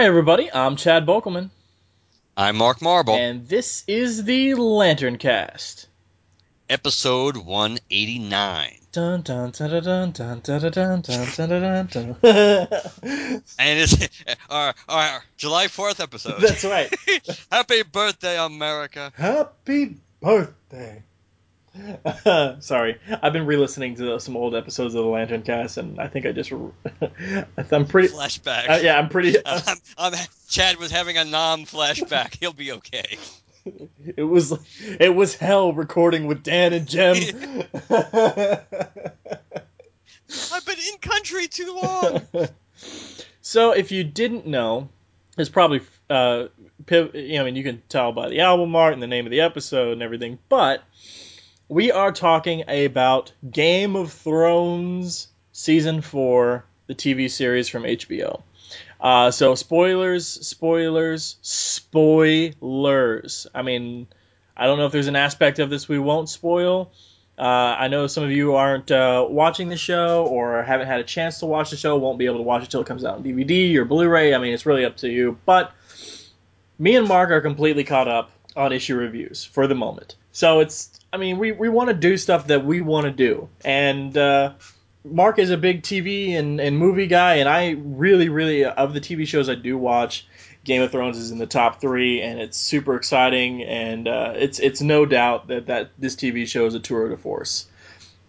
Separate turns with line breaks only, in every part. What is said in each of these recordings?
Hi, everybody. I'm Chad Bokelman,
I'm Mark Marble,
and this is the Lantern Cast.
episode 189.
Dun dun dun dun dun dun dun dun dun.
And it's our, our July 4th episode.
That's right.
Happy birthday, America.
Happy birthday. Sorry, I've been re-listening to some old episodes of the Lantern Cast, and I think I just, I'm pretty,
Flashback.
uh, yeah, I'm pretty.
I'm, I'm, Chad was having a non flashback. He'll be okay.
It was, it was hell recording with Dan and Jem.
I've been in country too long.
so if you didn't know, it's probably uh, piv- you know, I mean, you can tell by the album art and the name of the episode and everything, but we are talking about Game of Thrones season four, the TV series from HBO. Uh, so spoilers, spoilers, spoilers. I mean, I don't know if there's an aspect of this we won't spoil. Uh, I know some of you aren't uh, watching the show or haven't had a chance to watch the show, won't be able to watch it till it comes out on DVD or Blu-ray. I mean, it's really up to you. But me and Mark are completely caught up on issue reviews for the moment. So it's, I mean, we, we want to do stuff that we want to do. And uh, Mark is a big TV and, and movie guy, and I really, really, of the TV shows I do watch, Game of Thrones is in the top three, and it's super exciting, and uh, it's it's no doubt that, that this TV show is a tour de force.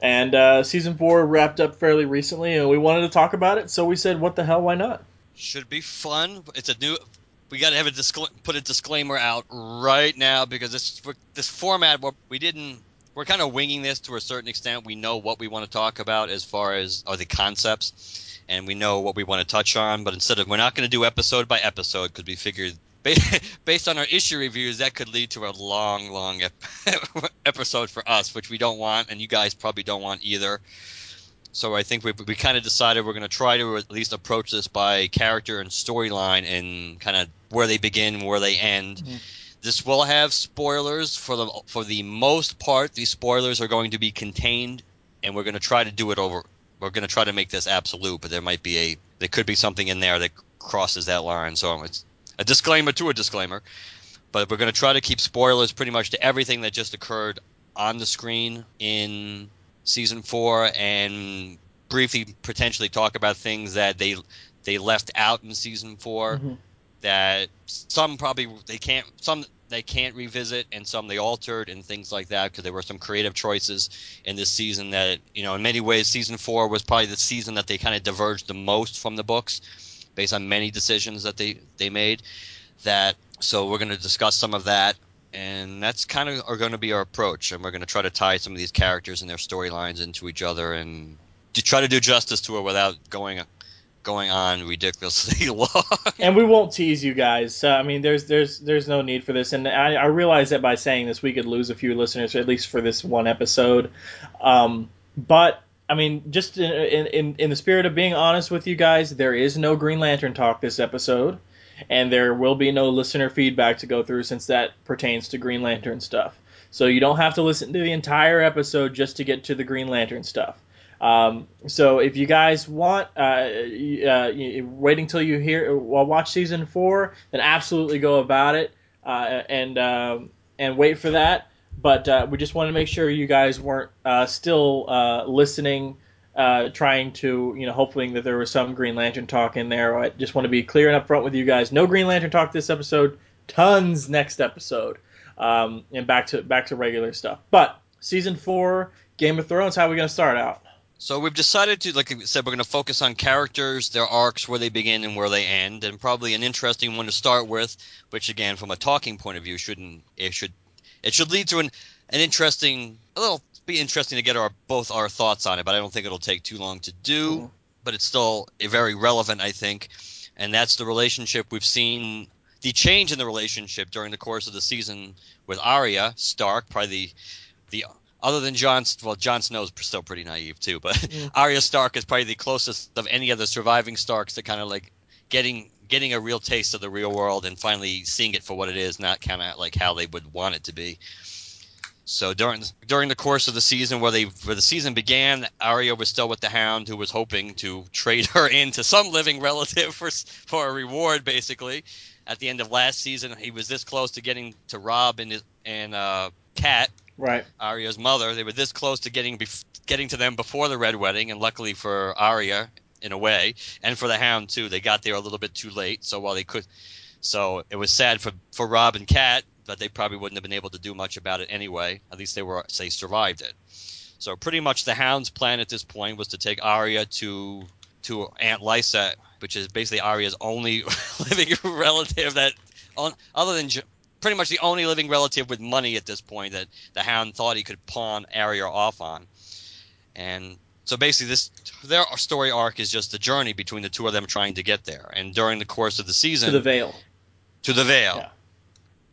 And uh, season four wrapped up fairly recently, and we wanted to talk about it, so we said, "What the hell? Why not?"
Should be fun. It's a new. We got to have a discla- put a disclaimer out right now because this this format we didn't. We're kind of winging this to a certain extent. We know what we want to talk about as far as are the concepts, and we know what we want to touch on. But instead of we're not going to do episode by episode because we figured based on our issue reviews that could lead to a long, long ep- episode for us, which we don't want, and you guys probably don't want either. So I think we, we kind of decided we're going to try to at least approach this by character and storyline and kind of where they begin, where they end. Mm-hmm. This will have spoilers for the for the most part. These spoilers are going to be contained, and we're going to try to do it over. We're going to try to make this absolute, but there might be a there could be something in there that crosses that line. So it's a disclaimer to a disclaimer. But we're going to try to keep spoilers pretty much to everything that just occurred on the screen in season four, and briefly potentially talk about things that they they left out in season 4
Mhm.
That some probably they can't some they can't revisit and some they altered and things like that because there were some creative choices in this season that you know in many ways season four was probably the season that they kind of diverged the most from the books based on many decisions that they they made that so we're going to discuss some of that. And that's kind of are going to be our approach and we're going to try to tie some of these characters and their storylines into each other and to try to do justice to it without going going on ridiculously long
and we won't tease you guys. Uh, I mean, there's there's there's no need for this, and I, I realize that by saying this, we could lose a few listeners, at least for this one episode. Um, but I mean, just in, in in the spirit of being honest with you guys, there is no Green Lantern talk this episode, and there will be no listener feedback to go through since that pertains to Green Lantern stuff. So you don't have to listen to the entire episode just to get to the Green Lantern stuff. Um, so if you guys want, uh, uh, waiting till you hear, well, watch season four, then absolutely go about it uh, and um, and wait for that. But uh, we just want to make sure you guys weren't uh, still uh, listening, trying to, you know, hoping that there was some Green Lantern talk in there. I just want to be clear and upfront with you guys. No Green Lantern talk this episode. Tons next episode, um, and back to back to regular stuff. But season four, Game of Thrones. How are we going to start out?
So we've decided to, like I said, we're going to focus on characters, their arcs, where they begin and where they end, and probably an interesting one to start with, which again, from a talking point of view, shouldn't it should it should lead to an an interesting, a little be interesting to get our both our thoughts on it, but I don't think it'll take too long to do.
Mhm.
But it's still very relevant, I think, and that's the relationship we've seen. The change in the relationship during the course of the season with Arya Stark, probably the the other than Jon, well, Jon Snow's still pretty naive too, but
Mm.
Arya Stark is probably the closest of any of the surviving Starks to kind of like getting getting a real taste of the real world and finally seeing it for what it is, not kind of like how they would want it to be. So during during the course of the season, where they where the season began, Arya was still with the Hound, who was hoping to trade her into some living relative for for a reward, basically. At the end of last season, he was this close to getting to Robb and his, and uh, Kat,
Right.
Arya's mother. They were this close to getting bef- getting to them before the Red Wedding, and luckily for Arya, in a way, and for the Hound too, they got there a little bit too late. So while they could, so it was sad for for Robb and Kat, but they probably wouldn't have been able to do much about it anyway. At least they were they survived it. So pretty much the Hound's plan at this point was to take Arya to to Aunt Lysa, which is basically Arya's only living relative that, on, other than pretty much the only living relative with money at this point that the Hound thought he could pawn Arya off on. And so basically, this their story arc is just the journey between the two of them trying to get there. And during the course of the season,
To the Vale.
to the Vale,
Yeah.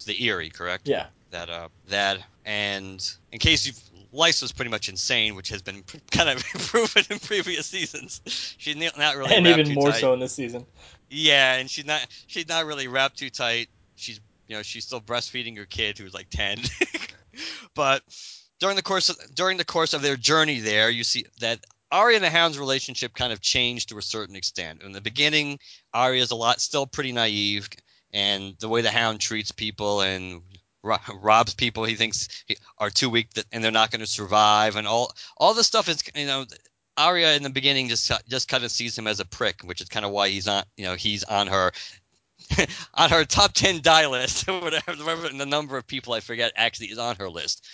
to the Eyrie, correct?
Yeah.
That uh, that and in case you. Lysa was pretty much insane, which has been kind of proven in previous seasons. She's not not really
and even more
tight.
so in this season.
Yeah, and she's not she's not really wrapped too tight. She's you know she's still breastfeeding her kid who's like ten. but during the course of during the course of their journey there, you see that Arya and the Hound's relationship kind of changed to a certain extent. In the beginning, Arya's a lot still pretty naive, and the way the Hound treats people and ro- robs people he thinks are too weak that, and they're not going to survive, and all all this stuff is you know Arya in the beginning just just kind of sees him as a prick, which is kind of why he's on you know he's on her on her top ten die list whatever the number of people I forget actually is on her list.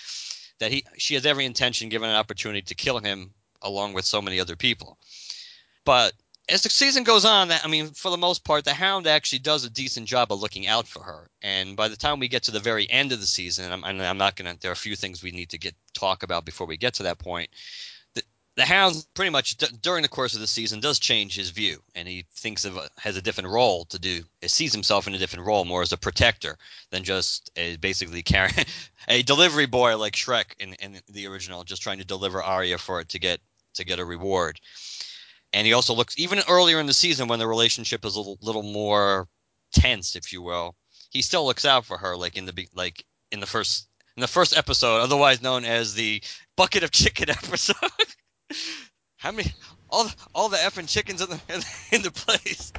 That he she has every intention, given an opportunity, to kill him along with so many other people. But as the season goes on, I mean, for the most part, the Hound actually does a decent job of looking out for her. And by the time we get to the very end of the season, I'm, I'm not gonna. There are a few things we need to get talk about before we get to that point. The, Hound pretty much d- during the course of the season does change his view, and he thinks of a, has a different role to do. He sees himself in a different role, more as a protector than just a basically carrying a delivery boy like Shrek in, in the original, just trying to deliver Arya for it to get to get a reward. And he also looks even earlier in the season when the relationship is a little, little more tense, if you will. He still looks out for her, like in the like in the first in the first episode, otherwise known as the bucket of chicken episode. How many all all the effing chickens in the in the place?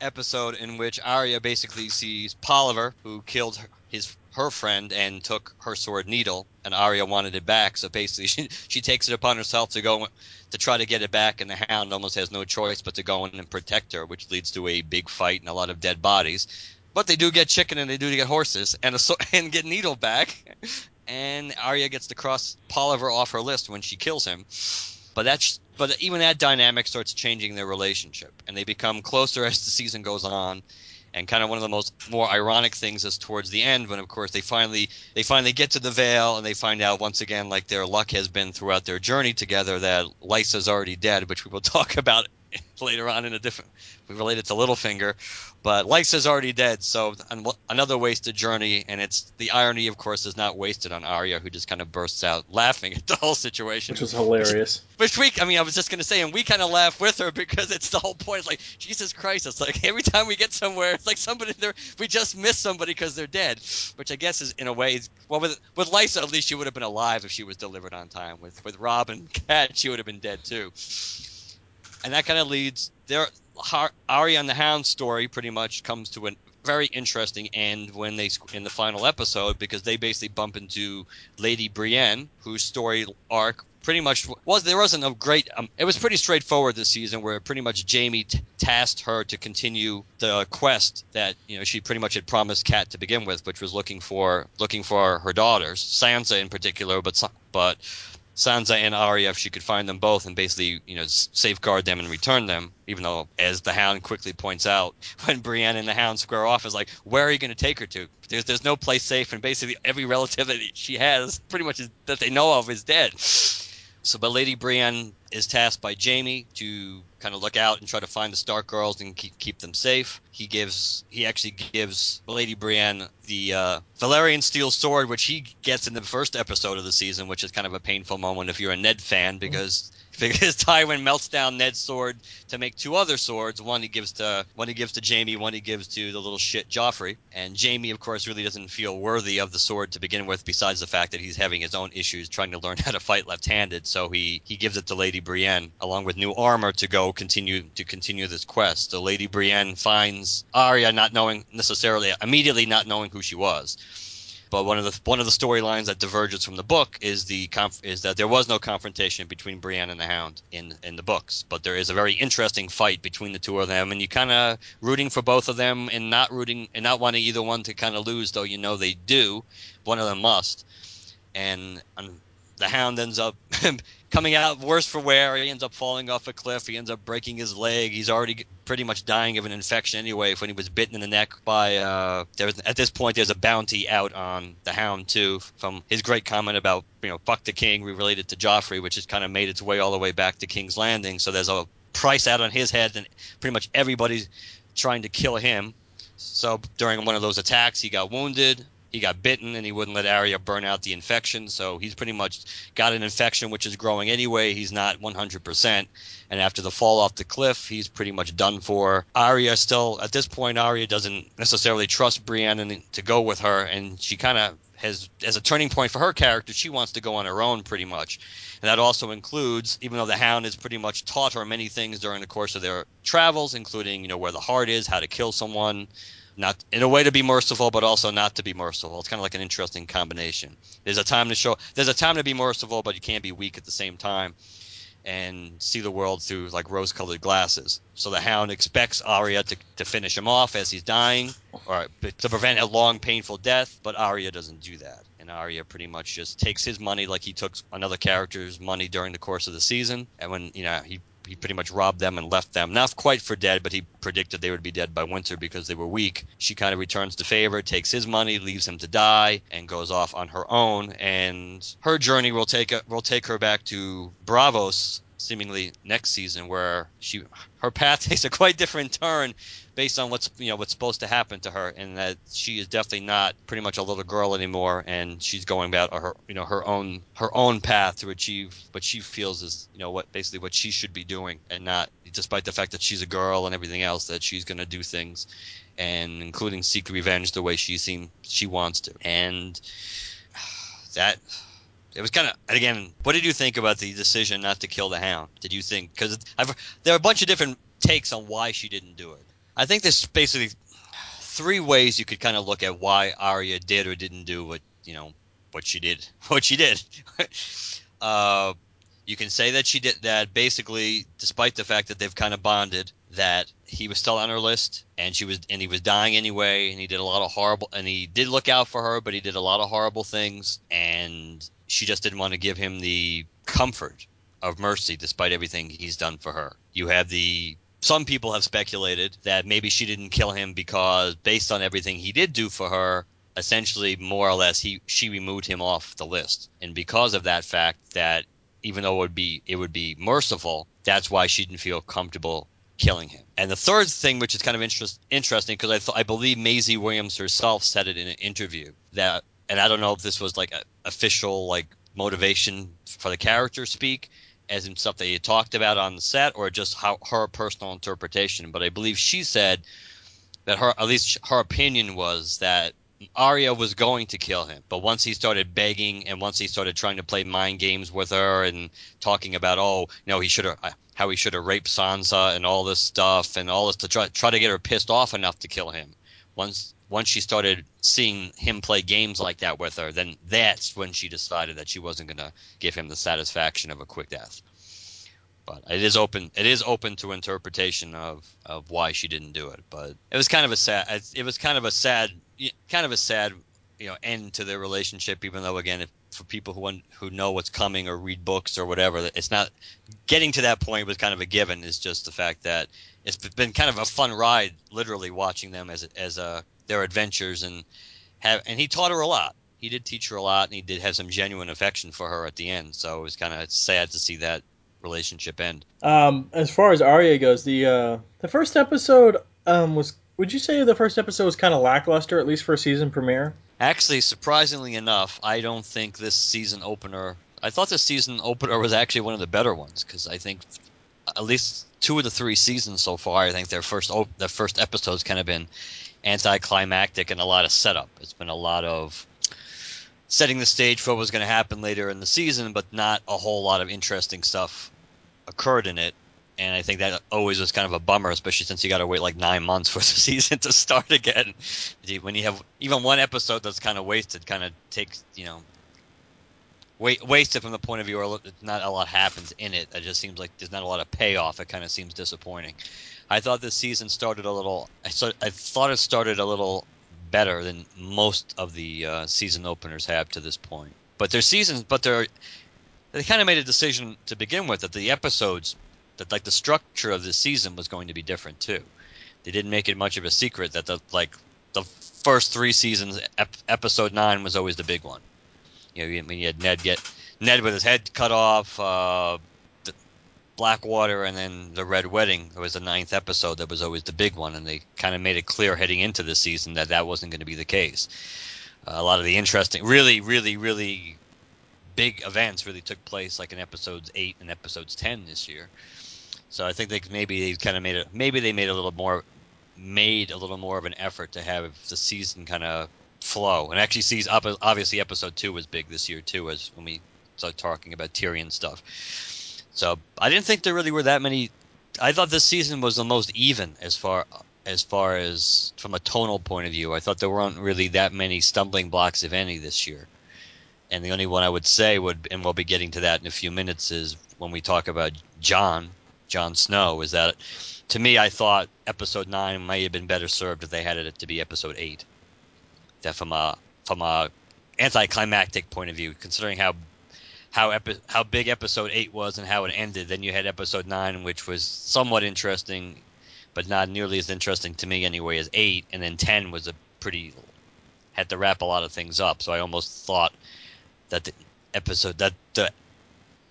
Episode in which Arya basically sees Polliver, who killed her, his her friend and took her sword needle, and Arya wanted it back. So basically, she she takes it upon herself to go to try to get it back, and the Hound almost has no choice but to go in and protect her, which leads to a big fight and a lot of dead bodies. But they do get chicken and they do get horses and a and get needle back, and Arya gets to cross Polliver off her list when she kills him. But that's but even that dynamic starts changing their relationship, and they become closer as the season goes on. And kind of one of the most more ironic things is towards the end when, of course, they finally they finally get to the Vale and they find out once again, like their luck has been throughout their journey together, that Lysa's already dead, which we will talk about later on in a different. We relate it to Littlefinger, but Lysa's already dead, so an- another wasted journey. And it's the irony, of course, is not wasted on Arya, who just kind of bursts out laughing at the whole situation.
Which was hilarious.
Which we, I mean, I was just gonna say, and we kind of laugh with her because it's the whole point. It's like Jesus Christ! It's like every time we get somewhere, it's like somebody there. We just miss somebody because they're dead, which I guess is in a way. is- Well, with with Lysa, at least she would have been alive if she was delivered on time. With with Robb and Kat, she would have been dead too. And that kind of leads their Arya and the Hound story. Pretty much comes to a very interesting end when they in the final episode because they basically bump into Lady Brienne, whose story arc pretty much was there wasn't a great um, it was pretty straightforward this season where pretty much Jaime t- tasked her to continue the quest that you know she pretty much had promised Kat to begin with which was looking for looking for her daughters Sansa in particular but but Sansa and Arya if she could find them both and basically you know safeguard them and return them even though as the Hound quickly points out when Brienne and the Hound square off is like where are you going to take her to? There's there's no place safe and basically every relative that she has pretty much is, that they know of is dead. So, but Lady Brienne is tasked by Jaime to kind of look out and try to find the Stark girls and keep keep them safe. He gives he actually gives Lady Brienne the uh, Valyrian steel sword, which he gets in the first episode of the season, which is kind of a painful moment if you're a Ned fan because because Tywin melts down Ned's sword to make two other swords. One he gives to one he gives to Jaime, one he gives to the little shit Joffrey. And Jaime, of course, really doesn't feel worthy of the sword to begin with, besides the fact that he's having his own issues trying to learn how to fight left-handed. So he he gives it to Lady Brienne along with new armor to go continue to continue this quest. So Lady Brienne finds Arya not knowing necessarily immediately not knowing who she was. But one of the one of the storylines that diverges from the book is the conf- is that there was no confrontation between Brienne and the Hound in in the books, but there is a very interesting fight between the two of them, and you kind of rooting for both of them and not rooting and not wanting either one to kind of lose, though you know they do. One of them must, and. Um, the hound ends up coming out worse for wear. He ends up falling off a cliff. He ends up breaking his leg. He's already pretty much dying of an infection anyway when he was bitten in the neck by. Uh, at this point, there's a bounty out on the hound too from his great comment about you know fuck the king We related to Joffrey, which has kind of made its way all the way back to King's Landing. So there's a price out on his head, and pretty much everybody's trying to kill him. So during one of those attacks, he got wounded he got bitten and he wouldn't let Arya burn out the infection. So he's pretty much got an infection which is growing anyway. He's not 100%. And after the fall off the cliff, he's pretty much done for. Arya still, at this point, Arya doesn't necessarily trust Brienne to go with her. And she kind of has, as a turning point for her character, she wants to go on her own pretty much. And that also includes, even though the Hound has pretty much taught her many things during the course of their travels, including, you know, where the heart is, how to kill someone, not in a way to be merciful, but also not to be merciful. It's kind of like an interesting combination. There's a time to show. There's a time to be merciful, but you can't be weak at the same time, and see the world through like rose-colored glasses. So the Hound expects Arya to, to finish him off as he's dying, or to prevent a long, painful death. But Arya doesn't do that, and Arya pretty much just takes his money like he took another character's money during the course of the season. And when you know he he pretty much robbed them and left them, not quite for dead, but he predicted they would be dead by winter because they were weak. She kind of returns the favor, takes his money, leaves him to die, and goes off on her own. And her journey will take will take her back to Braavos, seemingly next season, where she her path takes a quite different turn based on what's you know what's supposed to happen to her, and that she is definitely not pretty much a little girl anymore, and she's going about her you know her own her own path to achieve what she feels is you know what basically what she should be doing, and not despite the fact that she's a girl and everything else that she's going to do things, and including seek revenge the way she seems she wants to, and that it was kind of again. What did you think about the decision not to kill the hound? Did you think because there are a bunch of different takes on why she didn't do it. I think there's basically three ways you could kind of look at why Arya did or didn't do what you know what she did. What she did. uh, you can say that she did that basically, despite the fact that they've kind of bonded, that he was still on her list and she was and he was dying anyway and he did a lot of horrible and he did look out for her but he did a lot of horrible things and she just didn't want to give him the comfort of mercy despite everything he's done for her. You have the some people have speculated that maybe she didn't kill him because based on everything he did do for her, essentially more or less he she removed him off the list. And because of that fact that even though it would be it would be merciful, that's why she didn't feel comfortable killing him. And the third thing, which is kind of interest, interesting, because I, th- I believe Maisie Williams herself said it in an interview that, and I don't know if this was like a official like motivation for the character speak, as in stuff that he talked about on the set, or just how her personal interpretation. But I believe she said that her, at least her opinion was that Arya was going to kill him, but once he started begging and once he started trying to play mind games with her and talking about, oh, you know, he should have, uh, how he should have raped Sansa and all this stuff and all this to try, try to get her pissed off enough to kill him. Once once she started seeing him play games like that with her, then that's when she decided that she wasn't going to give him the satisfaction of a quick death. But it is open. It is open to interpretation of, of why she didn't do it. But it was kind of a sad. It was kind of a sad, kind of a sad, you know, end to their relationship. Even though, again, if, for people who who know what's coming or read books or whatever, it's not getting to that point was kind of a given. Is just the fact that it's been kind of a fun ride, literally watching them as as a their adventures and have and he taught her a lot. He did teach her a lot, and he did have some genuine affection for her at the end. So it was kind of sad to see that relationship end.
Um, as far as Arya goes, the uh, the first episode um, was. Would you say the first episode was kind of lackluster, at least for a season premiere?
Actually, surprisingly enough, I don't think this season opener. I thought the season opener was actually one of the better ones because I think at least two of the three seasons so far, I think their first op- their first episodes kind of been anticlimactic and a lot of setup. It's been a lot of setting the stage for what was going to happen later in the season, but not a whole lot of interesting stuff occurred in it. And I think that always was kind of a bummer, especially since you got to wait like nine months for the season to start again. When you have even one episode that's kind of wasted, kind of takes you know wasted from the point of view or not a lot happens in it. It just seems like there's not a lot of payoff. It kind of seems disappointing. I thought this season started a little. I, I thought it started a little better than most of the uh, season openers have to this point. But their seasons, but they're they kind of made a decision to begin with that the episodes, that like the structure of the season was going to be different too. They didn't make it much of a secret that the like the first three seasons, ep- episode nine was always the big one. You know, I mean, you had Ned get Ned with his head cut off, uh, Blackwater, and then the Red Wedding. It was the ninth episode that was always the big one, and they kind of made it clear heading into the season that that wasn't going to be the case. Uh, a lot of the interesting, really, really, really big events really took place like in episodes eight and episodes ten this year. So I think they maybe they kind of made it. Maybe they made a little more, made a little more of an effort to have the season kind of flow. And actually, sees up obviously episode two was big this year too, as when we started talking about Tyrion stuff. So I didn't think there really were that many. I thought this season was the most even as far as far as from a tonal point of view. I thought there weren't really that many stumbling blocks, if any, this year. And the only one I would say would, and we'll be getting to that in a few minutes, is when we talk about Jon, Jon Snow. Is that to me, I thought episode nine might have been better served if they had it to be episode eight that from a from a anticlimactic point of view, considering how how epi- how big episode eight was and how it ended. Then you had episode nine, which was somewhat interesting, but not nearly as interesting to me anyway as eight. And then ten was a pretty had to wrap a lot of things up. So I almost thought that the episode that the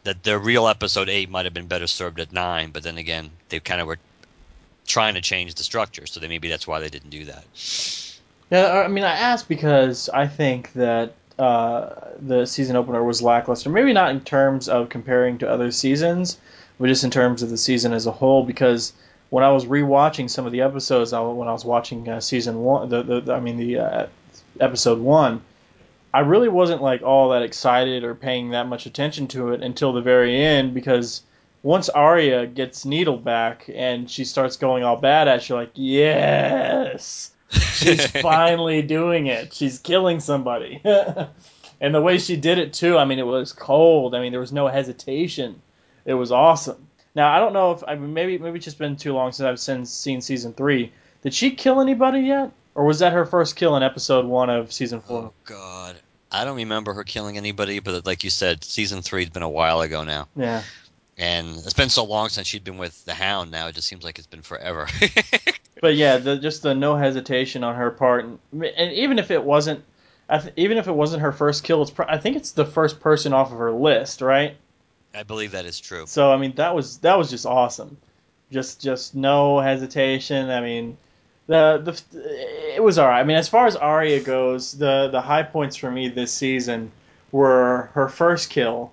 that the real episode eight might have been better served at nine. But then again, they kind of were trying to change the structure, so maybe that's why they didn't do that.
Yeah, I mean, I ask because I think that uh, the season opener was lackluster. Maybe not in terms of comparing to other seasons, but just in terms of the season as a whole. Because when I was rewatching some of the episodes, when I was watching uh, season one, the, the, I mean the uh, episode one, I really wasn't like all that excited or paying that much attention to it until the very end. Because once Arya gets Needle back and she starts going all bad at, you, like, yes she's finally doing it. She's killing somebody. and the way she did it too, I mean, it was cold. I mean, there was no hesitation. It was awesome. Now I don't know if I mean maybe maybe it's just been too long since I've seen, seen season three. Did she kill anybody yet, or was that her first kill in episode one of season four?
Oh God, I don't remember her killing anybody. But like you said, season three's been a while ago now.
Yeah.
And it's been so long since she'd been with the Hound. Now it just seems like it's been forever.
but yeah, the, just the no hesitation on her part, and, and even if it wasn't, th- even if it wasn't her first kill, it's I think it's the first person off of her list, right?
I believe that is true.
So I mean, that was that was just awesome. Just just no hesitation. I mean, the the it was alright. I mean, as far as Arya goes, the the high points for me this season were her first kill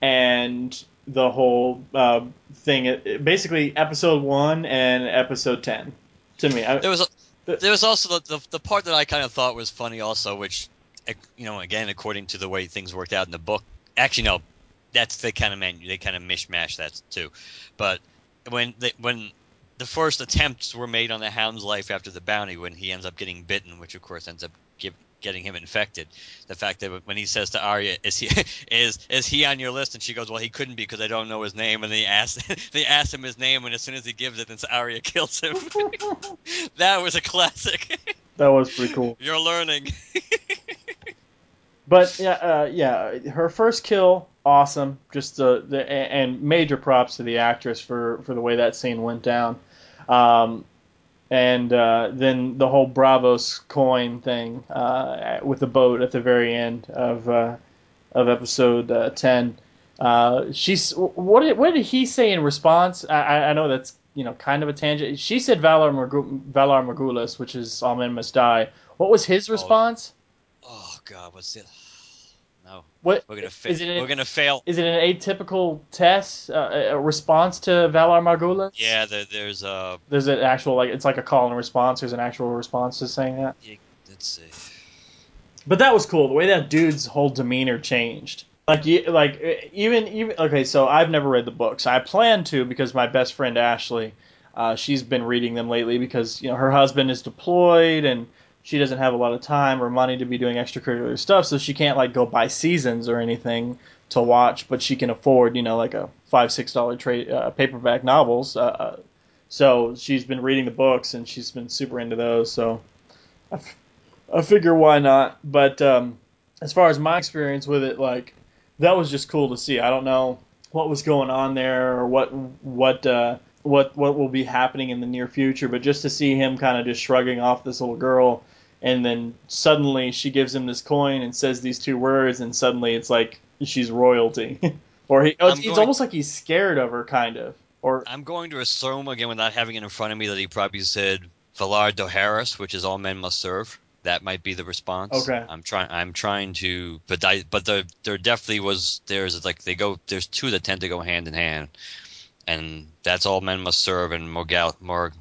and the whole uh, thing. Basically, episode one and episode ten to me. I,
there was a, there was also the, the, the part that I kind of thought was funny also, which you know again according to the way things worked out in the book. Actually, no, that's they kind of man they kind of mishmash that too. But when they, when the first attempts were made on the Hound's life after the bounty, when he ends up getting bitten, which of course ends up getting him infected. The fact that when he says to Arya, "Is he is is he on your list?" and she goes, "Well, he couldn't be because I don't know his name." And they ask they ask him his name, and as soon as he gives it, then Arya kills him. that was a classic.
That was pretty cool.
You're learning.
but yeah, uh, yeah, her first kill, awesome. Just the, the and major props to the actress for for the way that scene went down. Um, and uh, then the whole Braavos coin thing uh, with the boat at the very end of uh, of episode uh, ten. uh, she's what did what did he say in response? I, I know that's you know kind of a tangent. She said Valar Morgu- Valar which is all men must die. What was his response?
Oh God, what's it? No,
What
we're gonna fa-
is it?
we're gonna fail.
Is it an atypical test, uh, a a response to Valar Morghulis?
Yeah, there, there's uh,
There's an actual like it's like a call and response. There's an actual response to saying that.
let's see.
But that was cool. The way that dude's whole demeanor changed. Like you, like even even okay. So I've never read the books. I plan to because my best friend Ashley, uh, she's been reading them lately because you know her husband is deployed and she doesn't have a lot of time or money to be doing extracurricular stuff, so she can't like go buy seasons or anything to watch. But she can afford you know like a five six dollar trade uh, paperback novels. Uh, uh, so she's been reading the books and she's been super into those. So I, f- I figure why not. But um, as far as my experience with it, like that was just cool to see. I don't know what was going on there or what what uh, what what will be happening in the near future, but just to see him kind of just shrugging off this little girl, and then suddenly she gives him this coin and says these two words, and suddenly it's like she's royalty, or he, oh, it's,
I'm
it's almost like he's scared of her, kind of, or
I'm going to assume again without having it in front of me that he probably said Valar Dohaeris, which is all men must serve. That might be the response.
Okay.
I'm trying. I'm trying to, but I, but the, there definitely was. There's like they go. There's two that tend to go hand in hand, and that's all men must serve, and Morgal, Mor,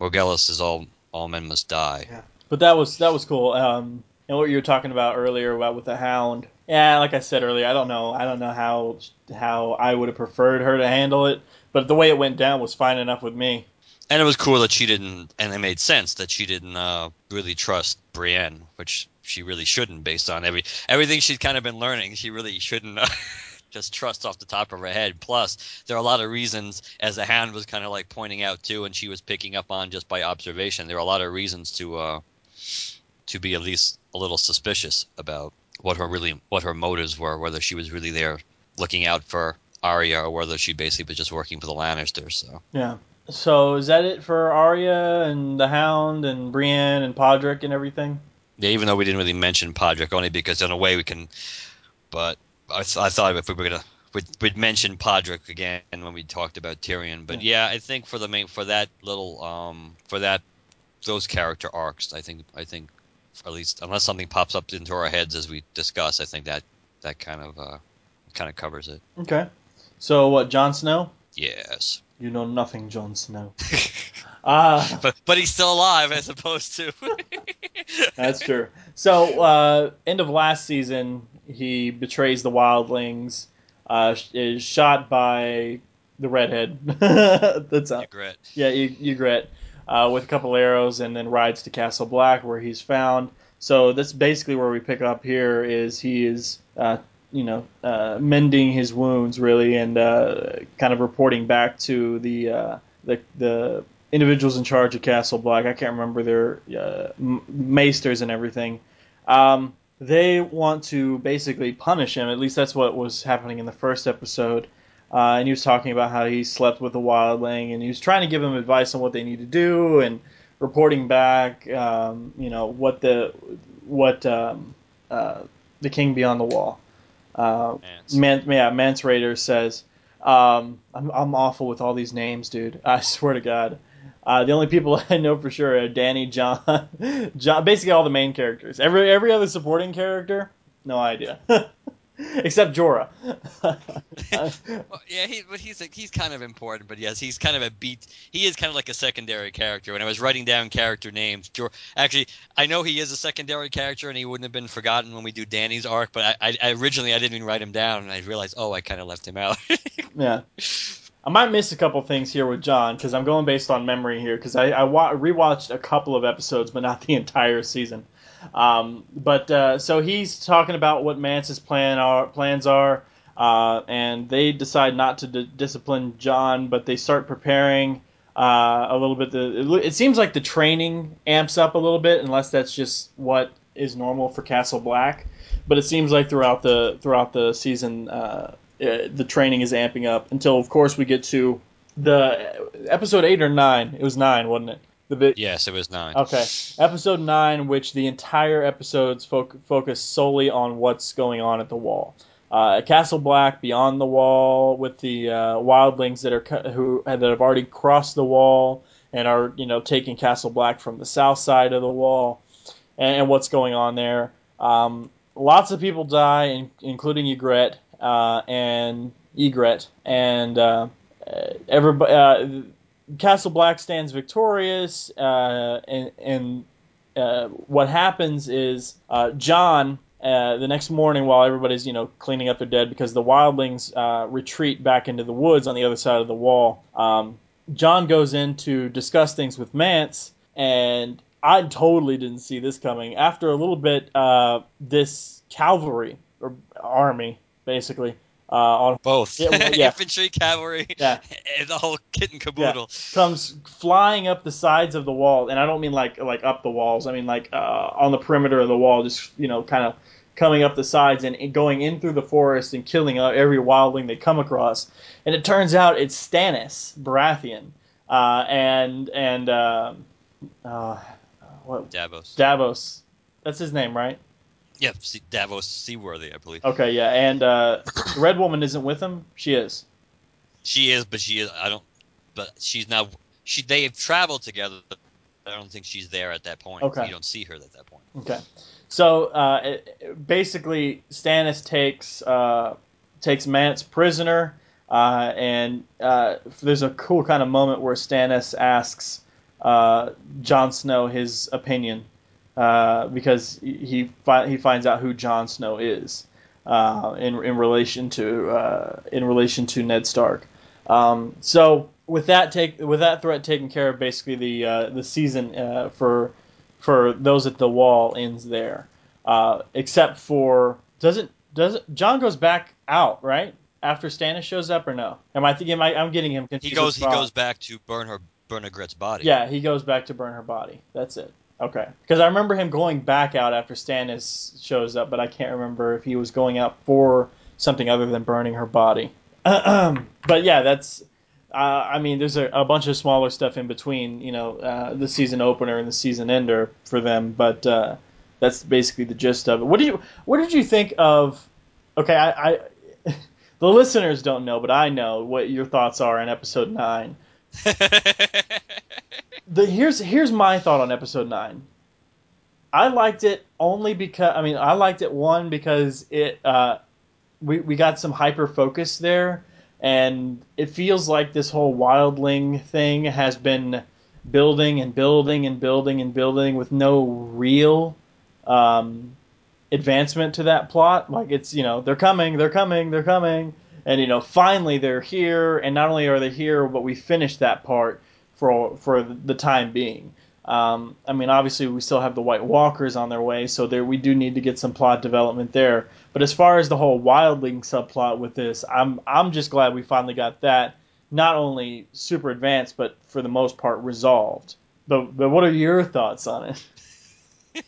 Morgellus is all all men must die.
But that was that was cool. Um, and what you were talking about earlier about with the Hound. Yeah, like I said earlier, I don't know. I don't know how how I would have preferred her to handle it, but the way it went down was fine enough with me.
And it was cool that she didn't, and it made sense that she didn't uh, really trust Brienne, which she really shouldn't, based on every everything she'd kind of been learning. She really shouldn't uh, just trust off the top of her head. Plus, there are a lot of reasons, as the hand was kind of like pointing out too, and she was picking up on just by observation. There are a lot of reasons to uh, to be at least a little suspicious about what her really what her motives were, whether she was really there looking out for Arya or whether she basically was just working for the Lannisters. So.
Yeah. So is that it for Arya and the Hound and Brienne and Podrick and everything?
Yeah, even though we didn't really mention Podrick, only because in a way we can. But I, th- I thought if we were gonna, we'd, we'd mention Podrick again when we talked about Tyrion. But yeah. I think for the main for that little um for that those character arcs, I think I think at least unless something pops up into our heads as we discuss, I think that that kind of uh kind of covers it.
Okay. So what? Jon Snow?
Yes,
You know nothing, Jon Snow. Ah.
but but he's still alive as opposed to.
That's true. So, uh, end of last season, he betrays the wildlings, uh, is shot by the redhead. That's uh,
Regret.
yeah, Y- Ygritte, uh, with a couple arrows, and then rides to Castle Black, where he's found. So that's basically where we pick up here. Is he is uh, you know uh, mending his wounds really, and uh, kind of reporting back to the uh, the the individuals in charge of Castle Black. I can't remember their uh, maesters and everything. Um, they want to basically punish him. At least that's what was happening in the first episode. Uh, and he was talking about how he slept with a wildling, and he was trying to give them advice on what they need to do, and reporting back, um, you know, what the what um, uh, the king beyond the wall. Uh,
Mance.
Man, yeah, Mance Rayder says, um, I'm, I'm awful with all these names, dude. I swear to God. Uh, the only people I know for sure are Dany, Jon, Jon, basically all the main characters. Every every other supporting character, no idea, except Jorah.
Well, yeah, he, but he's he's kind of important. But yes, he's kind of a beat. He is kind of like a secondary character. When I was writing down character names, Jor- actually, I know he is a secondary character, and he wouldn't have been forgotten when we do Dany's arc. But I, I, I originally I didn't even write him down, and I realized, oh, I kind of left him out.
yeah. I might miss a couple things here with Jon because I'm going based on memory here because I, I wa- rewatched a couple of episodes but not the entire season. Um, but uh, so he's talking about what Mance's plan are, plans are, uh, and they decide not to d- discipline Jon, but they start preparing uh, a little bit. The, it, seems like the training amps up a little bit, unless that's just what is normal for Castle Black. But it seems like throughout the throughout the season, uh, uh, the training is amping up until, of course, we get to the episode eight or nine. It was nine, wasn't it? The bit.
yes, it was nine.
Okay, episode nine, which the entire episodes foc- focus solely on what's going on at the wall. uh, Castle Black beyond the wall with the uh, wildlings that are who that have already crossed the wall and are you know taking Castle Black from the south side of the wall, and, and what's going on there. Um, lots of people die, in, including Ygritte uh, and Ygritte, and uh, everybody. Castle Black stands victorious, uh, and, and uh, what happens is uh, Jon. Uh, the next morning, while everybody's you know cleaning up their dead, because the wildlings uh, retreat back into the woods on the other side of the wall, um, Jon goes in to discuss things with Mance, and I totally didn't see this coming. After a little bit, uh, this cavalry or army, basically, uh, on
Both.
Yeah, well, yeah.
Infantry, cavalry,
Yeah.
and the whole kit and caboodle.
comes flying up the sides of the wall, and I don't mean like like up the walls. I mean like uh, on the perimeter of the wall, just you know, kind of coming up the sides and, and going in through the forest and killing uh, every wildling they come across. And it turns out it's Stannis Baratheon, uh, and and uh, uh, what
Davos.
Davos. That's his name, right?
Yeah, Davos Seaworthy, I believe.
Okay, yeah. And uh, the Red Woman isn't with him. She is.
She is, but she is. I don't. But she's now. She. They have traveled together. But I don't think she's there at that point.
Okay.
You don't see her at that point.
Okay. So uh, it, it- basically, Stannis takes uh, takes Mance prisoner, uh, and uh, there's a cool kind of moment where Stannis asks uh, Jon Snow his opinion uh, because he fi- he finds out who Jon Snow is uh, in in relation to uh, in relation to Ned Stark. Um, so with that take with that threat taken care of, basically the uh, the season uh, for for those at the wall ends there. Uh, except for doesn't doesn't Jon goes back out right after Stannis shows up or no? Am I thinking? Am I, I'm getting him confused.
He goes. He goes back to burn her. Burn Ygritte's body.
Yeah, he goes back to burn her body. That's it. Okay, because I remember him going back out after Stannis shows up, but I can't remember if he was going out for something other than burning her body. but yeah, that's. Uh, I mean, there's a, a bunch of smaller stuff in between, you know, uh, the season opener and the season ender for them, but uh, that's basically the gist of it. What do you What did you think of? Okay, I, I the listeners don't know, but I know what your thoughts are on episode nine. the here's here's my thought on episode nine. I liked it only because I mean I liked it one because it uh, we we got some hyper focus there, and it feels like this whole wildling thing has been building and building and building and building with no real um, advancement to that plot. Like it's you know they're coming, they're coming, they're coming, and you know finally they're here, and not only are they here, but we finished that part for for the time being. Um, I mean, obviously we still have the White Walkers on their way, so there we do need to get some plot development there. But as far as the whole wildling subplot with this, I'm I'm just glad we finally got that not only super advanced, but for the most part resolved. But but what are your thoughts on it?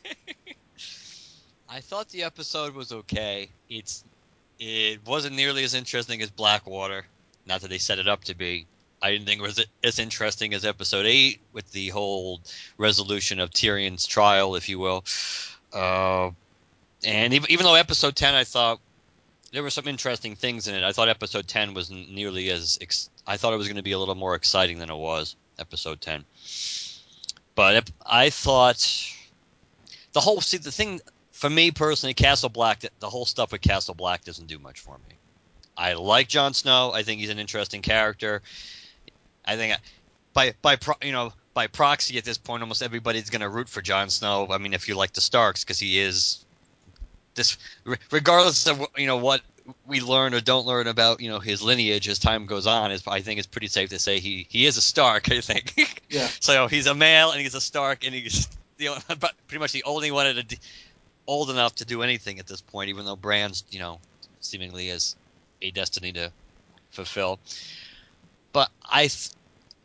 I thought the episode was okay. It's it wasn't nearly as interesting as Blackwater. Not that they set it up to be. I didn't think it was as interesting as episode eight with the whole resolution of Tyrion's trial, if you will. Uh, and even, even though episode ten, I thought there were some interesting things in it. I thought episode ten was nearly as ex- I thought it was going to be a little more exciting than it was. Episode ten, but ep- I thought the whole see the thing for me personally, Castle Black, the- the whole stuff with Castle Black doesn't do much for me. I like Jon Snow. I think he's an interesting character. I think by by pro, you know by proxy at this point, almost everybody's going to root for Jon Snow. I mean, if you like the Starks, because he is this, regardless of you know what we learn or don't learn about you know his lineage as time goes on, is I think it's pretty safe to say he he is a Stark. I think.
Yeah.
so he's a male and he's a Stark and he's the only- pretty much the only one at a old enough to do anything at this point, even though Bran's you know seemingly is a destiny to fulfill. But I, th-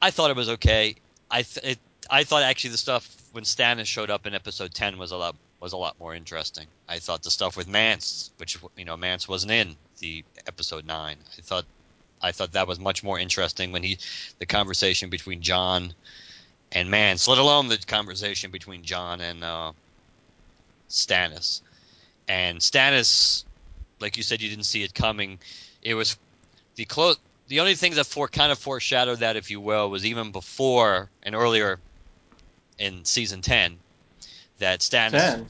I thought it was okay. I th- it, I thought actually the stuff when Stannis showed up in episode ten was a lot was a lot more interesting. I thought the stuff with Mance, which you know Mance wasn't in the episode nine. I thought I thought that was much more interesting when he the conversation between Jon and Mance, let alone the conversation between Jon and uh, Stannis. And Stannis like you said, you didn't see it coming. It was the close. The only thing that for kind of foreshadowed that, if you will, was even before and earlier in season ten that Stannis.
Ten.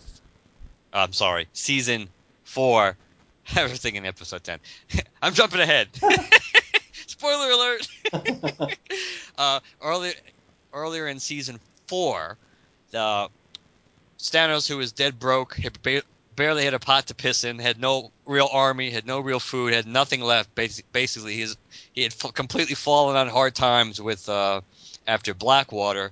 I'm sorry, season four. I was thinking episode ten. I'm jumping ahead. Spoiler alert. uh, earlier, earlier in season four, the Stannis, who was dead broke, barely had a pot to piss in, had no real army, had no real food, had nothing left. Basi- Basically, he's, he had completely fallen on hard times with uh, after Blackwater,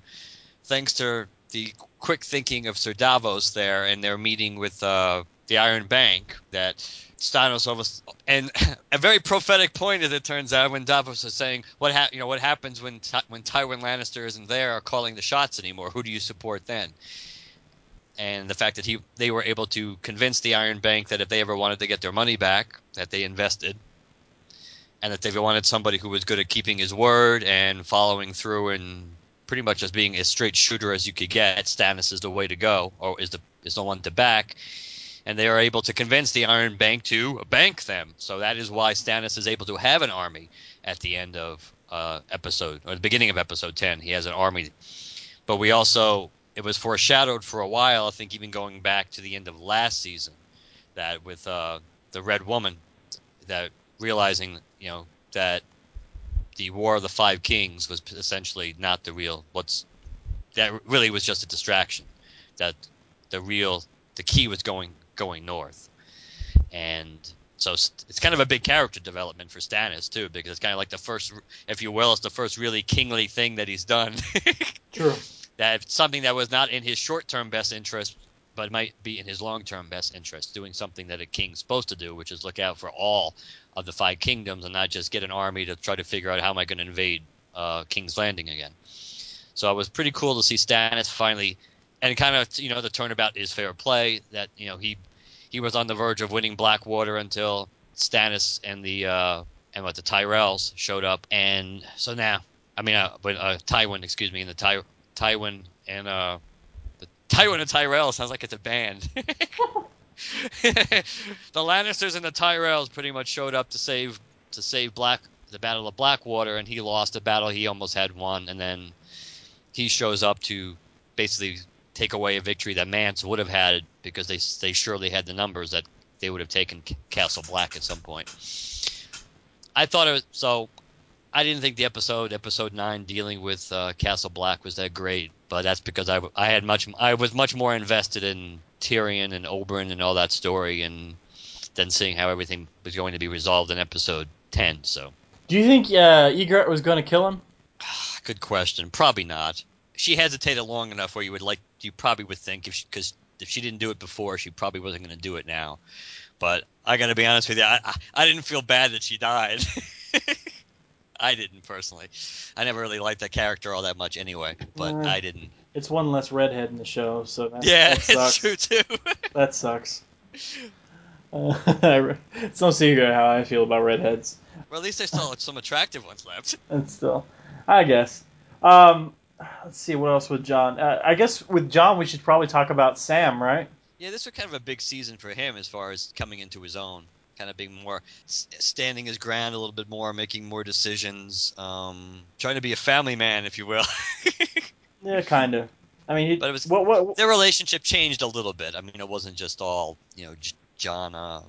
thanks to the quick thinking of Sir Davos there and their meeting with uh, the Iron Bank that Stannis almost and a very prophetic point as it turns out when Davos is saying what ha- you know what happens when Ty- when Tywin Lannister isn't there or calling the shots anymore who do you support then and the fact that he they were able to convince the Iron Bank that if they ever wanted to get their money back that they invested and that they wanted somebody who was good at keeping his word and following through and pretty much as being as straight shooter as you could get Stannis is the way to go or is the is the one to back and they are able to convince the Iron Bank to bank them. So that is why Stannis is able to have an army at the end of uh, episode or the beginning of episode ten. He has an army, but we also it was foreshadowed for a while. I think even going back to the end of last season, that with uh, the Red Woman, that realizing you know that the War of the Five Kings was essentially not the real what's that really was just a distraction. That the real the key was going going north, and so it's kind of a big character development for Stannis too, because it's kind of like the first, if you will, it's the first really kingly thing that he's done.
True.
That something that was not in his short-term best interest, but might be in his long-term best interest, doing something that a king's supposed to do, which is look out for all of the five kingdoms and not just get an army to try to figure out how am I going to invade uh, King's Landing again. So it was pretty cool to see Stannis finally, and kind of you know the turnabout is fair play that you know he he was on the verge of winning Blackwater until Stannis and the uh, and what the Tyrells showed up, and so now I mean uh, but uh, Tywin, excuse me, and the Ty Tywin and uh, the Tywin and Tyrell sounds like it's a band. the Lannisters and the Tyrells pretty much showed up to save to save Black the Battle of Blackwater, and he lost a battle he almost had won, and then he shows up to basically take away a victory that Mance would have had because they they surely had the numbers that they would have taken Castle Black at some point. I thought it was so. I didn't think the episode, episode nine, dealing with uh, Castle Black was that great, but that's because I, I had much I was much more invested in Tyrion and Oberyn and all that story, and than seeing how everything was going to be resolved in episode ten. So,
Do you think uh, Ygritte was going to kill him?
good question. Probably not. She hesitated long enough where you would like you probably would think if because if she didn't do it before, she probably wasn't going to do it now. But I got to be honest with you, I, I, I didn't feel bad that she died. I didn't personally. I never really liked that character all that much anyway, but
Uh,
I didn't.
It's one less redhead in the show, so that,
Yeah,
that sucks.
it's true too.
That sucks. Uh, it's no secret how I feel about redheads.
well, at least there's still some attractive ones left.
And still, I guess. Um, let's see what else with Jon. Uh, I guess with Jon, we should probably talk about Sam, right?
Yeah, this was kind of a big season for him as far as coming into his own, kind of being more standing his ground a little bit more, making more decisions, um, trying to be a family man, if you will.
Yeah, kind of. I mean, he,
But it was-
what, what,
Their relationship changed a little bit. I mean, it wasn't just all you know, Jon. Uh,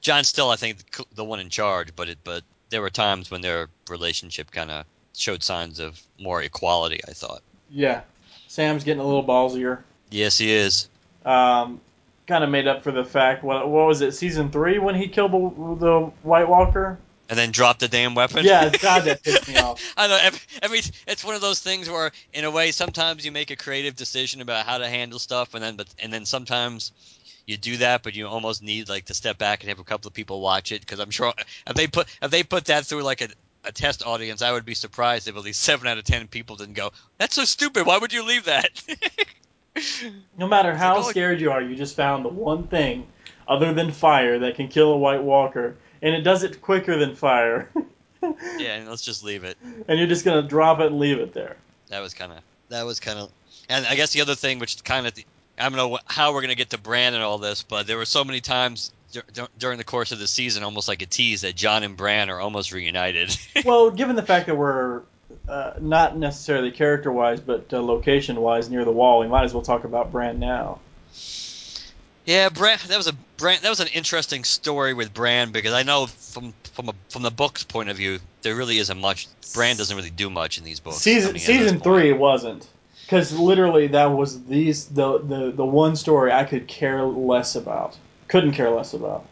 Jon's still, I think, the, the one in charge, but it, but there were times when their relationship kind of showed signs of more equality. I thought.
yeah, Sam's getting a little ballsier.
Yes, he is.
Um, kind of made up for the fact. What, what was it? Season three when he killed the, the White Walker.
And then drop the damn weapon.
Yeah, God, that pissed me off.
I know every, every it's one of those things where in a way sometimes you make a creative decision about how to handle stuff and then but and then sometimes you do that but you almost need like to step back and have a couple of people watch it because I'm sure if they put if they put that through like a a test audience, I would be surprised if at least seven out of ten people didn't go, "That's so stupid. Why would you leave that?"
No matter how
oh,
scared you are, you just found the one thing other than fire that can kill a White Walker, and it does it quicker than fire.
yeah, and let's just leave it.
And you're just gonna drop it and leave it there.
That was kind of that was kind of, and I guess the other thing, which kind of I don't know how we're gonna get to Bran and all this, but there were so many times dur- during the course of the season, almost like a tease that Jon and Bran are almost reunited.
well, given the fact that we're uh, not necessarily character wise, but uh, location wise near the wall, we might as well talk about Bran now.
Yeah, Bran. That was a Bran. That was an interesting story with Bran because I know from from a, from the book's point of view, there really isn't much. Bran doesn't really do much in these books.
Season season three it wasn't because literally that was these the, the the one story I could care less about. Couldn't care less about.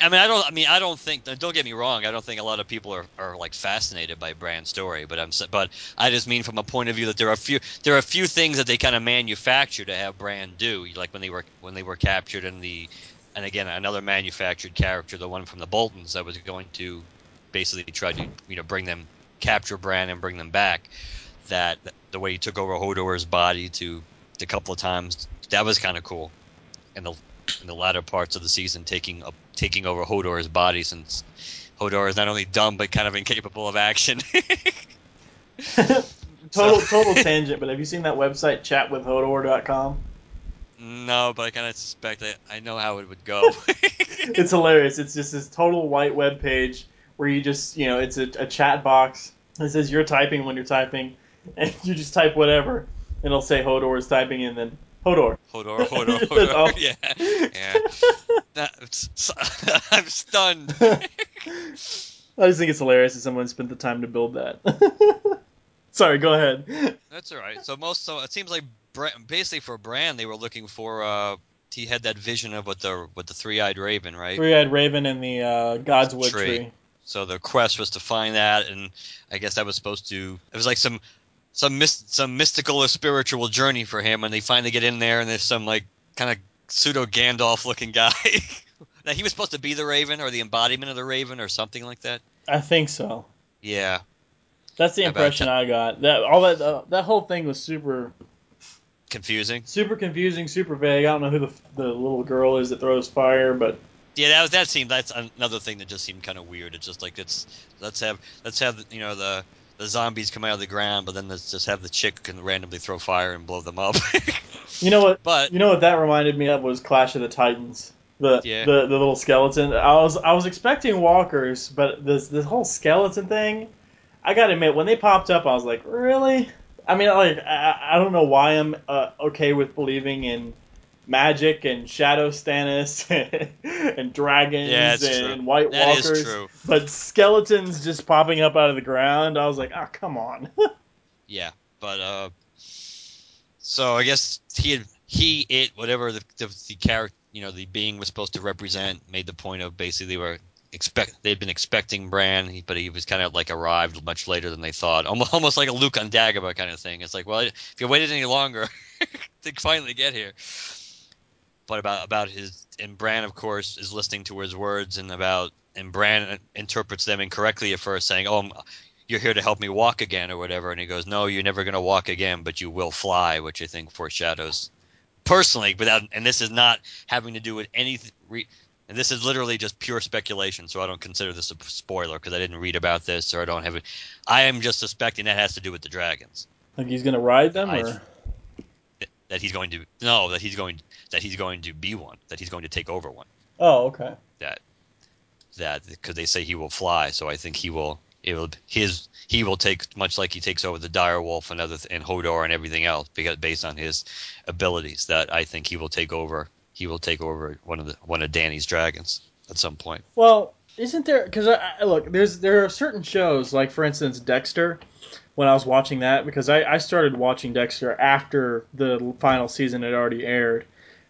I mean, I don't. I mean, I don't think. Don't get me wrong. I don't think a lot of people are, are like fascinated by Bran's story. But I'm. But I just mean from a point of view that there are a few. There are a few things that they kind of manufacture to have Bran do. Like when they were when they were captured in the, and again another manufactured character, the one from the Boltons that was going to, basically try to you know bring them capture Bran and bring them back. That the way he took over Hodor's body to a couple of times that was kind of cool. And the in the latter parts of the season, taking up taking over Hodor's body since Hodor is not only dumb but kind of incapable of action.
total total tangent, but have you seen that website chatwithhodor.com?
No, but I kind of suspect that I know how it would go.
it's hilarious. It's just this total white web page where you just you know it's a, a chat box. It says you're typing when you're typing, and you just type whatever, and it'll say Hodor is typing, and then Hodor.
Hodor, Hodor, Hodor. yeah, yeah. That, I'm stunned.
I just think it's hilarious that someone spent the time to build that. Sorry, go ahead.
That's all right. So most, so it seems like basically for Bran, they were looking for. uh He had that vision of what the what the three eyed raven, right?
Three eyed raven in the uh, Godswood tree. tree.
So the quest was to find that, and I guess that was supposed to. It was like some some some mystical or spiritual journey for him, and they finally get in there, and there's some like kind of pseudo Gandalf looking guy. now he was supposed to be the Raven or the embodiment of the Raven or something like that.
I think so.
Yeah.
That's the impression I got. That all that uh, that whole thing was super
confusing.
Super confusing, super vague. I don't know who the the little girl is that throws fire, but
yeah, that was that seemed that's another thing that just seemed kind of weird. It's just like it's let's have let's have you know the the zombies come out of the ground, but then let's just have the chick can randomly throw fire and blow them up.
you know what? But you know what that reminded me of was Clash of the Titans. The, yeah. the the little skeleton. I was I was expecting walkers, but this this whole skeleton thing, I gotta admit, when they popped up, I was like, really? I mean, like I, I don't know why I'm uh, okay with believing in magic and shadow Stannis and dragons yeah, and true. White that Walkers, but skeletons just popping up out of the ground. I was like, oh, come on.
yeah, but uh, so I guess he he it whatever the, the, the character you know the being was supposed to represent made the point of basically they were expect they'd been expecting Bran, but he was kind of like arrived much later than they thought, almost, almost like a Luke on Dagobah kind of thing. It's like, well, if you waited any longer to finally get here, but about about his and Bran, of course, is listening to his words and about and Bran interprets them incorrectly at first, saying, "Oh, you're here to help me walk again," or whatever, and he goes, "No, you're never going to walk again, but you will fly," which I think foreshadows, personally, without and this is not having to do with anything. and this is literally just pure speculation, so I don't consider this a spoiler because I didn't read about this or I don't have it. I am just suspecting that has to do with the dragons.
Like he's going to ride them, or
that he's going to no, that he's going that he's going to be one, that he's going to take over one.
Oh, okay.
That that because they say he will fly, so I think he will. It will his he will take much like he takes over the dire wolf and other and Hodor and everything else because based on his abilities that I think he will take over. He will take over one of the one of Dany's dragons at some point.
Well, isn't there? Because look, there's there are certain shows like for instance Dexter when I was watching that because I, I started watching Dexter after the final season had already aired.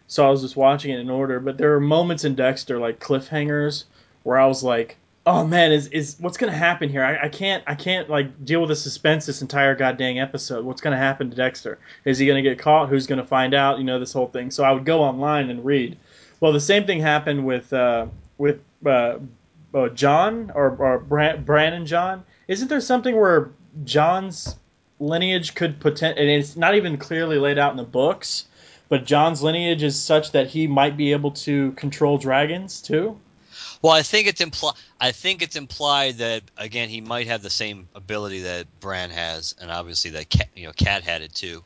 So I was just watching it in order. But there are moments in Dexter, like cliffhangers, where I was like, oh man, is, is what's gonna happen here? I, I can't I can't like deal with the suspense this entire goddamn episode. What's gonna happen to Dexter? Is he gonna get caught? Who's gonna find out? You know this whole thing. So I would go online and read. Well, the same thing happened with uh, with uh, uh, Jon or, or Bran, Bran and Jon. Isn't there something where Jon's lineage could potent, and it's not even clearly laid out in the books, but Jon's lineage is such that he might be able to control dragons too.
Well, I think it's implied. I think it's implied that again he might have the same ability that Bran has, and obviously that Cat, you know Cat had it too.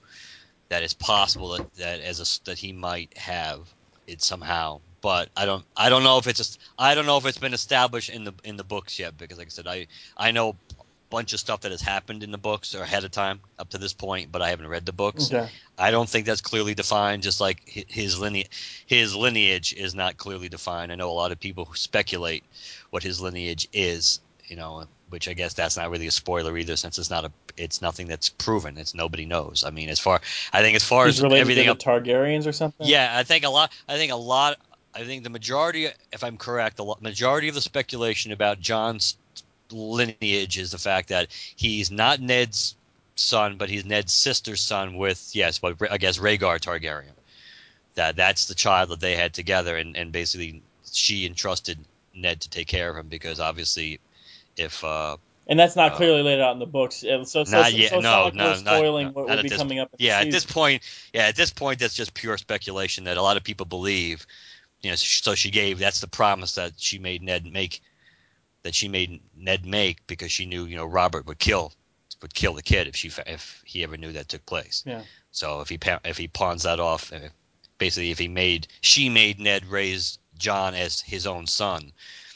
that it's possible that, that as a, that he might have it somehow. But I don't I don't know if it's just I don't know if it's been established in the in the books yet because like I said I I know bunch of stuff that has happened in the books or ahead of time up to this point, but I haven't read the books.
Okay.
I don't think that's clearly defined. Just like his lineage, his lineage is not clearly defined. I know a lot of people who speculate what his lineage is. You know, which I guess that's not really a spoiler either, since it's not a, it's nothing that's proven. It's nobody knows. I mean, as far I think as far
He's
as everything
to the Targaryens or something.
yeah, I think a lot. I think a lot. I think the majority, if I'm correct, the majority of the speculation about Jon's lineage is the fact that he's not Ned's son, but he's Ned's sister's son with yes, but I guess Rhaegar Targaryen. That that's the child that they had together, and and basically she entrusted Ned to take care of him because obviously, if uh,
and that's not
uh,
clearly laid out in the books. So, so,
not
so,
yet,
so it's
no,
not like
no,
we're spoiling
not-
what
not
will be
this-
coming up. In the
yeah, at this point, yeah, at this point, that's just pure speculation that a lot of people believe. You know, so she gave that's the promise that she made Ned make, that she made Ned make because she knew you know Robert would kill would kill the kid if she if he ever knew that took place.
Yeah.
So if he if he pawns that off, uh, basically if he made she made Ned raise Jon as his own son,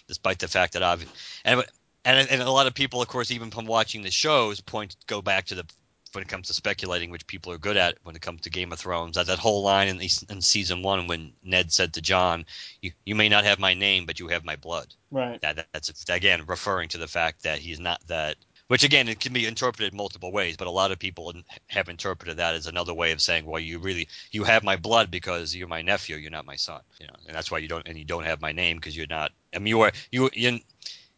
despite the fact that I've and and and a lot of people, of course, even from watching the shows, point go back to the when it comes to speculating, which people are good at when it comes to Game of Thrones. That that whole line in, the, in season one when Ned said to Jon, "You you may not have my name, but you have my blood."
Right.
That, that that's again referring to the fact that he's not that. Which again, it can be interpreted multiple ways, but a lot of people have interpreted that as another way of saying, "Well, you really you have my blood because you're my nephew, you're not my son." You know, and that's why you don't and you don't have my name because you're not. I mean, you are you you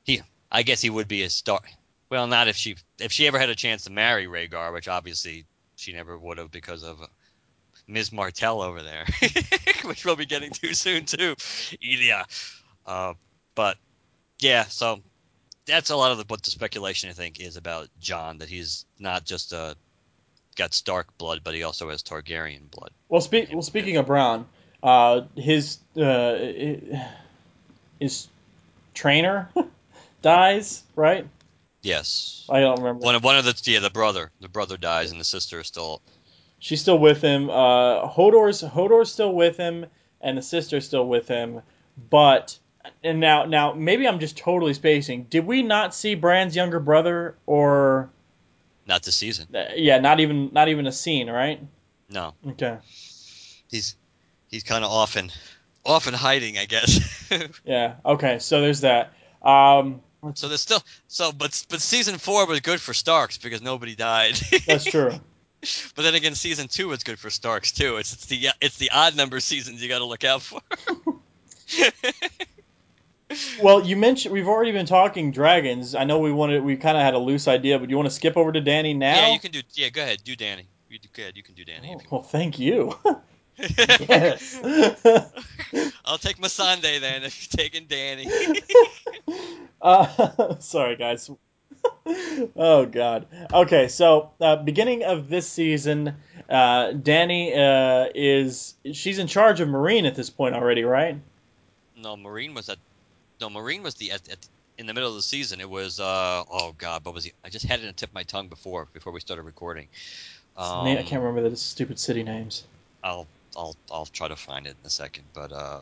he. I guess he would be a star. Well, not if she if she ever had a chance to marry Rhaegar, which obviously she never would have because of uh, Ms. Martell over there, which we'll be getting to soon too. Elia. Uh, but yeah, so that's a lot of the, what the speculation I think is about Jon that he's not just uh, got Stark blood, but he also has Targaryen blood.
Well, speak. Well, speaking of Bran, uh, his uh, his trainer dies, right?
Yes.
I don't remember.
One of one of the yeah the brother the brother dies and the sister is still
She's still with him. Uh, Hodor's Hodor's still with him, and the sister's still with him. But and now now maybe I'm just totally spacing. Did we not see Bran's younger brother, or
not this season.
uh, yeah, not even not even a scene, right?
No,
Okay.
he's he's kind of often often hiding, I guess.
Yeah. Okay. So there's that. Um,
so there's still so but but season four was good for Starks because nobody died.
that's true.
But then again, season two was good for Starks too. It's, it's the it's the odd number seasons you got to look out for.
Well, you mentioned we've already been talking dragons. I know we wanted we kind of had a loose idea, but you want to skip over to Dany now?
Yeah, you can do. Yeah, go ahead, do Dany. You go ahead, you can do Dany.
Oh, well, thank you. yes.
I'll take Missandei then if you're taking Dany.
uh, sorry, guys. oh God. Okay, so uh, beginning of this season, uh, Dany uh, is she's in charge of Meereen at this point already, right?
no, Meereen was at. No, Meereen was the at, at in the middle of the season. It was. uh Oh God, what was he? I just had it on the tip of my tongue before before we started recording. Um,
I can't remember the stupid city names.
I'll I'll I'll try to find it in a second, but uh,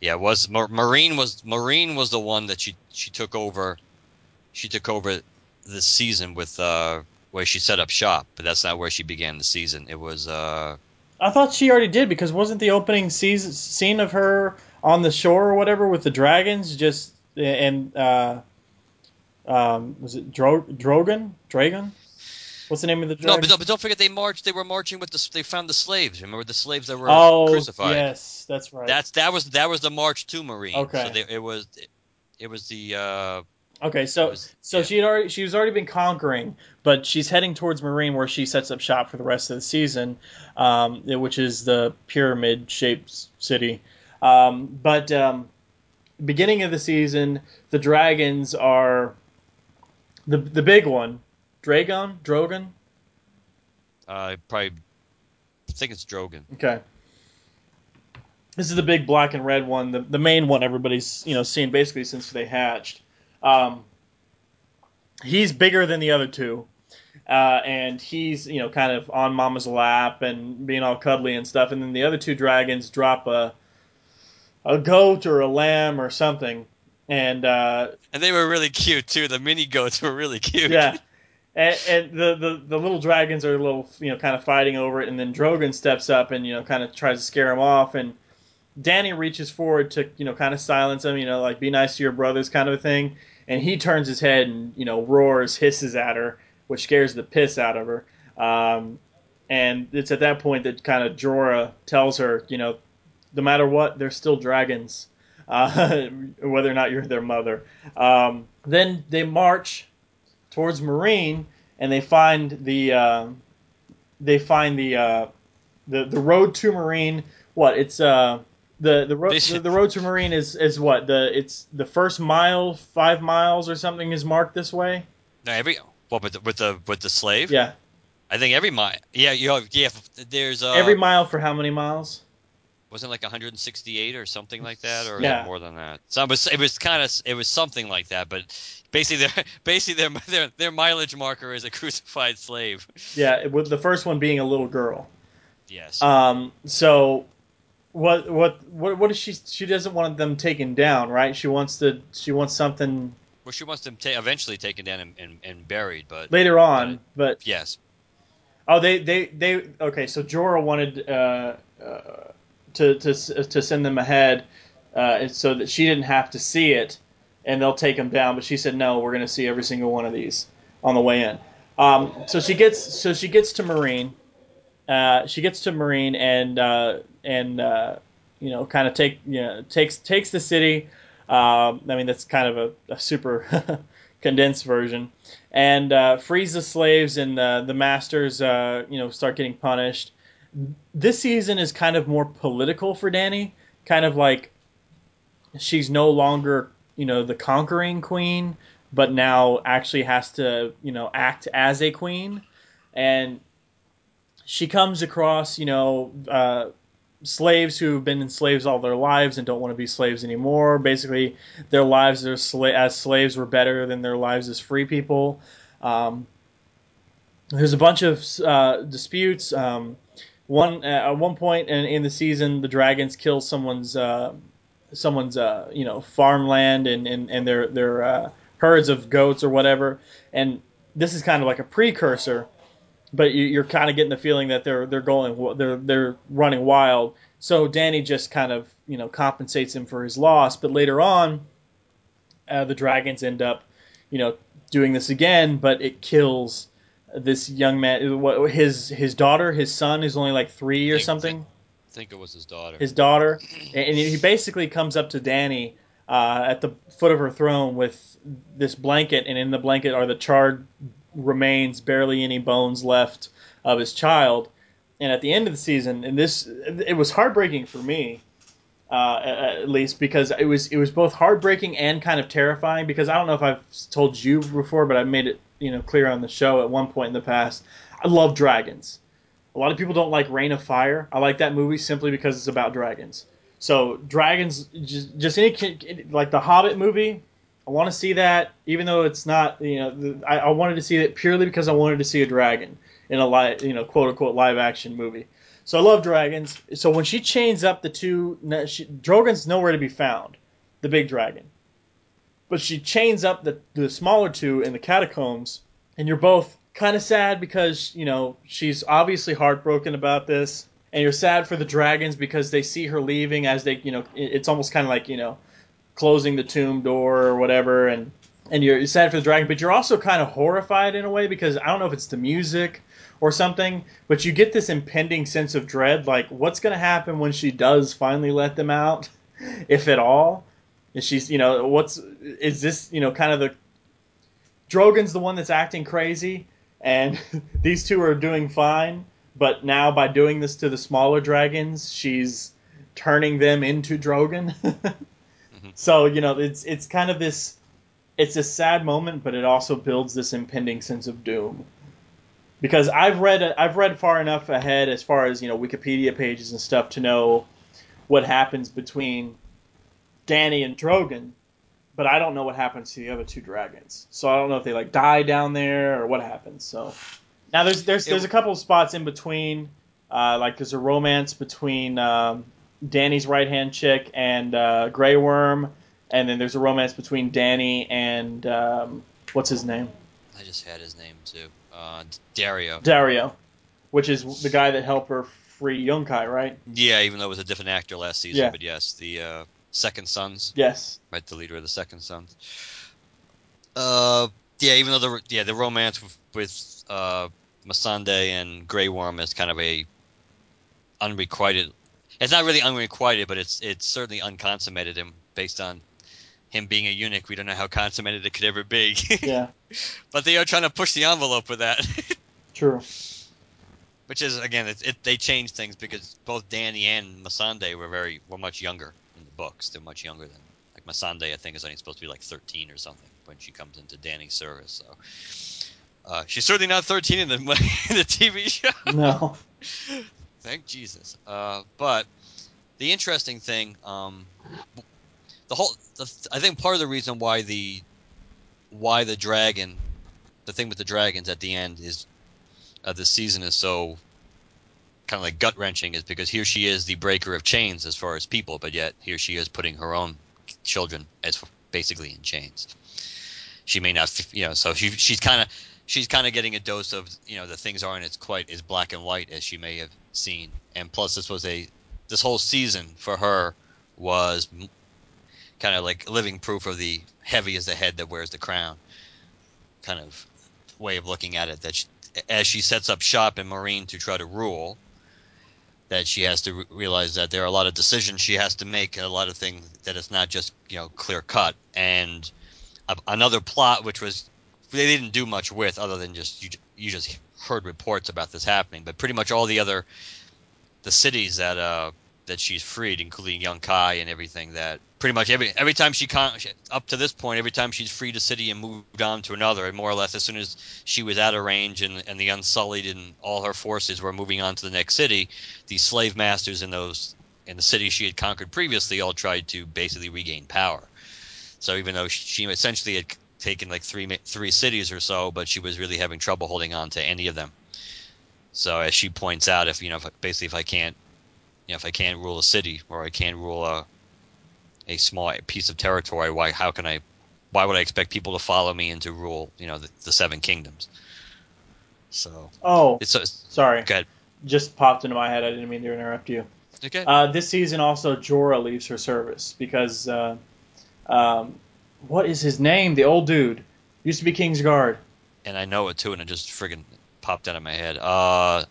yeah, was Mar- Meereen was Meereen was the one that she she took over, she took over this season with uh where she set up shop, but that's not where she began the season. It was uh
I thought she already did because wasn't the opening season, scene of her on the shore or whatever with the dragons just and uh, um, was it Dro- Drogon? Dragon? What's the name of the
no,
dragon?
but, no, but don't forget they marched. They were marching with the. They found the slaves. Remember the slaves that were
oh,
crucified.
yes, that's right.
That's that was that was the march to Meereen.
Okay.
So they, it was it, was the uh
okay, so
was,
so
yeah.
she had already she was already been conquering, but she's heading towards Meereen where she sets up shop for the rest of the season, um, which is the pyramid shaped city. Um, but um, beginning of the season, the dragons are the the big one, Dragon, Drogon.
uh probably I think it's Drogon.
Okay. This is the big black and red one, the, the main one everybody's you know seen basically since they hatched. Um, he's bigger than the other two, uh, and he's you know kind of on Mama's lap and being all cuddly and stuff, and then the other two dragons drop a a goat or a lamb or something, and uh,
And they were really cute too. The mini goats were really cute.
yeah. And, and the, the, the little dragons are a little, you know, kind of fighting over it, and then Drogon steps up and, you know, kind of tries to scare him off, and Dany reaches forward to, you know, kind of silence him, you know, like, be nice to your brothers kind of a thing, and he turns his head and, you know, roars, hisses at her, which scares the piss out of her. Um, and it's at that point that kind of Jorah tells her, you know, no matter what, they're still dragons, uh, whether or not you're their mother. Um, then they march towards Meereen, and they find the uh, they find the uh, the the road to Meereen. What it's uh the the road the, the road to Meereen is is what the it's the first mile five miles or something is marked this way.
No, every what with the with the with the slave?
Yeah,
I think every mile. Yeah, you know, yeah. There's uh,
every mile for how many miles?
Wasn't it like 168 or something like that, or
Yeah.
more than that. So it was it was kind of it was something like that, but basically their basically their their their mileage marker is a crucified slave.
Yeah, with the first one being a little girl.
Yes.
Um, so what what what what is she? She doesn't want them taken down, right? She wants to. She wants something
well, she wants them ta- eventually taken down and, and, and buried, but
later on. But
yes.
oh, they they they okay. So Jorah wanted uh, uh, to to to send them ahead, uh, so that she didn't have to see it, and they'll take them down. But she said no, we're going to see every single one of these on the way in. Um, so she gets so she gets to Meereen. Uh, she gets to Meereen and uh, and uh, you know kind of take you know takes takes the city. Um, I mean that's kind of a, a super condensed version, and uh, frees the slaves and uh, the masters. Uh, you know start getting punished. This season is kind of more political for Dany. Kind of like she's no longer you know the conquering queen, but now actually has to you know act as a queen, and she comes across, you know, uh, slaves who've been slaves all their lives and don't want to be slaves anymore. Basically, their lives as slaves were better than their lives as free people. Um, there's a bunch of uh, disputes. Um, one at one point in, in the season, the dragons kill someone's uh, someone's uh, you know farmland and and, and their their uh, herds of goats or whatever. And this is kind of like a precursor but you, you're kind of getting the feeling that they're they're going they're they're running wild. So Dany just kind of you know compensates him for his loss, but later on, uh, the dragons end up you know doing this again, but it kills this young man. What his his daughter, his son, is only like three or
Think-
something.
I think it was his daughter.
His daughter, and he basically comes up to Dany uh, at the foot of her throne with this blanket, and in the blanket are the charred remains, barely any bones left of his child. And at the end of the season, and this it was heartbreaking for me, uh, at least because it was it was both heartbreaking and kind of terrifying. Because I don't know if I've told you before, but I made it you know clear on the show at one point in the past. I love dragons. A lot of people don't like Reign of Fire. I like that movie simply because it's about dragons. So dragons, just, just any like the Hobbit movie. I want to see that, even though it's not, you know, I, I wanted to see it purely because I wanted to see a dragon in a live, you know, quote unquote live action movie. So I love dragons. So when she chains up the two, she, Drogon's nowhere to be found, the big dragon. But she chains up the the smaller two in the catacombs, and you're both kind of sad because you know she's obviously heartbroken about this, and you're sad for the dragons because they see her leaving as they, you know, it's almost kind of like you know closing the tomb door or whatever, and and you're sad for the dragon, but you're also kind of horrified in a way because I don't know if it's the music or something, but you get this impending sense of dread, like what's going to happen when she does finally let them out, if at all. Is she's, you know, what's is this, you know, kind of the Drogon's the one that's acting crazy, and these two are doing fine, but now by doing this to the smaller dragons, she's turning them into Drogon. Mm-hmm. So you know, it's it's kind of this, it's a sad moment, but it also builds this impending sense of doom. Because I've read I've read far enough ahead as far as you know Wikipedia pages and stuff to know what happens between Dany and Drogon, but I don't know what happens to the other two dragons. So I don't know if they like die down there or what happens. So now there's there's there's a couple of spots in between. Uh, like there's a romance between um, Dany's right hand chick and uh, Grey Worm, and then there's a romance between Dany and um, what's his name?
I just had his name too. Uh, Daario.
Daario, which is the guy that helped her free Yunkai, right?
Yeah, even though it was a different actor last season,
Yeah.
but yes, the uh, Second Sons,
Yes.
right? The leader of the Second Sons. Uh, yeah, even though the yeah the romance with, with uh, Missandei and Grey Worm is kind of a unrequited. It's not really unrequited, but it's it's certainly unconsummated him based on him being a eunuch. We don't know how consummated it could ever be.
Yeah.
but they are trying to push the envelope with that.
True.
Which is again, it's, it they changed things because both Dany and Missandei were very were much younger books. They're much younger than like Missandei. I think is only supposed to be like 13 or something when she comes into Dany's service. So uh, she's certainly not 13 in the in the TV show.
No.
Thank Jesus. Uh, but the interesting thing, um, the whole, the, I think part of the reason why the why the dragon, the thing with the dragons at the end is of this season is so kind of like gut wrenching is because here she is the breaker of chains as far as people, but yet here she is putting her own children as basically in chains. She may not, you know, so she she's kind of she's kind of getting a dose of you know the things aren't as quite as black and white as she may have seen, and plus this was a this whole season for her was kind of like living proof of the heavy is the head that wears the crown kind of way of looking at it that she, as she sets up shop in Meereen to try to rule, that she has to re- realize that there are a lot of decisions she has to make, and a lot of things that it's not just you know clear cut. And a, another plot which was they didn't do much with, other than just you, you just heard reports about this happening, but pretty much all the other the cities that uh that she's freed, including Yunkai and everything. That pretty much every every time she con- up to this point, every time she's freed a city and moved on to another, and more or less as soon as she was out of range and, and the Unsullied and all her forces were moving on to the next city, the slave masters in those in the cities she had conquered previously all tried to basically regain power. So even though she essentially had taken like three three cities or so, but she was really having trouble holding on to any of them. So as she points out, if you know, if, basically if I can't, you know, if I can't rule a city or I can't rule a a small piece of territory, why how can I why would I expect people to follow me and to rule, you know, the, the seven kingdoms? So
Oh,
it's so
sorry. Just popped into my head. I didn't mean to interrupt you.
Okay.
Uh, this season also Jorah leaves her service because uh, um, what is his name? The old dude used to be King's Guard.
and I know it too, and it just friggin' popped out of my head. Uh,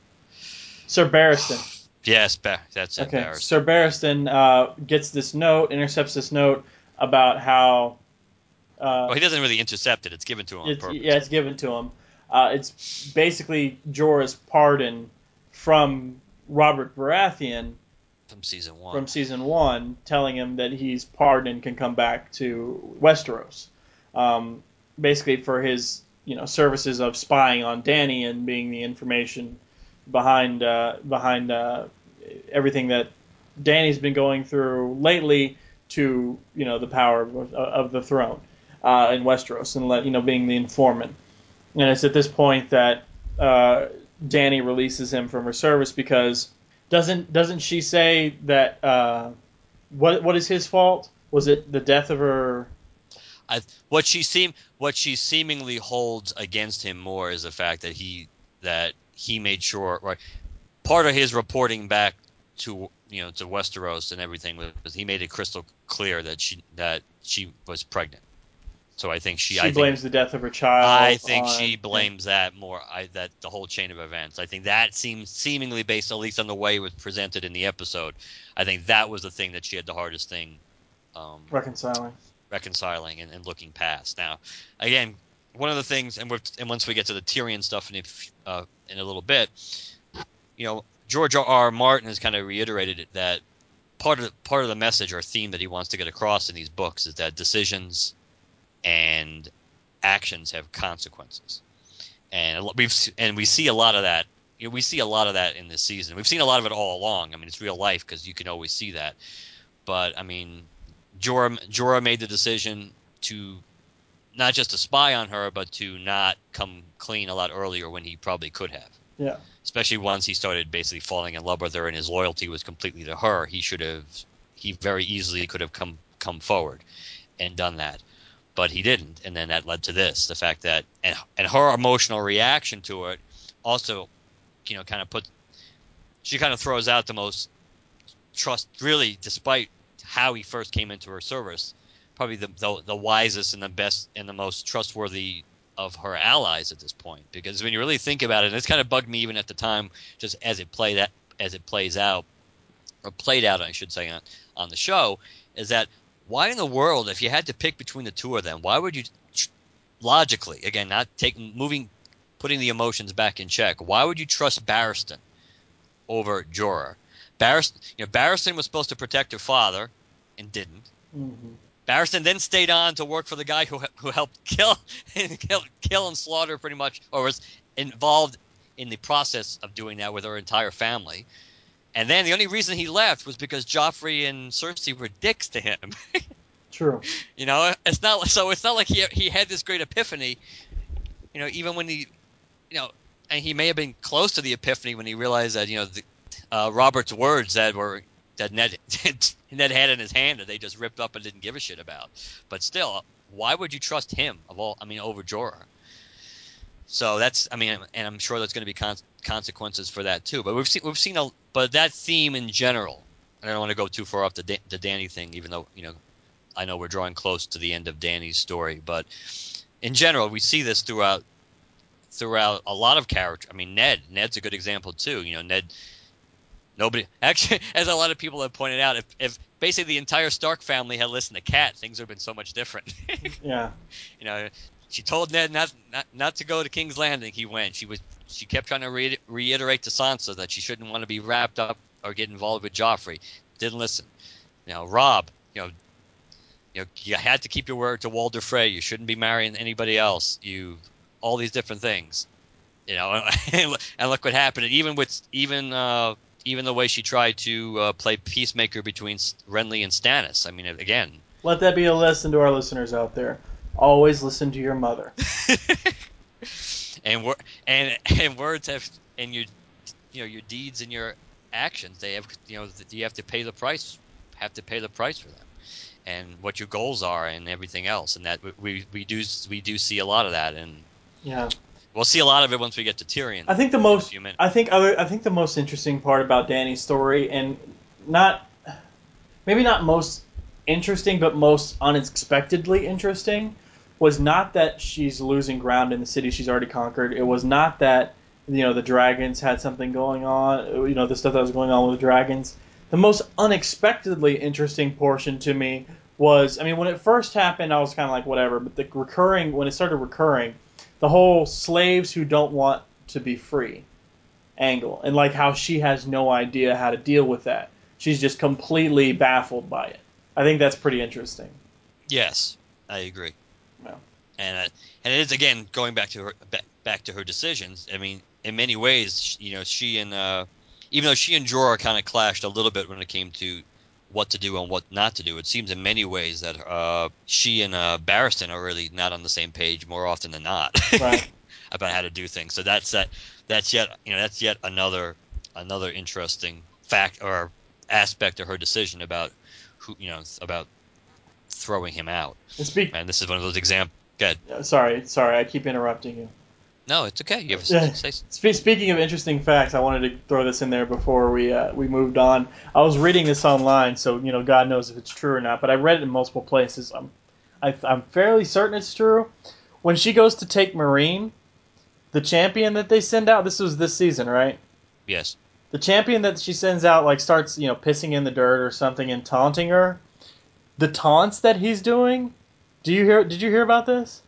Sir Barristan.
Yes, ba- that's it.
Okay.
Barristan.
Sir Barristan uh, gets this note, intercepts this note about how. Uh,
Well, he doesn't really intercept it; it's given to him
it's, yeah, it's given to him. Uh, it's basically Jorah's pardon from Robert Baratheon
from season one.
from season one, telling him that he's pardoned and can come back to Westeros. Um, basically, for his you know services of spying on Dany and being the information behind uh, behind uh, everything that Dany's been going through lately to you know the power of, of the throne uh, in Westeros and let you know being the informant. And it's at this point that uh, Dany releases him from her service because doesn't doesn't she say that uh, what what is his fault? Was it the death of her?
I, what she seem what she seemingly holds against him more is the fact that he that he made sure right part of his reporting back to you know to Westeros and everything was, he made it crystal clear that she that she was pregnant. So I think she,
She,
I think
blames the death of her child.
I think
on-
she blames that more. I that the whole chain of events. I think that seems seemingly based, at least on the way it was presented in the episode. I think that was the thing that she had the hardest thing um,
reconciling.
reconciling and, and looking past. Now, again, one of the things, and and once we get to the Tyrion stuff in a, uh, in a little bit, you know, George R. R. Martin has kind of reiterated it that part of the, part of the message or theme that he wants to get across in these books is that decisions and actions have consequences, and we've and we see a lot of that. You know, we see a lot of that in this season. We've seen a lot of it all along. I mean, it's real life because you can always see that. But I mean, Jorah Jorah made the decision to not just to spy on her, but to not come clean a lot earlier when he probably could have.
Yeah.
Especially once he started basically falling in love with her and his loyalty was completely to her, he should have he very easily could have come come forward and done that. But he didn't, and then that led to this. The fact that and and her emotional reaction to it also, you know, kind of put she kind of throws out the most trust really despite how he first came into her service probably the, the, the wisest and the best and the most trustworthy of her allies at this point. Because when you really think about it, and it's kind of bugged me even at the time, just as it played that as it plays out, or played out, I should say, on, on the show, is that why in the world, if you had to pick between the two of them, why would you logically, again, not taking moving, putting the emotions back in check, why would you trust Barristan over Jorah? Barristan, you know, Barristan was supposed to protect her father, and didn't.
Mm-hmm.
Barristan then stayed on to work for the guy who who helped kill and kill, kill and slaughter pretty much, or was involved in the process of doing that with her entire family. And then the only reason he left was because Joffrey and Cersei were dicks to him.
True.
you know, it's not so. It's not like he he had this great epiphany. You know, even when he, you know, and he may have been close to the epiphany when he realized that you know the, uh, Robert's words that were that Ned Ned had in his hand that they just ripped up and didn't give a shit about. But still, why would you trust him of all? I mean, over Jorah. So that's, I mean, and I'm sure there's going to be con- consequences for that too. But we've seen, we've seen a, but that theme in general. I don't want to go too far off the the Dany thing, even though you know, I know we're drawing close to the end of Dany's story. But in general, we see this throughout throughout a lot of characters. I mean, Ned. Ned's a good example too. You know, Ned Nobody actually, as a lot of people have pointed out, if, if basically the entire Stark family had listened to Cat, things would have been so much different.
yeah.
You know, she told Ned not, not not to go to King's Landing. He went. She was she kept trying to re- reiterate to Sansa that she shouldn't want to be wrapped up or get involved with Joffrey. Didn't listen. You know, Robb. You know, you know, you had to keep your word to Walder Frey. You shouldn't be marrying anybody else. You all these different things. You know, and look what happened. And even with even uh, even the way she tried to uh, play peacemaker between Renly and Stannis. I mean, again.
Let that be a lesson to our listeners out there. Always listen to your mother.
and and and words have and your you know your deeds and your actions they have you know you have to pay the price have to pay the price for them and what your goals are and everything else and that we we do we do see a lot of that and
yeah
We'll see a lot of it once we get to Tyrion.
I think the most I think other I think the most interesting part about Dany's story and not maybe not most interesting but most unexpectedly interesting was not that she's losing ground in the city she's already conquered. It was not that you know the dragons had something going on, you know the stuff that was going on with the dragons. The most unexpectedly interesting portion to me was I mean when it first happened I was kind of like whatever, but the recurring when it started recurring the whole slaves who don't want to be free angle and like how she has no idea how to deal with that. She's just completely baffled by it. I think that's pretty interesting.
Yes, I agree.
Yeah.
And uh, and it is again going back to her back, back to her decisions. I mean, in many ways, you know, she and uh, even though she and Jorah kind of clashed a little bit when it came to what to do and what not to do. It seems in many ways that uh, she and uh, Barristan are really not on the same page more often than not
right.
about how to do things. So that's that. That's yet you know that's yet another another interesting fact or aspect of her decision about who you know about throwing him out.
And, speak-
and this is one of those examples. Good.
Sorry, sorry, I keep interrupting you.
No, it's okay. You have say.
Speaking of interesting facts, I wanted to throw this in there before we uh, we moved on. I was reading this online, so you know, God knows if it's true or not. But I read it in multiple places. I'm I, I'm fairly certain it's true. When she goes to take Meereen, the champion that they send out. This was this season, right?
Yes.
The champion that she sends out like starts you know pissing in the dirt or something and taunting her. The taunts that he's doing. Do you hear? Did you hear about this?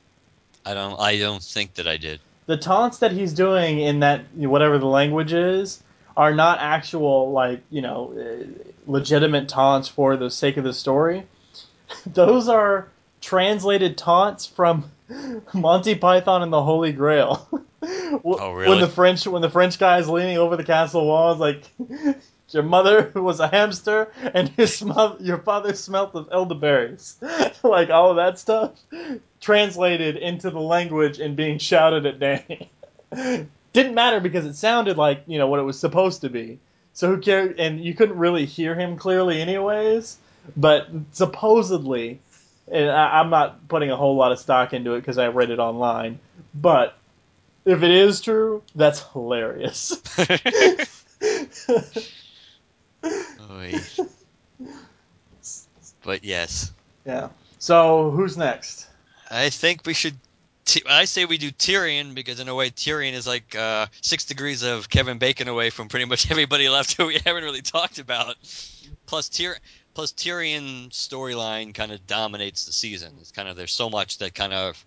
I don't. I don't think that I did
the taunts that he's doing in that whatever the language is are not actual like you know uh, legitimate taunts for the sake of the story. Those are translated taunts from Monty Python and the Holy Grail.
oh, really?
When the French when the French guy is leaning over the castle walls, like Your mother was a hamster, and your sm- your father smelt of elderberries. like all of that stuff translated into the language and being shouted at Dany. Didn't matter because it sounded like you know what it was supposed to be. So who cared? And you couldn't really hear him clearly, anyways. But supposedly, and I, I'm not putting a whole lot of stock into it because I read it online. But if it is true, that's hilarious.
But yes,
yeah. So who's next?
I think we should. T- I say we do Tyrion because in a way Tyrion is like uh, six degrees of Kevin Bacon away from pretty much everybody left who we haven't really talked about. Plus Tyr plus Tyrion's storyline kind of dominates the season. It's kind of there's so much that kind of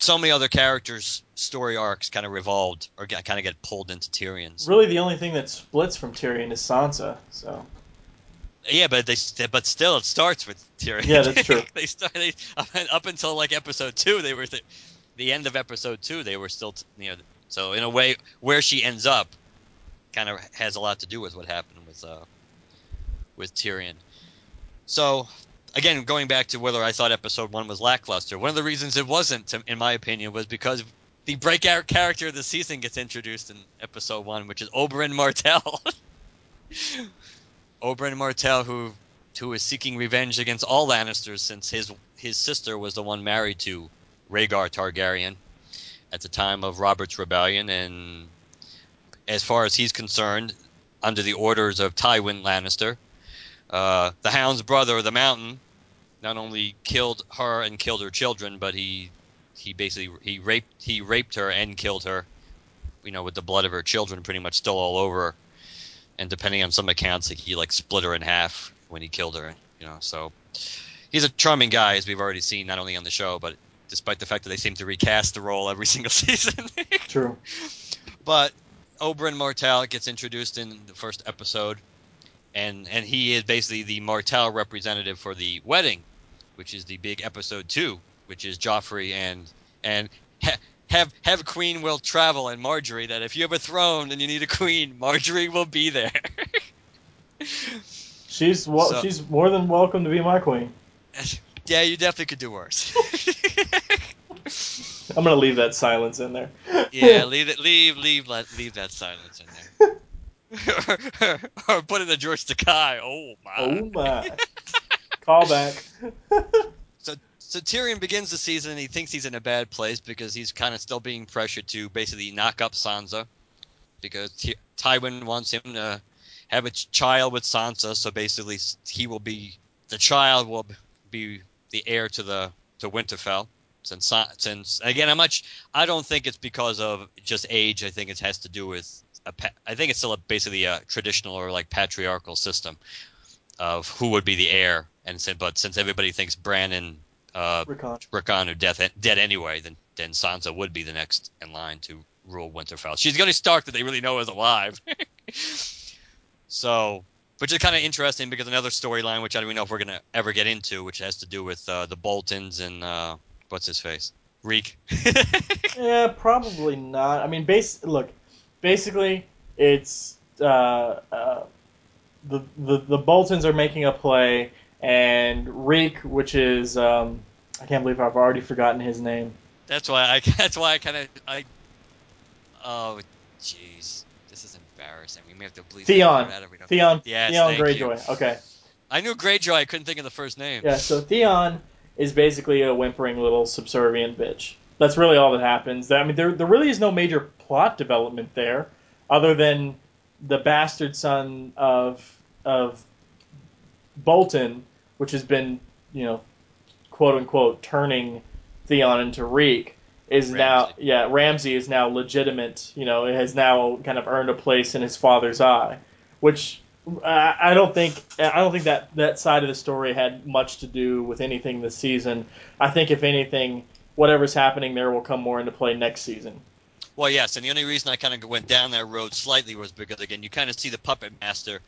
so many other characters' story arcs kind of revolved or get, kind of get pulled into Tyrion's.
Really, the only thing that splits from Tyrion is Sansa. So
Yeah, but they but still it starts with Tyrion.
Yeah, that's true.
they start they, up until like episode two, they were th- the end of episode two. They were still t- you know so in a way where she ends up kind of has a lot to do with what happened with uh with Tyrion. So again, going back to whether I thought episode one was lackluster, one of the reasons it wasn't, in my opinion, was because the breakout character of the season gets introduced in episode one, which is Oberyn Martell. Oberyn Martell, who who is seeking revenge against all Lannisters since his his sister was the one married to Rhaegar Targaryen at the time of Robert's rebellion, and as far as he's concerned, under the orders of Tywin Lannister, uh, the Hound's brother, the Mountain, not only killed her and killed her children, but he he basically he raped he raped her and killed her, you know, with the blood of her children pretty much still all over her. And depending on some accounts, he like split her in half when he killed her. You know, so he's a charming guy, as we've already seen not only on the show, but despite the fact that they seem to recast the role every single season.
true.
but Oberyn Martell gets introduced in the first episode, and and he is basically the Martell representative for the wedding, which is the big episode two, which is Joffrey and and ha- have have Queen will travel and Margaery. That if you have a throne and you need a queen, Margaery will be there.
She's well,
So-
she's more than welcome to be my queen.
yeah, you definitely could do worse.
I'm gonna leave that silence in there.
yeah, leave it, leave leave leave that silence in there. or put in the George Takei. Oh my.
oh my. Call back.
So Tyrion begins the season and he thinks he's in a bad place because he's kind of still being pressured to basically knock up Sansa because Ty- Tywin wants him to have a child with Sansa. So basically, he will be the child will be the heir to the to Winterfell. Since since again, I'm much I don't think it's because of just age. I think it has to do with a I think it's still a, basically a traditional or like patriarchal system of who would be the heir. And sin- but since everybody thinks Bran and uh,
Rickon.
Rickon are death, dead anyway, then then Sansa would be the next in line to rule Winterfell. She's the only Stark that they really know is alive. so, which is kind of interesting because another storyline, which I don't even know if we're gonna ever get into, which has to do with uh, the Boltons and uh, what's his face, Reek.
Yeah, probably not. I mean, base. Look, basically, it's uh, uh, the the the Boltons are making a play, and Reek, which is um, I can't believe I've already forgotten his name.
that's why I. That's why I kind of I. Oh, jeez, this is embarrassing. We may have to bleep
Theon.
out if we don't-
Theon.
Yes,
Theon
thank you.
Greyjoy. Okay.
I knew Greyjoy. I couldn't think of the first name.
Yeah. So Theon is basically a whimpering little subservient bitch. That's really all that happens. I mean, there there really is no major plot development there, other than the bastard son of of Bolton, which has been you know, quote unquote, turning Theon into Reek. Is now yeah Ramsay is now legitimate. You know, it has now kind of earned a place in his father's eye, which I I don't think I don't think that that side of the story had much to do with anything this season. I think if anything, whatever's happening there will come more into play next season.
Well, yes, and the only reason I kind of went down that road slightly was because again, you kind of see the puppet master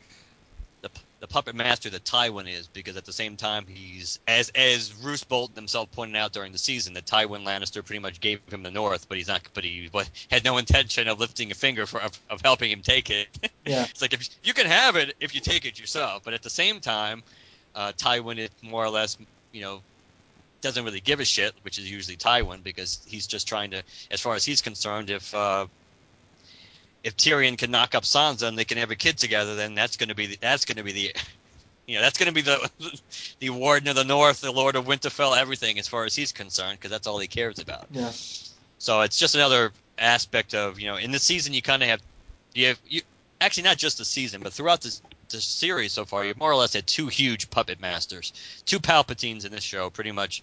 the, the puppet master that Tywin is, because at the same time he's as as Roose Bolton himself pointed out during the season that Tywin Lannister pretty much gave him the North, but he's not, but he but had no intention of lifting a finger for of, of helping him take it.
Yeah.
it's like if you can have it if you take it yourself, but at the same time, uh, Tywin is more or less, you know, doesn't really give a shit, which is usually Tywin because he's just trying to, as far as he's concerned, if uh, if Tyrion can knock up Sansa and they can have a kid together, then that's going to be the, that's going to be the you know that's going to be the the Warden of the North, the Lord of Winterfell, everything as far as he's concerned because that's all he cares about.
Yeah.
So it's just another aspect of you know in the season you kind of have you have you actually not just the season but throughout this the series so far you more or less had two huge puppet masters, two Palpatines in this show pretty much.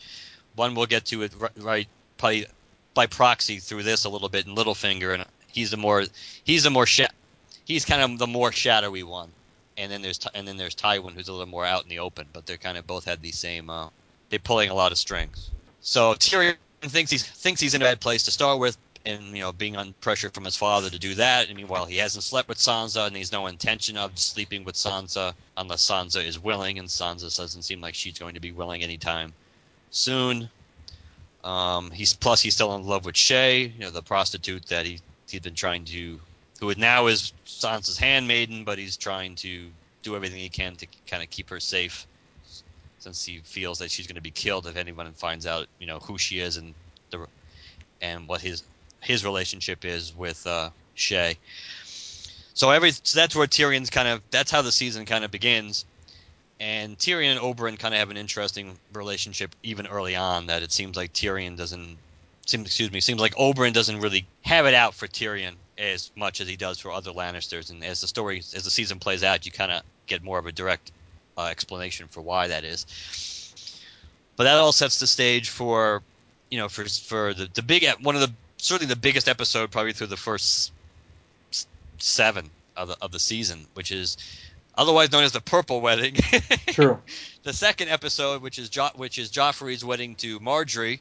One we'll get to it right, probably by proxy through this a little bit in Littlefinger and he's the more he's the more sha- he's kind of the more shadowy one. And then there's and then there's Tywin who's a little more out in the open but they're kind of both had the same uh, they're pulling a lot of strings. So Tyrion thinks he's thinks he's in a bad place to start with and you know being under pressure from his father to do that. And meanwhile he hasn't slept with Sansa and he's no intention of sleeping with Sansa unless Sansa is willing and Sansa doesn't seem like she's going to be willing anytime soon. Um, he's plus he's still in love with Shae, you know, the prostitute that he he'd been trying to, who now is Sansa's handmaiden, but he's trying to do everything he can to kind of keep her safe, since he feels that she's going to be killed if anyone finds out, you know, who she is and the and what his his relationship is with uh, Shae. So every so that's where Tyrion's kind of that's how the season kind of begins. And Tyrion and Oberyn kind of have an interesting relationship even early on. That it seems like Tyrion doesn't, seems excuse me, seems like Oberyn doesn't really have it out for Tyrion as much as he does for other Lannisters. And as the story, as the season plays out, you kind of get more of a direct uh, explanation for why that is. But that all sets the stage for, you know, for for the the big one of the certainly the biggest episode probably through the first seven of the of the season, which is otherwise known as the Purple Wedding.
True.
the second episode, which is jo- which is Joffrey's wedding to Margaery,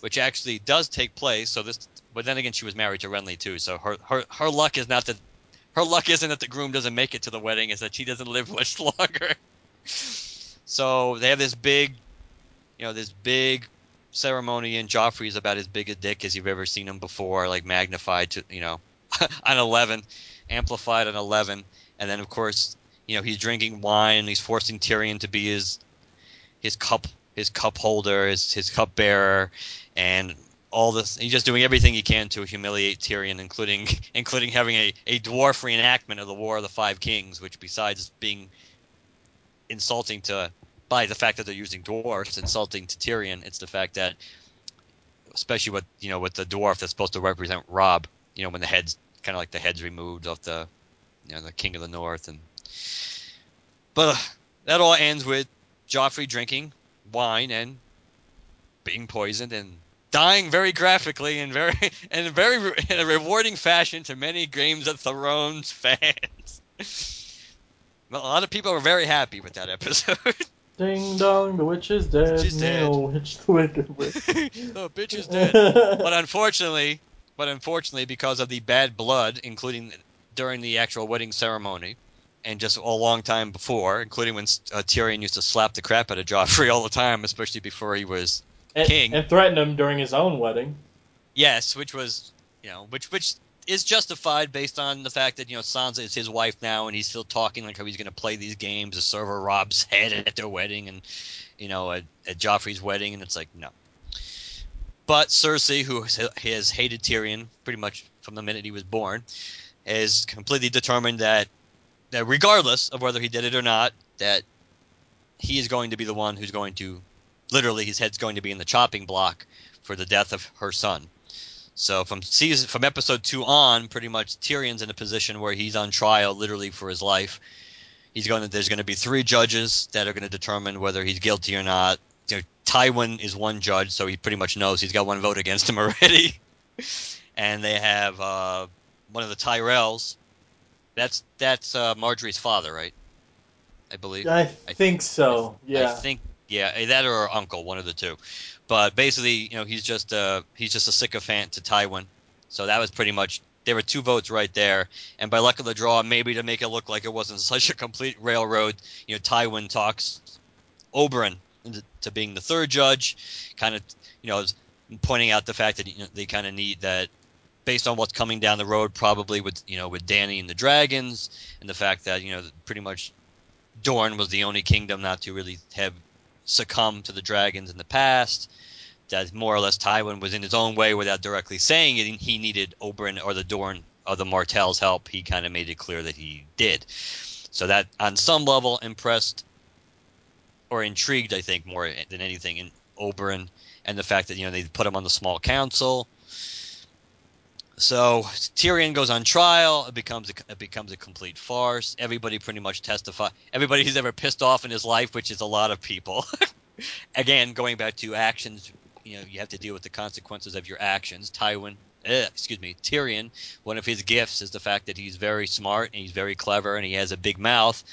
which actually does take place. So this, but then again, she was married to Renly too. So her her her luck is not that her luck isn't that the groom doesn't make it to the wedding; is that she doesn't live much longer. so they have this big, you know, this big ceremony, and Joffrey's about as big a dick as you've ever seen him before, like magnified to you know, on eleven, amplified on eleven, and then of course you know he's drinking wine and he's forcing Tyrion to be his his cup his cup holder his his cup bearer and all this he's just doing everything he can to humiliate Tyrion including including having a, a dwarf reenactment of the War of the Five Kings which besides being insulting to by the fact that they're using dwarfs insulting to Tyrion it's the fact that especially with you know with the dwarf that's supposed to represent Robb you know when the head's kind of like the head's removed off the you know the king of the north and but uh, that all ends with Joffrey drinking wine and being poisoned and dying very graphically and very in a very in a rewarding fashion to many Games of Thrones fans. a lot of people were very happy with that episode.
Ding dong, the witch is dead.
Witch is dead.
No, witch, the wicked witch.
the bitch is dead. But unfortunately, but unfortunately, because of the bad blood, including during the actual wedding ceremony, and just a long time before, including when uh, Tyrion used to slap the crap out of Joffrey all the time, especially before he was
and,
King.
and threatened him during his own wedding.
Yes, which was you know, which which is justified based on the fact that you know Sansa is his wife now, and he's still talking like how he's going to play these games to serve her Robb's head at their wedding, and you know at, at Joffrey's wedding, and it's like no. But Cersei, who has hated Tyrion pretty much from the minute he was born, is completely determined that that regardless of whether he did it or not, that he is going to be the one who's going to literally his head's going to be in the chopping block for the death of her son. So from season from episode two on, pretty much Tyrion's in a position where he's on trial literally for his life. He's going to there's going to be three judges that are going to determine whether he's guilty or not. You know, Tywin is one judge, so he pretty much knows he's got one vote against him already. and they have uh, one of the Tyrells. That's that's uh, Margaery's father, right? I believe.
I think so.
I
Yeah.
I think yeah, that or her uncle, one of the two. But basically, you know, he's just uh he's just a sycophant to Tywin. So that was pretty much there were two votes right there, and by luck of the draw, maybe to make it look like it wasn't such a complete railroad, you know, Tywin talks Oberyn into to being the third judge, kind of, you know, pointing out the fact that you know, they kind of need that based on what's coming down the road, probably with you know with Dany and the dragons, and the fact that you know pretty much Dorne was the only kingdom not to really have succumbed to the dragons in the past. That more or less Tywin was in his own way without directly saying it. He needed Oberyn or the Dorne or the Martells' help. He kind of made it clear that he did. So that on some level impressed or intrigued, I think, more than anything in Oberyn and the fact that you know they put him on the small council. So Tyrion goes on trial. It becomes a, it becomes a complete farce. Everybody pretty much testify. Everybody who's ever pissed off in his life, which is a lot of people. Again, going back to actions, you know, you have to deal with the consequences of your actions. Tywin, eh, excuse me, Tyrion. One of his gifts is the fact that he's very smart and he's very clever and he has a big mouth.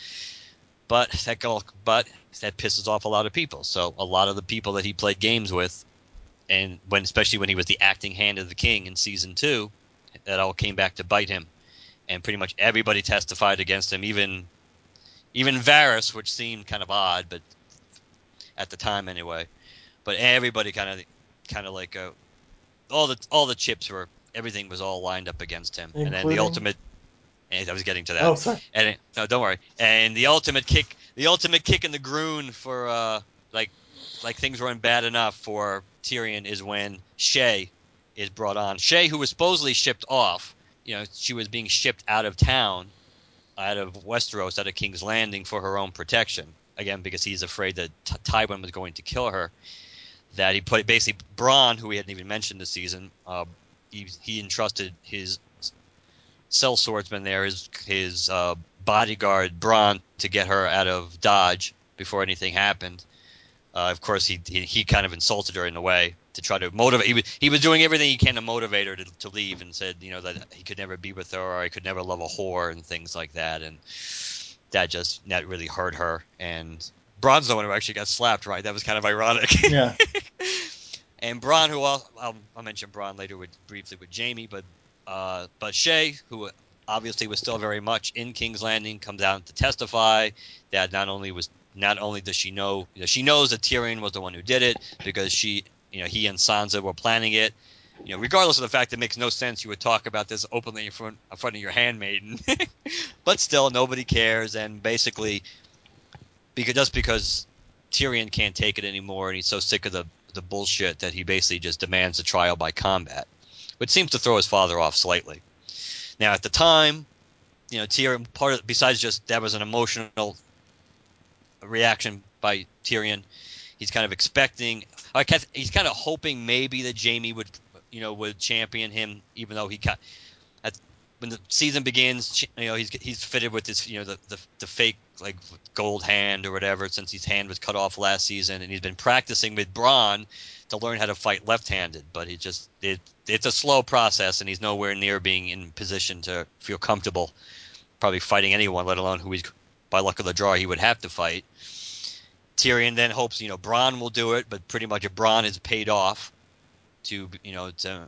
But that but that pisses off a lot of people. So a lot of the people that he played games with and when especially when he was the acting hand of the king in season two, that all came back to bite him, and pretty much everybody testified against him, even even Varys, which seemed kind of odd, but at the time anyway. But everybody kind of kind of like uh, all the all the chips were everything was all lined up against him,
Including...
and then the ultimate. And I was getting to that.
Oh, sorry.
And it, no, don't worry. And the ultimate kick, the ultimate kick in the groon for uh, like like things weren't bad enough for Tyrion is when Shae is brought on. Shae, who was supposedly shipped off, you know, she was being shipped out of town, out of Westeros, out of King's Landing for her own protection. Again, because he's afraid that T- Tywin was going to kill her. That he put basically Bronn, who we hadn't even mentioned this season, uh, he, he entrusted his cell swordsman there, his his uh, bodyguard Bronn, to get her out of Dodge before anything happened. Uh, of course, he, he, he kind of insulted her in a way to try to motivate. He was, he was doing everything he can to motivate her to, to leave, and said you know that he could never be with her, or he could never love a whore, and things like that. And that just that really hurt her. And Bronn's the one who actually got slapped, right? That was kind of ironic.
Yeah.
and Bronn, who I'll, I'll, I'll mention Bronn later with, briefly with Jaime, but uh, but Shae, who obviously was still very much in King's Landing, comes out to testify that not only was not only does she know, she knows that Tyrion was the one who did it because she, you know, he and Sansa were planning it. You know, regardless of the fact that it makes no sense, you would talk about this openly in front, in front of your handmaiden. but still, nobody cares, and basically, because just because Tyrion can't take it anymore, and he's so sick of the the bullshit that he basically just demands a trial by combat, which seems to throw his father off slightly. Now, at the time, you know, Tyrion part of besides just that was an emotional reaction by Tyrion. He's kind of expecting. He's kind of hoping maybe that Jaime would, you know, would champion him, even though he cut. When the season begins, you know, he's he's fitted with this, you know, the, the the fake like gold hand or whatever, since his hand was cut off last season, and he's been practicing with Bronn to learn how to fight left-handed. But he just it it's a slow process, and he's nowhere near being in position to feel comfortable, probably fighting anyone, let alone who he's by luck of the draw he would have to fight. Tyrion then hopes you know Bronn will do it, but pretty much if Bronn is paid off to you know to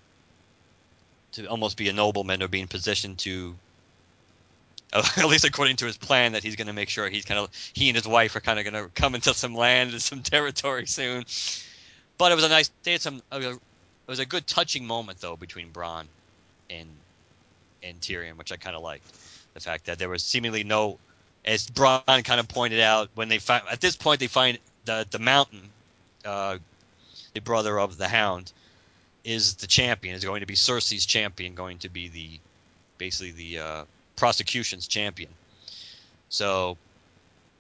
to almost be a nobleman or be in position to at least according to his plan that he's going to make sure he's kind of he and his wife are kind of going to come into some land and some territory soon. But it was a nice they had some it was a good touching moment though between Bronn and and Tyrion, which I kind of liked. The fact that there was seemingly no as Bronn kind of pointed out, when they find at this point they find the the mountain, uh, the brother of the Hound, is the champion. Is going to be Cersei's champion. Going to be the basically the uh, prosecution's champion. So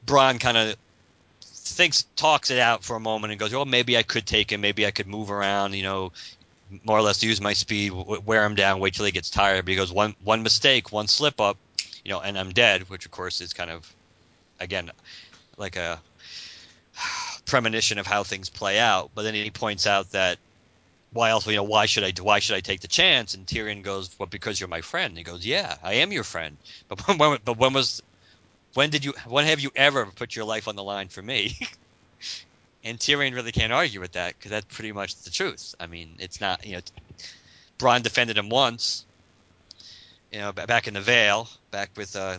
Bronn kind of thinks talks it out for a moment and goes, "Well, maybe I could take him. Maybe I could move around. You know." More or less use my speed, wear him down, wait till he gets tired. but Because one one mistake, one slip up, you know, and I'm dead, which of course is kind of, again, like a premonition of how things play out. But then he points out that why else, you know, why should I why should I take the chance? And Tyrion goes, well, because you're my friend. And he goes, yeah, I am your friend. But when, but when was when did you when have you ever put your life on the line for me? and Tyrion really can't argue with that because that's pretty much the truth. I mean, it's not you know, Bronn defended him once, you know, back in the Vale, back with uh,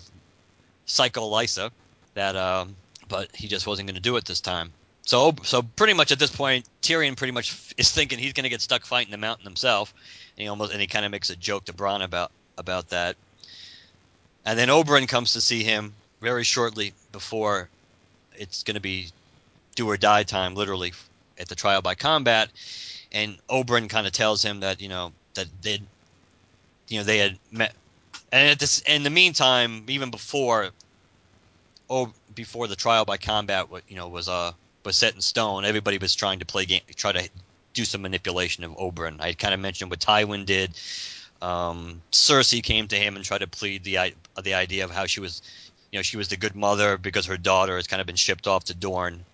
Psycho Lysa, that um, but he just wasn't going to do it this time. So, so pretty much at this point, Tyrion pretty much is thinking he's going to get stuck fighting the mountain himself, and he almost and he kind of makes a joke to Bronn about about that. And then Oberyn comes to see him very shortly before it's going to be do or die time, literally at the trial by combat. And Oberyn kind of tells him that you know that they, you know, they had met, and this in the meantime, even before, oh, before the trial by combat, you know was uh was set in stone. Everybody was trying to play game, try to do some manipulation of Oberyn. I kind of mentioned what Tywin did. Um, Cersei came to him and tried to plead the the idea of how she was, you know, she was the good mother because her daughter has kind of been shipped off to Dorne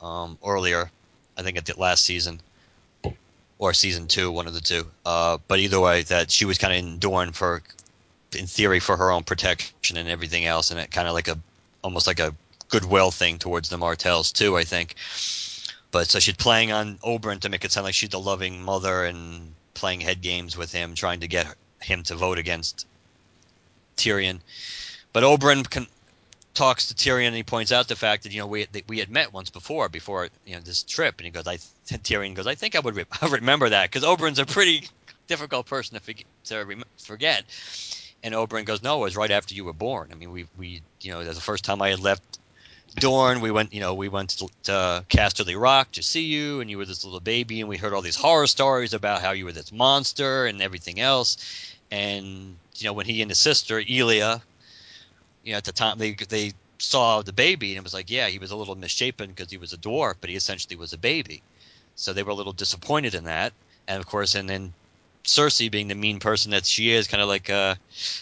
um, earlier, I think at the last season or season two, one of the two. Uh, but either way, that she was kind of in Dorne for, in theory, for her own protection and everything else, and it kind of like a, almost like a goodwill thing towards the Martells too. I think. But so she's playing on Oberyn to make it sound like she's the loving mother and playing head games with him, trying to get him to vote against Tyrion. But Oberyn con- talks to Tyrion and he points out the fact that you know we that we had met once before before you know this trip, and he goes, I Tyrion goes, I think I would re- I remember that because Oberyn's a pretty difficult person to to re- forget. And Oberyn goes, No, it was right after you were born. I mean, we we you know, the first time I had left Dorne, we went, you know, we went to, to Casterly Rock to see you, and you were this little baby, and we heard all these horror stories about how you were this monster and everything else. And you know, when he and his sister Elia, you know, at the time they they saw the baby, and it was like, yeah, he was a little misshapen because he was a dwarf, but he essentially was a baby. So they were a little disappointed in that, and of course, and then Cersei, being the mean person that she is, kind of like, uh,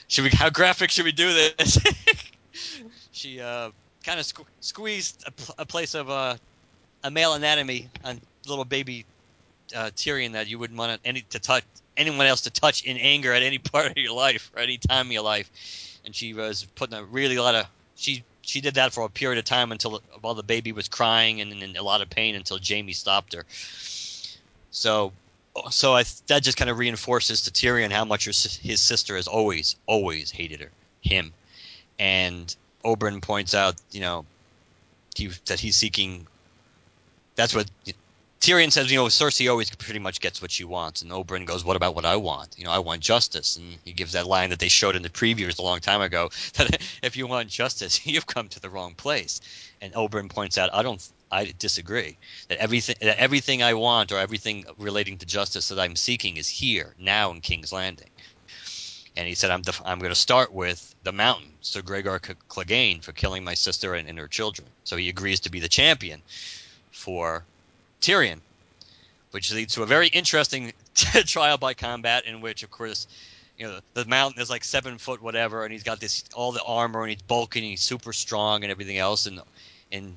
should we? How graphic should we do this? she uh, kind of sque- squeezed a, a, place of uh, a male anatomy on little baby uh, Tyrion that you wouldn't want any to touch anyone else to touch in anger at any part of your life or any time of your life. And she was putting a really lot of she she did that for a period of time until while the baby was crying and in a lot of pain until Jaime stopped her. So so I, that just kind of reinforces to Tyrion how much his, sister has always always hated her him, and Oberyn points out, you know, he, that he's seeking. That's what Tyrion says. You know, Cersei always pretty much gets what she wants, and Oberyn goes, "What about what I want? You know, I want justice." And he gives that line that they showed in the previews a long time ago that if you want justice, you've come to the wrong place. And Oberyn points out, "I don't." I disagree. That everything that everything I want or everything relating to justice that I'm seeking is here now in King's Landing and he said, "I'm def- I'm going to start with the Mountain, Sir Gregor Clegane, for killing my sister and, and, her children." So he agrees to be the champion for Tyrion, which leads to a very interesting trial by combat in which, of course, you know the Mountain is like seven foot whatever, and he's got this all the armor and he's bulky and he's super strong and everything else, and and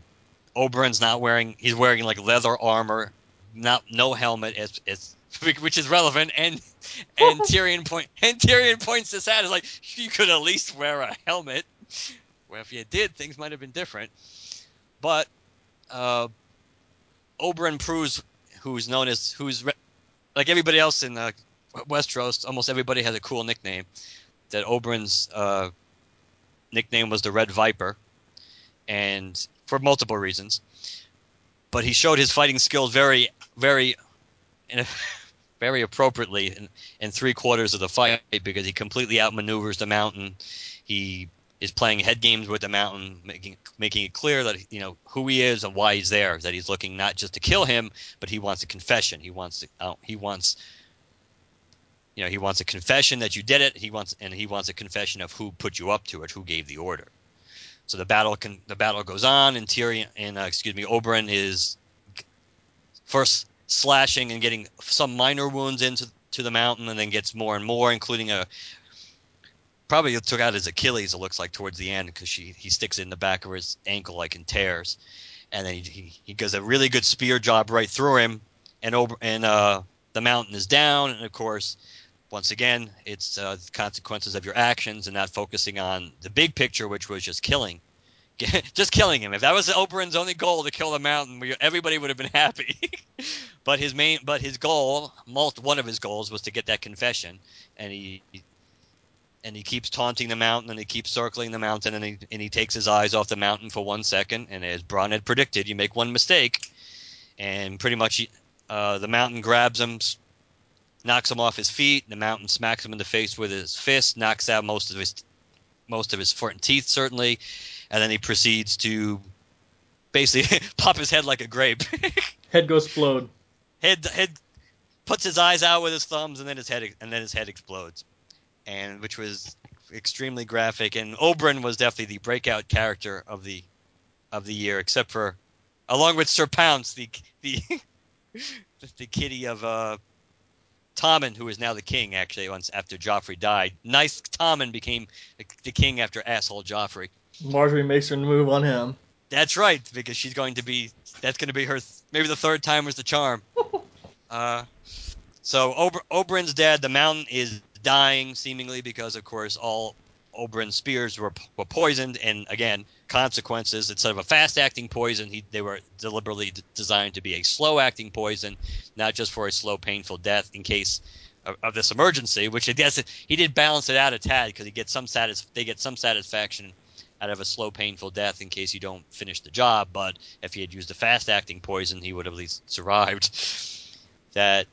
Oberyn's not wearing he's wearing like leather armor, not no helmet. It's it's which is relevant. And and Tyrion point and Tyrion points this out. Is like you could at least wear a helmet. Well, if you did, things might have been different. But uh, Oberyn proves, who's known as who's re- like everybody else in uh, Westeros, almost everybody has a cool nickname. That Oberyn's uh, nickname was the Red Viper, and for multiple reasons. But he showed his fighting skills very, very, very appropriately in, in three quarters of the fight because he completely outmaneuvers the mountain. He is playing head games with the mountain, making making it clear that you know who he is and why he's there. That he's looking not just to kill him, but he wants a confession. He wants to, uh, he wants you know he wants a confession that you did it. He wants and he wants a confession of who put you up to it, who gave the order. So the battle can the battle goes on, and Tyrion and uh, excuse me, Oberyn is first slashing and getting some minor wounds into to the mountain, and then gets more and more, including a probably took out his Achilles. It looks like towards the end because she he sticks it in the back of his ankle like in tears, and then he, he, he does a really good spear job right through him, and over and uh, the mountain is down, and of course. Once again, it's uh, consequences of your actions and not focusing on the big picture, which was just killing just killing him. If that was Oberyn's only goal to kill the mountain, we, everybody would have been happy. but his main, but his goal, most, one of his goals was to get that confession, and he and he keeps taunting the mountain and he keeps circling the mountain and he, and he takes his eyes off the mountain for one second and as Bronn had predicted you make one mistake and pretty much uh, the mountain grabs him knocks him off his feet the mountain smacks him in the face with his fist knocks out most of his most of his front teeth certainly. And then he proceeds to basically pop his head like a grape.
Head goes explode.
Head head puts his eyes out with his thumbs and then his head and then his head explodes. And which was extremely graphic. And Oberyn was definitely the breakout character of the of the year, except for along with Sir Pounce, the the the kitty of uh, Tommen, who is now the king. Actually, once after Joffrey died, nice Tommen became the, king after asshole Joffrey.
Margaery makes her move on him.
That's right, because she's going to be that's going to be her maybe the third time was the charm. uh, so Ober, Oberyn's dead. The mountain is dying seemingly because, of course, all Oberyn's spears were, were poisoned, and again, consequences. Instead of a fast-acting poison, he, they were deliberately d- designed to be a slow-acting poison, not just for a slow, painful death in case of, of this emergency. Which I guess he did balance it out a tad because he gets some satis- they get some satisfaction out of a slow, painful death in case you don't finish the job. But if he had used a fast-acting poison, he would have at least survived. That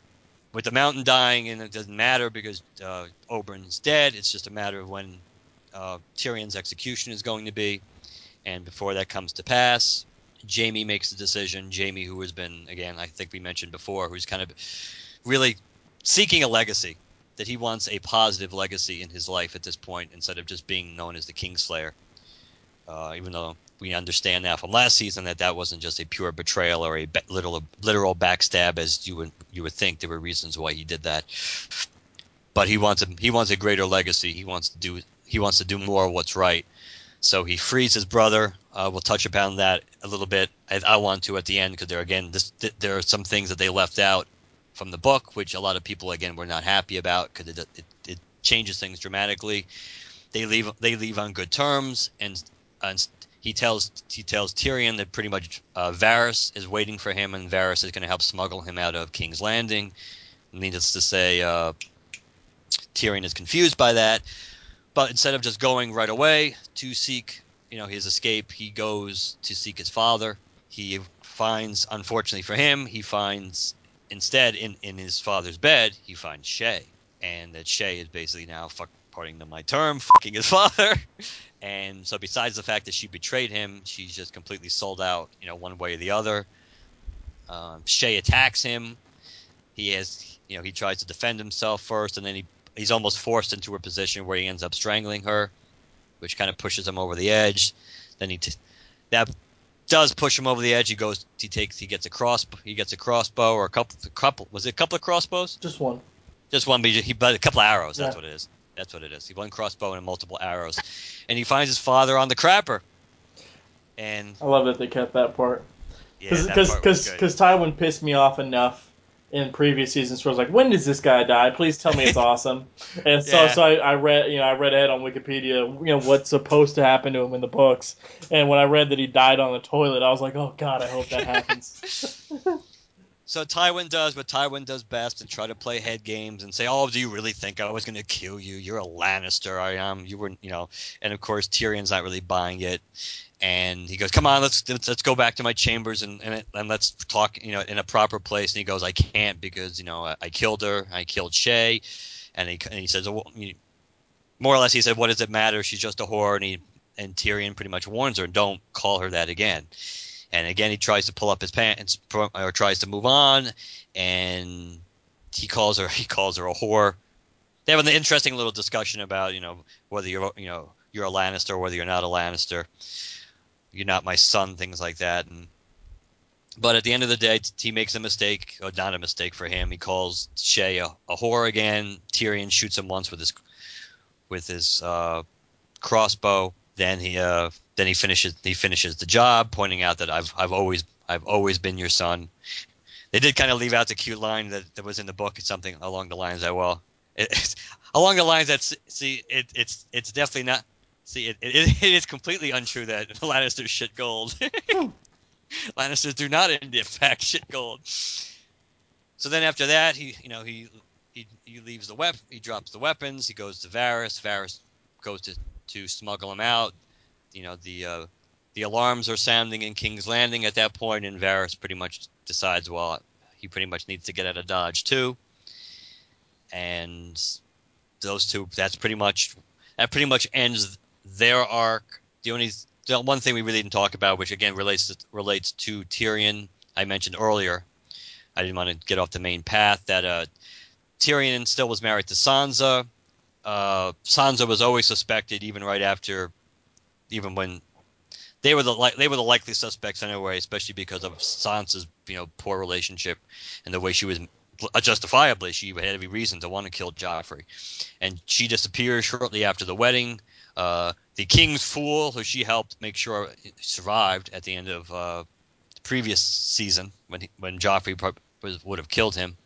with the mountain dying, and it doesn't matter because uh, Oberyn's dead. It's just a matter of when uh, Tyrion's execution is going to be, and before that comes to pass, Jaime makes the decision. Jaime, who has been again, I think we mentioned before, who's kind of really seeking a legacy. That he wants a positive legacy in his life at this point, instead of just being known as the Kingslayer. Uh, even though we understand now from last season that that wasn't just a pure betrayal or a literal literal backstab as you would you would think there were reasons why he did that. But he wants a he wants a greater legacy. He wants to do he wants to do more of what's right. So he frees his brother. Uh, we'll touch upon that a little bit. I, I want to at the end because there again this, th- there are some things that they left out from the book, which a lot of people again were not happy about because it, it, it changes things dramatically. They leave they leave on good terms, and, and he tells he tells Tyrion that pretty much uh, Varys is waiting for him, and Varys is going to help smuggle him out of King's Landing. Needless to say, uh, Tyrion is confused by that, but instead of just going right away to seek, you know, his escape, he goes to seek his father. He finds, unfortunately for him, he finds instead in in his father's bed, he finds Shae. and that Shae is basically now fuck, pardon my term, fucking his father. And so, besides the fact that she betrayed him, she's just completely sold out, you know, one way or the other. Um, Shae attacks him. He has, you know, he tries to defend himself first, and then he he's almost forced into a position where he ends up strangling her, which kind of pushes him over the edge. Then he t- that does push him over the edge. He goes, he takes, he gets a cross, he gets a crossbow or a couple, a couple. Was it a couple of crossbows?
Just one.
Just one, but he, but a couple of arrows. That's what it is. That's what it is. He one crossbow and multiple arrows, and he finds his father on the crapper. And
I love that they kept that part.
yeah,
Because
that
because because Tywin pissed me off enough in previous seasons where I was like, when does this guy die? Please tell me it's awesome. And so
Yeah.
so I, I read you know I read ahead on Wikipedia you know what's supposed to happen to him in the books. And when I read that he died on the toilet, I was like, oh god, I hope that happens.
So Tywin does what Tywin does best and try to play head games and say, "Oh, do you really think I was going to kill you? You're a Lannister. I am. You were, you know." And of course, Tyrion's not really buying it, and he goes, "Come on, let's let's, go back to my chambers and, and and let's talk, you know, in a proper place." And he goes, "I can't because you know I, I killed her. I killed Shae," and he and he says, well, more or less, he said, "What does it matter? She's just a whore." And he and Tyrion pretty much warns her, "Don't call her that again." And again, he tries to pull up his pants or tries to move on, and he calls her he calls her a whore. They have an interesting little discussion about you know whether you're you know you're a Lannister or whether you're not a Lannister. You're not my son, things like that. And but at the end of the day, he makes a mistake, or not a mistake for him. He calls Shae a, a whore again. Tyrion shoots him once with his with his uh, crossbow. Then he uh, then he finishes he finishes the job, pointing out that I've I've always I've always been your son. They did kind of leave out the cute line that, that was in the book. It's something along the lines that well, it, along the lines that see it, it's it's definitely not. See, it, it, it is completely untrue that Lannisters shit gold. Lannisters do not, in fact, shit gold. So then after that, he you know he he he leaves the weapon. He drops the weapons. He goes to Varys. Varys goes to to smuggle him out. You know the uh, the alarms are sounding in King's Landing at that point, and Varys pretty much decides, well, he pretty much needs to get out of Dodge too. And those two, that's pretty much that pretty much ends their arc. The only the one thing we really didn't talk about, which again relates to, relates to Tyrion, I mentioned earlier. I didn't want to get off the main path. That uh, Tyrion still was married to Sansa. Uh, Sansa was always suspected, even right after, even when they were the they were the likely suspects anyway, especially because of Sansa's you know poor relationship and the way she was justifiably she had every reason to want to kill Joffrey, and she disappears shortly after the wedding. Uh, the king's fool, who she helped make sure survived at the end of uh, the previous season when he, when Joffrey would have killed him,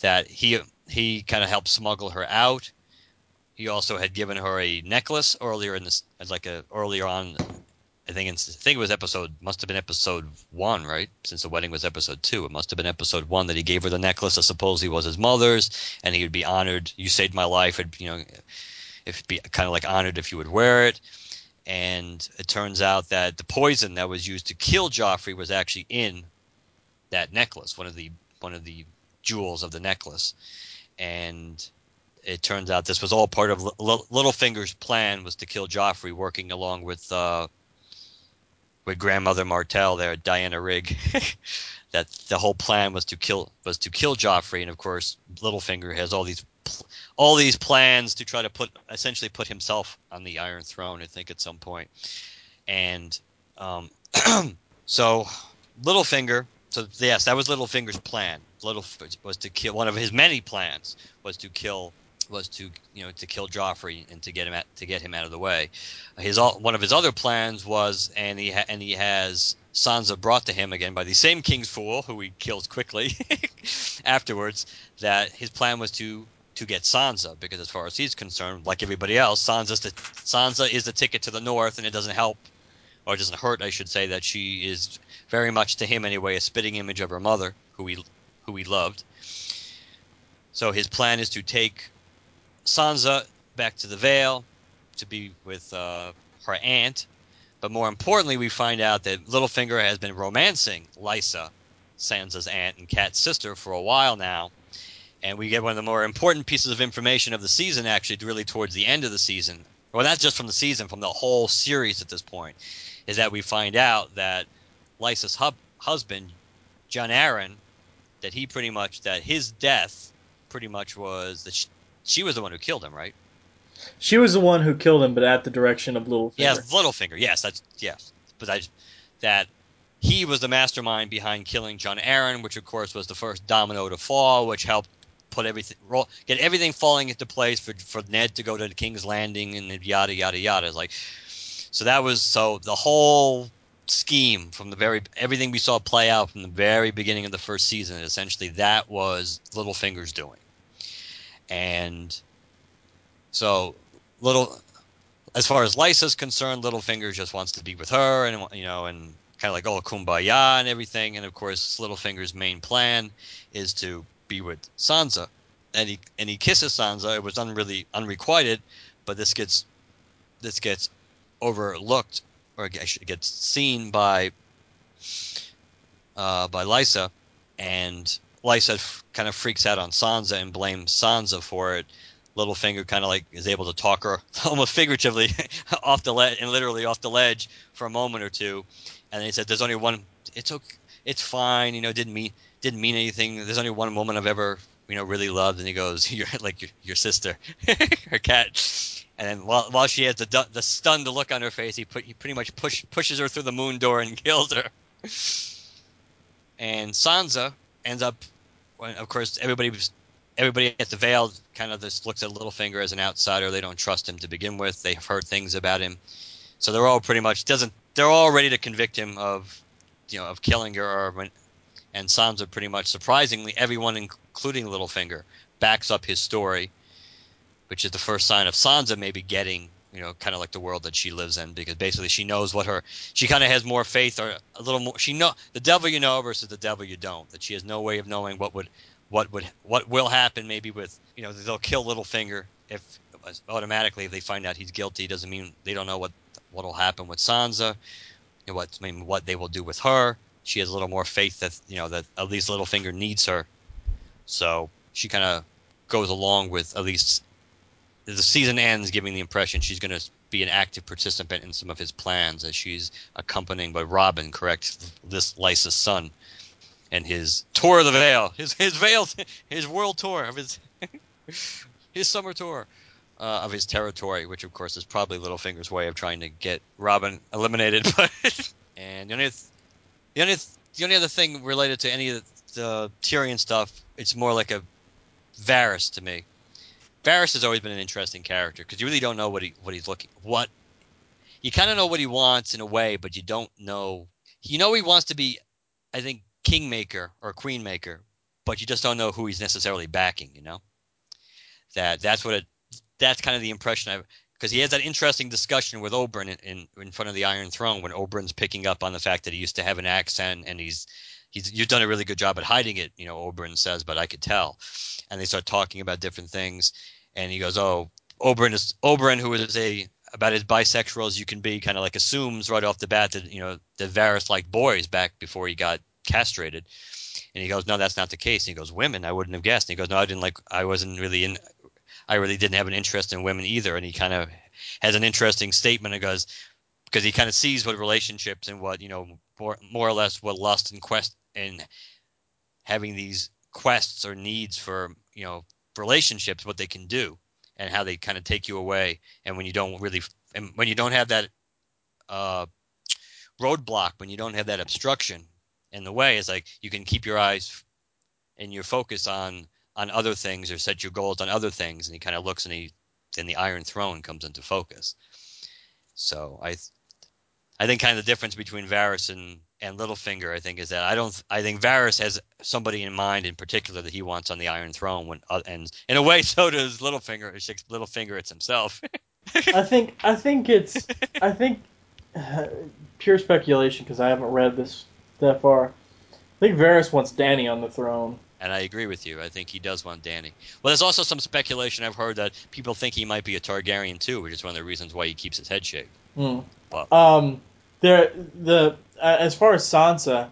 that he he kind of helped smuggle her out. He also had given her a necklace earlier in this, like a earlier on I think it's, I think it was episode must have been episode one, right? Since the wedding was episode two, it must have been episode one that he gave her the necklace I suppose he was his mother's, and he would be honored. You saved my life, and you know, if be kind of like honored if you would wear it. And it turns out that the poison that was used to kill Joffrey was actually in that necklace, one of the one of the jewels of the necklace, and it turns out this was all part of L- Littlefinger's plan was to kill Joffrey, working along with. Uh, with grandmother Martell there, Diana Rigg, that the whole plan was to kill was to kill Joffrey, and of course Littlefinger has all these all these plans to try to put essentially put himself on the Iron Throne. I think at some point. and um, so Littlefinger. So yes, that was Littlefinger's plan. Little was to kill one of his many plans was to kill was to you know to kill Joffrey and to get him at, to get him out of the way. His one of his other plans was, and he ha, and he has Sansa brought to him again by the same King's Fool, who he kills quickly afterwards. That his plan was to to get Sansa because, as far as he's concerned, like everybody else, Sansa's the, Sansa is the ticket to the north, and it doesn't help or it doesn't hurt, I should say, that she is very much to him anyway a spitting image of her mother, who he who he loved. So his plan is to take Sansa back to the Vale to be with uh, her aunt. But more importantly, we find out that Littlefinger has been romancing Lysa, Sansa's aunt and Cat's sister, for a while now. And we get one of the more important pieces of information of the season, actually, really towards the end of the season. Well, that's just from the season, from the whole series at this point, is that we find out that Lysa's hub- husband, john Arryn, that he pretty much, that his death pretty much was that she was the one who killed him, right?
She was the one who killed him, but at the direction of Littlefinger.
Yes, Littlefinger. Yes, that's yes. But I, that he was the mastermind behind killing John Arryn, which of course was the first domino to fall, which helped put everything roll, get everything falling into place for for Ned to go to the King's Landing and yada yada yada. Like, so that was so the whole scheme from the very everything we saw play out from the very beginning of the first season. Essentially, that was Littlefinger's doing. And so little as far as Lysa's concerned, Littlefinger just wants to be with her and you know and kind of like oh kumbaya and everything. And of course, Littlefinger's main plan is to be with Sansa. And he and he kisses Sansa. It was unreally unrequited, but this gets this gets overlooked or gets seen by uh, by Lysa, and Lysa kind of freaks out on Sansa and blames Sansa for it. Littlefinger kind of like is able to talk her almost figuratively off the ledge and literally off the ledge for a moment or two, and he said, "There's only one. It's okay. It's fine. You know, didn't mean didn't mean anything. There's only one woman I've ever you know really loved." And he goes, "You're like your, your sister, her cat." And then while, while she has the the stunned look on her face, he put he pretty much push pushes her through the moon door and kills her. And Sansa ends up of course, everybody everybody at the Vale kind of just looks at Littlefinger as an outsider. They don't trust him to begin with. They've heard things about him, so they're all pretty much doesn't. They're all ready to convict him of, you know, of killing her. Or, and Sansa pretty much surprisingly, everyone, including Littlefinger, backs up his story, which is the first sign of Sansa maybe getting you know, kind of like the world that she lives in, because basically she knows what her, she kind of has more faith or a little more. She know the devil you know versus the devil you don't. That she has no way of knowing what would, what would what will happen maybe with you know they'll kill Littlefinger if automatically if they find out he's guilty doesn't mean they don't know what what will happen with Sansa, what I mean what they will do with her. She has a little more faith that you know that at least Littlefinger needs her, so she kind of goes along with at least the season ends giving the impression she's going to be an active participant in some of his plans as she's accompanying by Robin, correct, this Lysa's son, and his tour of the Vale, his his Vale, his world tour of his his summer tour uh, of his territory, which of course is probably Littlefinger's way of trying to get Robin eliminated. But and the only the only the only other thing related to any of the, the Tyrion stuff, it's more like a Varys to me. Varys has always been an interesting character because you really don't know what he what he's looking what you kind of know what he wants in a way, but you don't know. You know he wants to be, I think, kingmaker or queenmaker, but you just don't know who he's necessarily backing. You know, that that's what it. That's kind of the impression I've because he has that interesting discussion with Oberyn in, in, in front of the Iron Throne when Oberyn's picking up on the fact that he used to have an accent and he's he's you've done a really good job at hiding it. You know, Oberyn says, but I could tell. And they start talking about different things, and he goes, "Oh, Oberyn is Oberyn, who is a about as bisexual as you can be, kind of like assumes right off the bat that you know that Varys liked boys back before he got castrated." And he goes, "No, that's not the case." And he goes, "Women, I wouldn't have guessed." And he goes, "No, I didn't like. I wasn't really in. I really didn't have an interest in women either." And he kind of has an interesting statement and goes, because he kind of sees what relationships and what you know more, more or less what lust and quest and having these quests or needs for you know relationships what they can do and how they kind of take you away and when you don't really and when you don't have that uh, roadblock when you don't have that obstruction in the way it's like you can keep your eyes and your focus on on other things or set your goals on other things and he kind of looks and he then the iron throne comes into focus so i i think kind of the difference between Varys and and Littlefinger, I think, is that I don't. I think Varys has somebody in mind in particular that he wants on the Iron Throne. When uh, and in a way, so does Littlefinger. Littlefinger, it's himself.
I think. I think it's. I think uh, pure speculation because I haven't read this that far. I think Varys wants Dany on the throne.
And I agree with you. I think he does want Dany. Well, there's also some speculation I've heard that people think he might be a Targaryen too, which is one of the reasons why he keeps his head shaved.
Mm. But. Um, there the uh, as far as Sansa,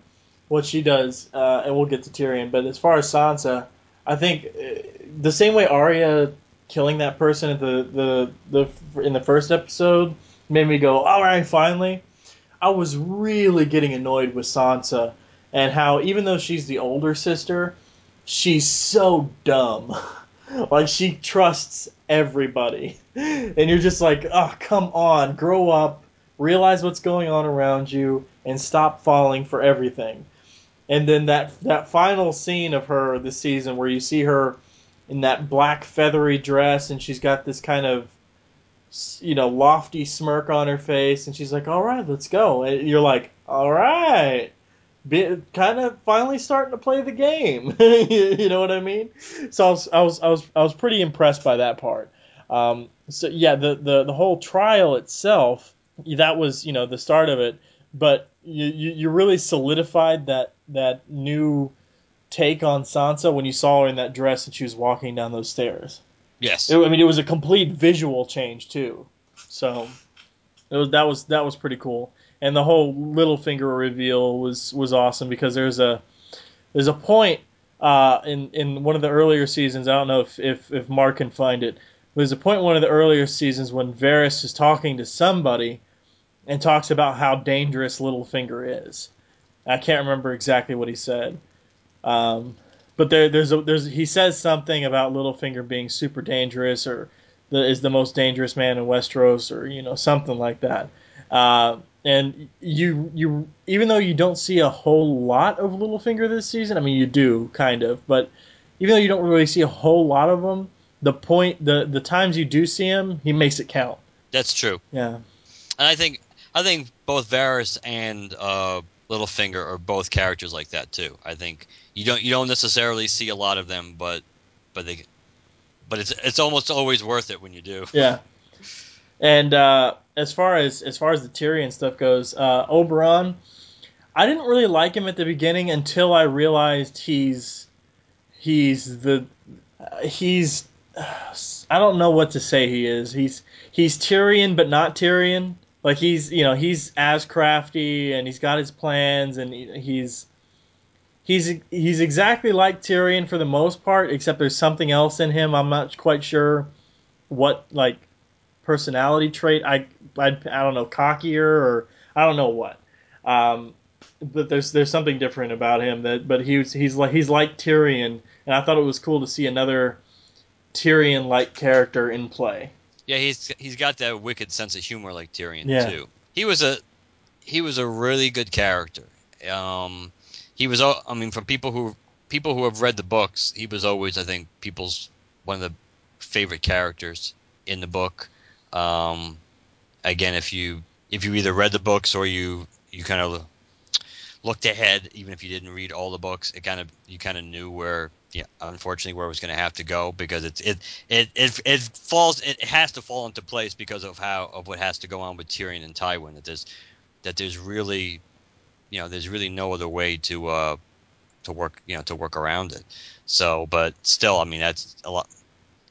what she does, uh, and we'll get to Tyrion, but as far as Sansa, I think uh, the same way Arya killing that person at the, the the in the first episode made me go, all right, finally. I was really getting annoyed with Sansa and how even though she's the older sister, she's so dumb. like she trusts everybody. And you're just like, "Oh, come on, grow up realize what's going on around you, and stop falling for everything. And then that that final scene of her this season, where you see her in that black feathery dress, and she's got this kind of you know lofty smirk on her face, and she's like, "All right, let's go." And you're like, "All right." Be, kind of finally starting to play the game. you know what I mean? So I was, I was I was I was pretty impressed by that part. Um, so yeah, the, the the whole trial itself that was you know the start of it. But you, you, you really solidified that that new take on Sansa when you saw her in that dress and she was walking down those stairs.
Yes,
it, I mean it was a complete visual change too. So it was that was that was pretty cool. And the whole Littlefinger reveal was was awesome because there's a there's a point uh, in in one of the earlier seasons. I don't know if if, if Mark can find it. There's a point in one of the earlier seasons when Varys is talking to somebody and talks about how dangerous Littlefinger is. I can't remember exactly what he said, um, but there, there's a, there's he says something about Littlefinger being super dangerous or the, is the most dangerous man in Westeros or you know something like that. Uh, and you you even though you don't see a whole lot of Littlefinger this season, I mean you do kind of, but even though you don't really see a whole lot of him, the point the the times you do see him, he makes it count.
That's true.
Yeah.
And I think I think both Varys and uh, Littlefinger are both characters like that too. I think you don't you don't necessarily see a lot of them, but but they but it's it's almost always worth it when you do.
Yeah. And uh, as far as as far as the Tyrion stuff goes, uh, Oberyn, I didn't really like him at the beginning until I realized he's he's the he's I don't know what to say he is. He's he's Tyrion but not Tyrion. Like he's you know he's as crafty and he's got his plans and he's he's he's exactly like Tyrion for the most part, except there's something else in him. I'm not quite sure what like personality trait. I I, I don't know cockier or I don't know what. Um, but there's there's something different about him that but he's he's like he's like Tyrion and I thought it was cool to see another Tyrion like character in play.
Yeah, he's he's got that wicked sense of humor like Tyrion
Yeah.
too. He was a he was a really good character. Um, he was I mean from people who people who have read the books, he was always I think people's one of the favorite characters in the book. Um, again, if you if you either read the books or you you kind of looked ahead, even if you didn't read all the books, it kind of you kind of knew where, yeah, unfortunately, where it was going to have to go because it's it it it it falls it has to fall into place because of how of what has to go on with Tyrion and Tywin. That there's that there's really, you know, there's really no other way to uh to work you know to work around it. So, but still, I mean, that's a lot.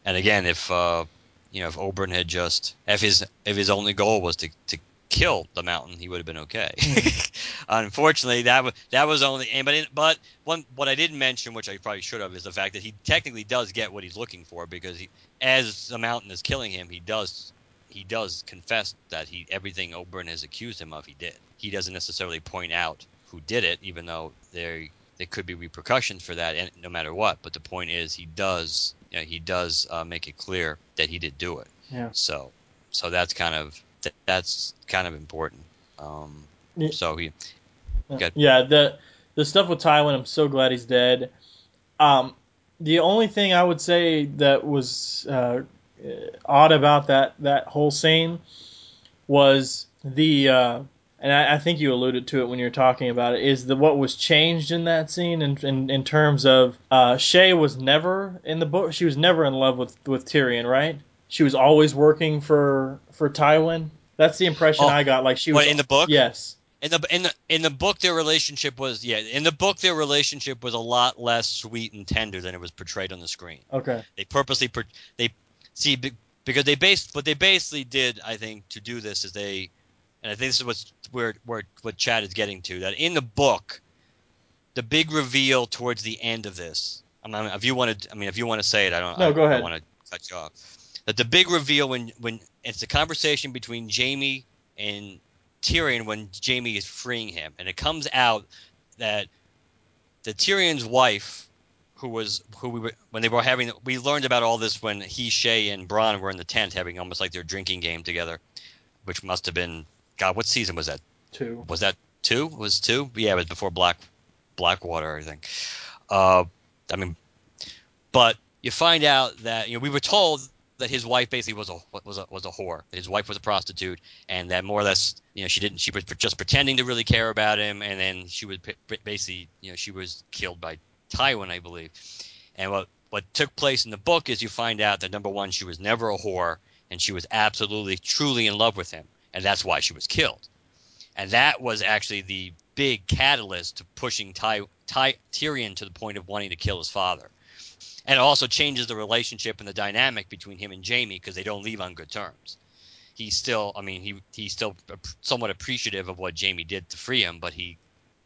And again, if uh you know if Oberyn had just if his if his only goal was to to kill the mountain, he would have been okay. Mm-hmm. Unfortunately, that was that was only. and But it, but one what I didn't mention, which I probably should have, is the fact that he technically does get what he's looking for because he, as the mountain is killing him, he does he does confess that he everything Oberyn has accused him of, he did. He doesn't necessarily point out who did it, even though there there could be repercussions for that, and no matter what. But the point is, he does you know, he does uh, make it clear that he did do it.
Yeah.
So so that's kind of that, that's kind of important. Um,
Yeah.
so he Good.
Yeah, the the stuff with Tywin, I'm so glad he's dead. Um, the only thing I would say that was uh, odd about that that whole scene was the uh, and I, I think you alluded to it when you were talking about it is the what was changed in that scene in in, in terms of uh, Shae was never in the book she was never in love with with Tyrion right she was always working for for Tywin that's the impression
Oh,
I got like she was
what, in the book?
yes
in the in the in the book their relationship was yeah in the book their relationship was a lot less sweet and tender than it was portrayed on the screen.
okay
They purposely per- they see because they based what they basically did I think to do this is they and I think this is what's where where what Chad is getting to that in the book the big reveal towards the end of this. I mean, if you want to, I mean, if you want to say it, I don't.
No,
I,
go ahead.
I want to cut you off. That the big reveal when when it's a conversation between Jaime and Tyrion when Jaime is freeing him, and it comes out that the Tyrion's wife, who was who we were when they were having, we learned about all this when he, Shae, and Bronn were in the tent having almost like their drinking game together, which must have been God. What season was that?
two
was that two? Was two? Yeah, it was before Black Blackwater, I think. Uh, I mean, but you find out that you know we were told that his wife basically was a was a was a whore. That his wife was a prostitute, and that more or less you know she didn't she was just pretending to really care about him, and then she was basically you know she was killed by Tywin, I believe. And what what took place in the book is you find out that number one she was never a whore, and she was absolutely truly in love with him, and that's why she was killed and that was actually the big catalyst to pushing Ty, Ty, Tyrion to the point of wanting to kill his father. And it also changes the relationship and the dynamic between him and Jaime because they don't leave on good terms. He's still, I mean, he he's still somewhat appreciative of what Jaime did to free him, but he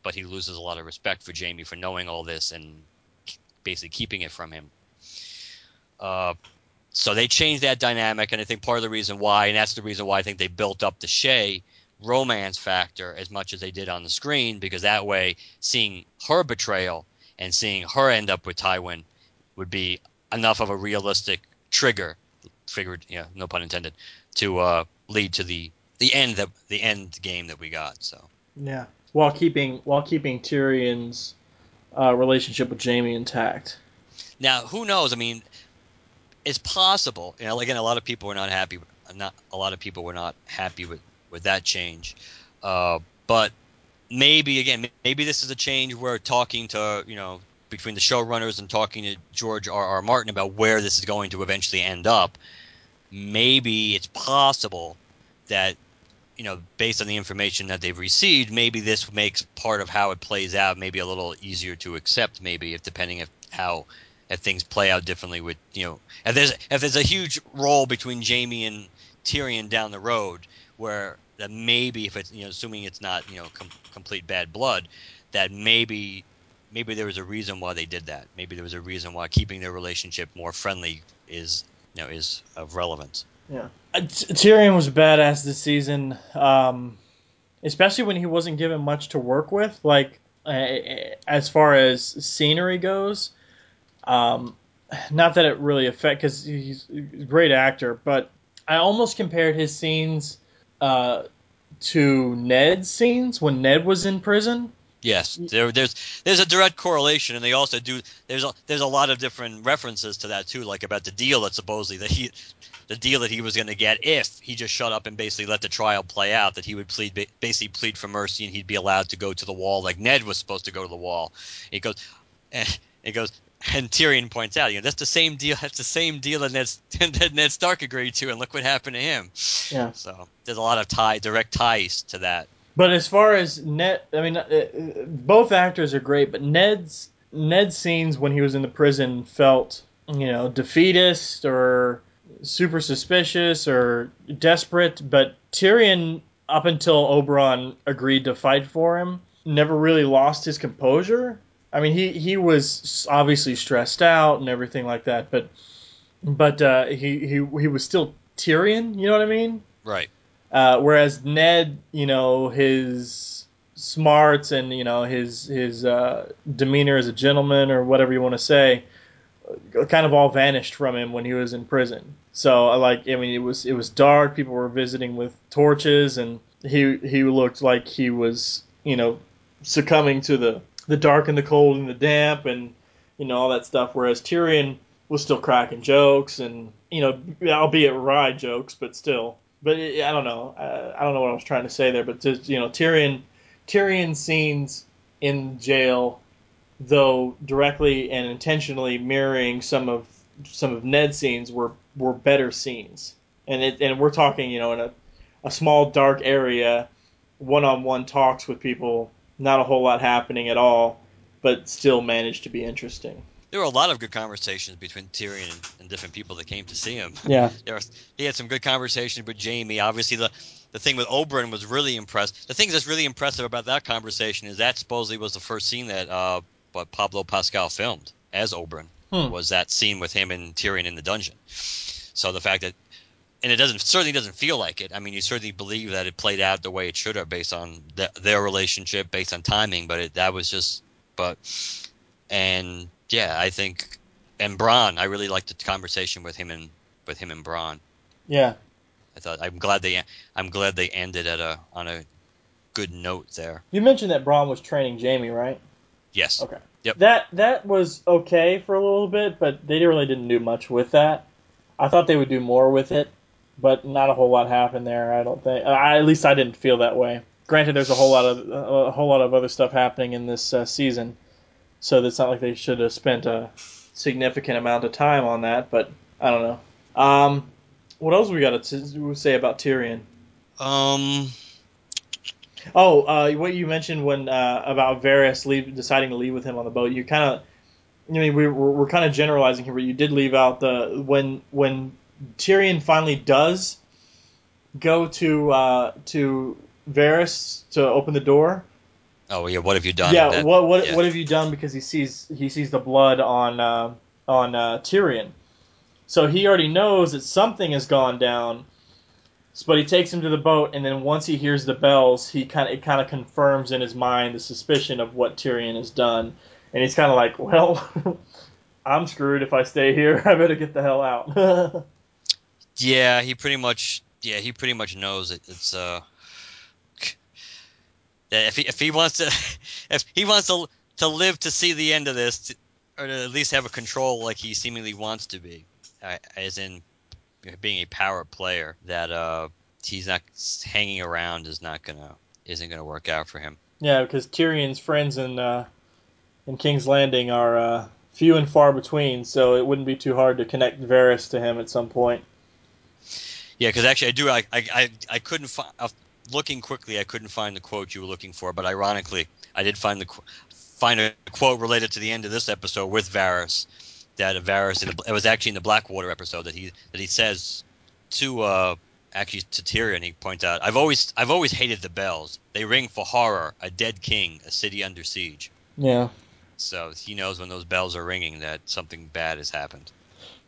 but he loses a lot of respect for Jaime for knowing all this and basically keeping it from him. Uh, so they changed that dynamic, and I think part of the reason why, and that's the reason why I think they built up the Shae romance factor as much as they did on the screen because that way seeing her betrayal and seeing her end up with Tywin would be enough of a realistic trigger figured yeah no pun intended to uh, lead to the the end that the end game that we got so.
Yeah, while keeping while keeping Tyrion's uh, relationship with Jaime intact.
now who knows? I mean it's possible you know again a lot of people were not happy not a lot of people were not happy with with that change uh, but maybe again maybe this is a change where talking to you know between the showrunners and talking to George R. R. Martin about where this is going to eventually end up, maybe it's possible that you know based on the information that they've received, maybe this makes part of how it plays out maybe a little easier to accept. Maybe if depending if how if things play out differently with you know if there's if there's a huge role between Jaime and Tyrion down the road where that maybe if it's you know assuming it's not you know com- complete bad blood that maybe maybe there was a reason why they did that. Maybe there was a reason why keeping their relationship more friendly is you know is of relevance.
Yeah. Uh, Tyrion was badass this season um, especially when he wasn't given much to work with like as far as scenery goes um, not that it really affect because he's a great actor, but I almost compared his scenes uh, to Ned's scenes when Ned was in prison.
Yes, there, there's there's a direct correlation, and they also do. There's a there's a lot of different references to that too, like about the deal that supposedly that he, the deal that he was going to get if he just shut up and basically let the trial play out, that he would plead basically plead for mercy and he'd be allowed to go to the wall like Ned was supposed to go to the wall. He goes, he goes, and Tyrion points out, you know, that's the same deal. That's the same deal that Ned, that Ned Stark agreed to, and look what happened to him.
Yeah.
So there's a lot of tie, direct ties to that.
But as far as Ned, I mean, uh, both actors are great, but Ned's Ned's scenes when he was in the prison felt, you know, defeatist or super suspicious or desperate. But Tyrion, up until Oberyn agreed to fight for him, never really lost his composure I mean, he he was obviously stressed out and everything like that, but but uh, he he he was still Tyrion. You know what I mean?
Right.
Uh, whereas Ned, you know, his smarts and you know his his uh, demeanor as a gentleman or whatever you want to say, uh, kind of all vanished from him when he was in prison. So I like, I mean, it was it was dark. People were visiting with torches, and he he looked like he was you know succumbing to the the dark and the cold and the damp and you know all that stuff. Whereas Tyrion was still cracking jokes and you know, albeit wry jokes, but still. But I don't know. I don't know what I was trying to say there. But just, you know, Tyrion, Tyrion scenes in jail, though directly and intentionally mirroring some of some of Ned's scenes, were were better scenes. And it and we're talking, you know, in a a small dark area, one on one talks with people not a whole lot happening at all, but still managed to be interesting.
There were a lot of good conversations between Tyrion and, and different people that came to see him.
Yeah,
was, he had some good conversations with Jaime. Obviously, the the thing with Oberyn was really impressed. The thing that's really impressive about that conversation is that supposedly was the first scene that uh, Pablo Pascal filmed as Oberyn hmm. was that scene with him and Tyrion in the dungeon. So the fact that and it doesn't certainly doesn't feel like it. I mean, you certainly believe that it played out the way it should have, based on the, their relationship, based on timing. But it, that was just, but, and yeah, I think, and Bronn, I really liked the conversation with him and with him and Bronn.
Yeah,
I thought I'm glad they, I'm glad they ended at a on a good note there.
You mentioned that Bronn was training Jaime, right?
Yes.
Okay.
Yep.
That that was okay for a little bit, but they really didn't do much with that. I thought they would do more with it but not a whole lot happened there. I don't think. I, at least I didn't feel that way. Granted, there's a whole lot of a whole lot of other stuff happening in this uh, season, so it's not like they should have spent a significant amount of time on that. But I don't know. Um, what else we got to say about Tyrion?
Um.
Oh, uh, what you mentioned when uh, about Varys leave, deciding to leave with him on the boat. You kind of, I mean, we, we're, we're kind of generalizing here, but you did leave out the when when Tyrion finally does go to uh, to Varys to open the door.
Oh yeah, what have you done?
Yeah, that, what what yeah. what have you done? Because he sees he sees the blood on uh, on uh, Tyrion, so he already knows that something has gone down. But he takes him to the boat, and then once he hears the bells, he kind of it kind of confirms in his mind the suspicion of what Tyrion has done, and he's kind of like, well. I'm screwed if I stay here. I better get the hell out.
Yeah, he pretty much. Yeah, he pretty much knows it. It's uh. If he if he wants to, if he wants to to live to see the end of this, or to at least have a control like he seemingly wants to be, as in being a power player, that uh he's not hanging around is not gonna isn't gonna work out for him.
Yeah, because Tyrion's friends in uh, in King's Landing are uh, few and far between, so it wouldn't be too hard to connect Varys to him at some point.
Yeah, because actually, I do. I I I couldn't find. Uh, looking quickly, I couldn't find the quote you were looking for, but ironically, I did find the find a quote related to the end of this episode with Varys, that Varys. It was actually in the Blackwater episode that he that he says to uh actually to Tyrion. He points out, "I've always I've always hated the bells. They ring for horror, a dead king, a city under siege."
Yeah.
So he knows when those bells are ringing that something bad has happened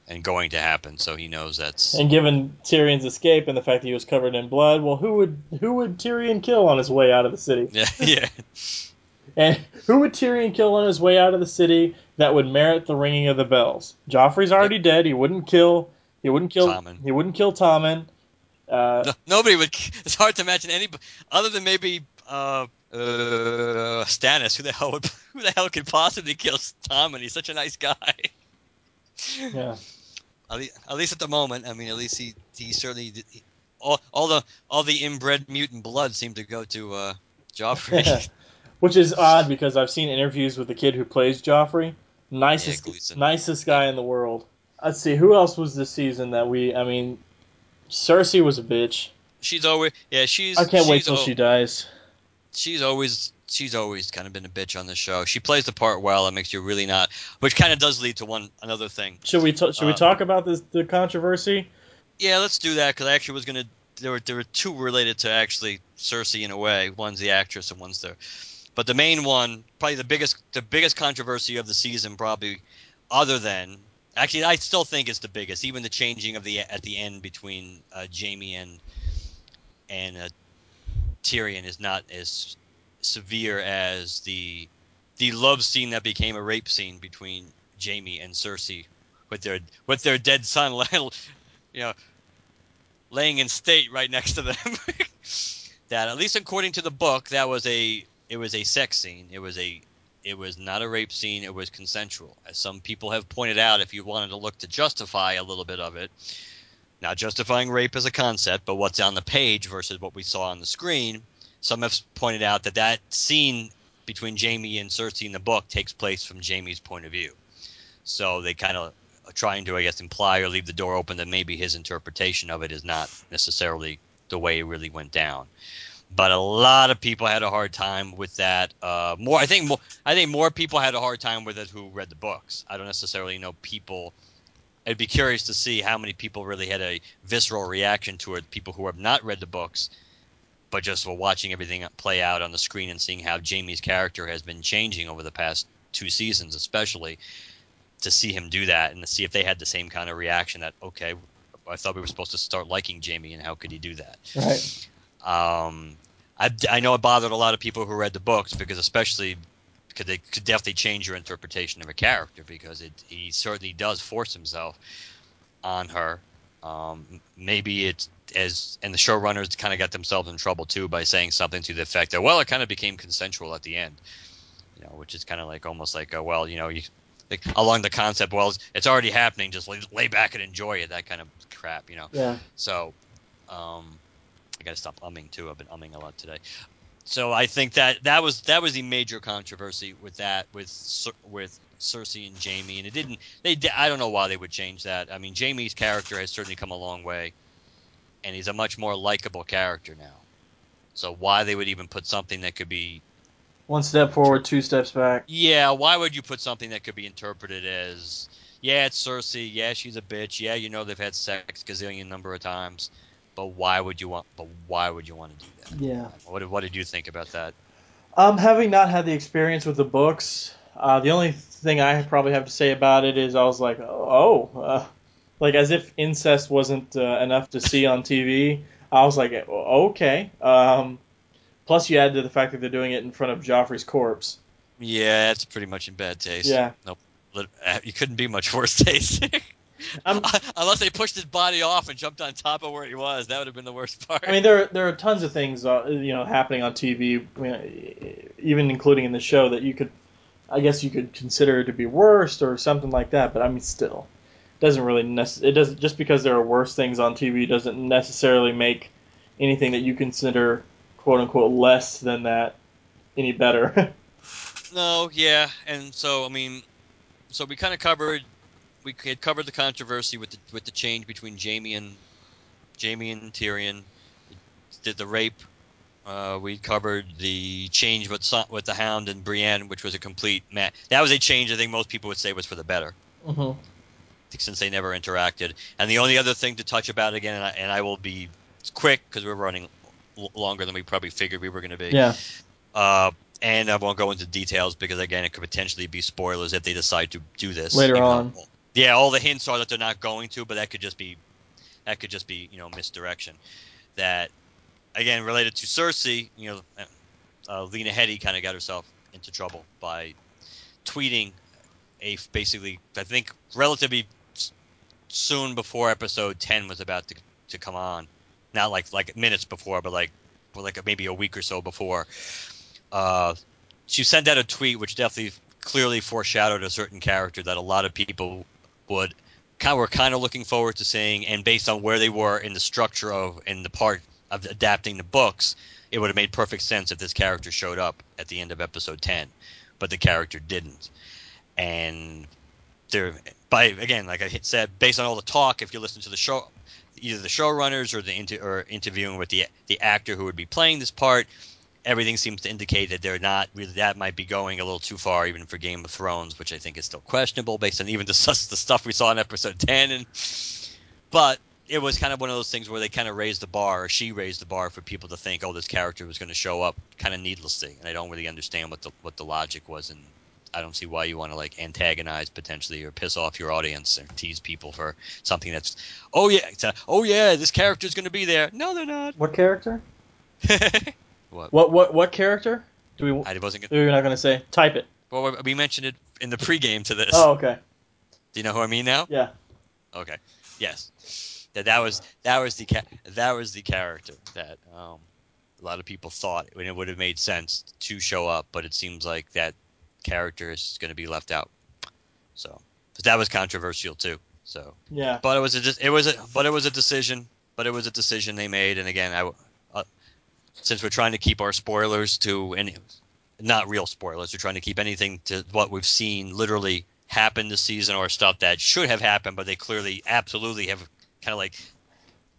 and going to happen. So he knows that's
And given Tyrion's escape and the fact that he was covered in blood, well, who would who would Tyrion kill on his way out of the city?
yeah yeah.
And who would Tyrion kill on his way out of the city that would merit the ringing of the bells? Joffrey's already dead. He wouldn't kill. He wouldn't kill.
Tommen.
He wouldn't kill Tommen. Uh,
No, nobody would. It's hard to imagine any other than maybe uh, uh, Stannis. Who the hell would? Who the hell could possibly kill Tom? And he's such a nice guy.
yeah.
At least, at least at the moment, I mean, at least he he certainly did, he, all all the all the inbred mutant blood seemed to go to uh, Joffrey.
Which is odd because I've seen interviews with the kid who plays Joffrey. Nicest,
Yeah,
nicest guy in the world. Let's see who else was this season that we. I mean, Cersei was a bitch.
she's always yeah. She's
I can't wait till
al-
she dies.
She's always she's always kind of been a bitch on the show. She plays the part well. It makes you really not, which kind of does lead to one another thing.
Should we t- should we
Uh,
talk about this the controversy?
Yeah, let's do that because I actually was gonna. There were there were two related to actually Cersei in a way. One's the actress and one's the. But the main one, probably the biggest the biggest controversy of the season, probably other than actually I still think it's the biggest. Even the changing of the at the end between uh, Jaime and and uh, Tyrion is not as severe as the the love scene that became a rape scene between Jaime and Cersei with their with their dead son, you know, laying in state right next to them. that at least according to the book, that was a it was a sex scene. It was a it was not a rape scene. It was consensual, as some people have pointed out. If you wanted to look to justify a little bit of it, not justifying rape as a concept, but what's on the page versus what we saw on the screen, some have pointed out that that scene between Jaime and Cersei in the book takes place from Jaime's point of view. So they kind of are trying to, I guess, imply or leave the door open that maybe his interpretation of it is not necessarily the way it really went down. But a lot of people had a hard time with that. Uh, more, I think, more, I think more people had a hard time with it who read the books. I don't necessarily know people. I'd be curious to see how many people really had a visceral reaction to it. People who have not read the books, but just were watching everything play out on the screen and seeing how Jaime's character has been changing over the past two seasons, especially to see him do that and to see if they had the same kind of reaction that okay, I thought we were supposed to start liking Jaime, and how could he do that?
Right.
Um, I, I know it bothered a lot of people who read the books because especially because they could definitely change your interpretation of a character because it he certainly does force himself on her. Um, maybe it's as and the showrunners kind of got themselves in trouble too by saying something to the effect that well it kind of became consensual at the end, you know, which is kind of like almost like a, well you know you like along the concept well it's, it's already happening just lay, lay back and enjoy it that kind of crap you know.
Yeah.
So, um, I got to stop umming too. I've been umming a lot today. So I think that that was that was the major controversy with that with with Cersei and Jaime, and it didn't. They I don't know why they would change that. I mean, Jaime's character has certainly come a long way, and he's a much more likable character now. So why they would even put something that could be
One step forward, two steps back.
yeah, why would you put something that could be interpreted as, yeah, it's Cersei, yeah, she's a bitch, yeah, you know they've had sex gazillion number of times, but why would you want? But why would you want to do that?
Yeah.
What did, what did you think about that?
Um, having not had the experience with the books, uh, the only thing I probably have to say about it is I was like, oh, uh, like as if incest wasn't uh, enough to see on TV. I was like, okay. Um, plus, you add to the fact that they're doing it in front of Joffrey's corpse.
Yeah, that's pretty much in bad taste.
Yeah.
Nope. Uh, You couldn't be much worse tasting.
I'm-
Unless they pushed his body off and jumped on top of where he was, that would have been the worst part.
I mean, there there are tons of things uh, you know happening on TV, I mean, even including in the show that you could, I guess you could consider to be worst or something like that. But I mean, still, doesn't really nec- it doesn't just because there are worse things on TV doesn't necessarily make anything that you consider quote unquote less than that any better.
No, yeah, and so I mean, so we kind of covered, we had covered the controversy with the with the change between Jaime and Jaime and Tyrion, did the rape. Uh, we covered the change with with the Hound and Brienne, which was a complete ma That was a change I think most people would say was for the better.
hmm
since they never interacted. And the only other thing to touch about again, and I, and I will be quick because we're running l- longer than we probably figured we were going to be.
Yeah.
Uh, and I won't go into details because again, it could potentially be spoilers if they decide to do this
Later on.
Yeah, all the hints are that they're not going to, but that could just be that could just be you know misdirection. That again related to Cersei, you know, uh, Lena Headey kind of got herself into trouble by tweeting a basically I think relatively soon before episode ten was about to to come on, not like like minutes before, but like like maybe a week or so before. Uh, she sent out a tweet which definitely clearly foreshadowed a certain character that a lot of people would kind were kind of looking forward to seeing, and based on where they were in the structure of in the part of adapting the books, it would have made perfect sense if this character showed up at the end of episode ten, but the character didn't, and there by again like I said, based on all the talk, if you listen to the show, either the showrunners or the inter, or interviewing with the the actor who would be playing this part, everything seems to indicate that they're not really that might be going a little too far even for Game of Thrones, which I think is still questionable based on even the, the stuff we saw in episode 10 and but it was kind of one of those things where they kind of raised the bar or she raised the bar for people to think oh this character was going to show up kind of needlessly. And I don't really understand what the what the logic was and I don't see why you want to like antagonize potentially or piss off your audience or tease people for something that's oh yeah it's a, oh yeah this character's going to be there. No they're not.
What character?
what
What what what character? Do we?
I wasn't gonna,
We're not going to say. Type it.
well we mentioned it in the pregame to this
Oh, okay.
do you know who I mean now
Yeah.
Okay. Yes. That that was that was the that was the character that um, a lot of people thought when it would have made sense to show up, but it seems like that character is going to be left out. So, but that was controversial too. So,
Yeah.
but it was a it was a but it was a decision. But it was a decision they made, and again, I since we're trying to keep our spoilers to any not real spoilers, we're trying to keep anything to what we've seen literally happen this season or stuff that should have happened, but they clearly absolutely have kind of like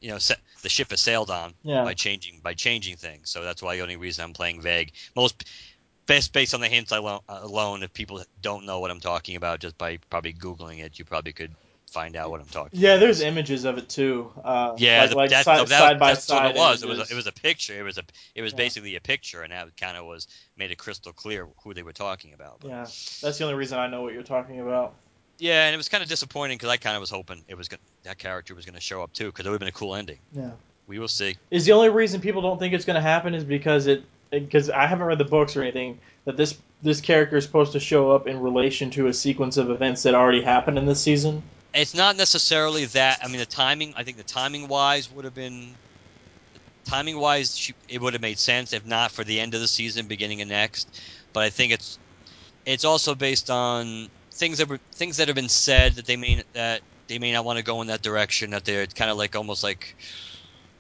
you know set, the ship has sailed on
Yeah.
by changing by changing things. So that's why the only reason I'm playing vague. Most best based on the hints alone, alone, if people don't know what I'm talking about, just by probably googling it, you probably could find out what I'm talking.
Yeah,
about.
there's images of it too. Uh,
Yeah,
like,
the-
like
that's,
side,
that,
side by
that's
side.
what it was. It was a, it was a picture. It was a it was
Yeah.
basically a picture, and that kind of was made it crystal clear who they were talking about. But,
Yeah, that's the only reason I know what you're talking about.
yeah, and it was kind of disappointing because I kind of was hoping it was gonna, that character was going to show up too, because it would have been a cool ending.
Yeah.
We will see.
Is the only reason people don't think it's going to happen is because it because I haven't read the books or anything that this this character is supposed to show up in relation to a sequence of events that already happened in this season.
It's not necessarily that. I mean, the timing. I think the timing wise would have been. Timing wise, it would have made sense if not for the end of the season, beginning of next. But I think it's it's also based on things that were things that have been said that they may that they may not want to go in that direction. That they're kind of like almost like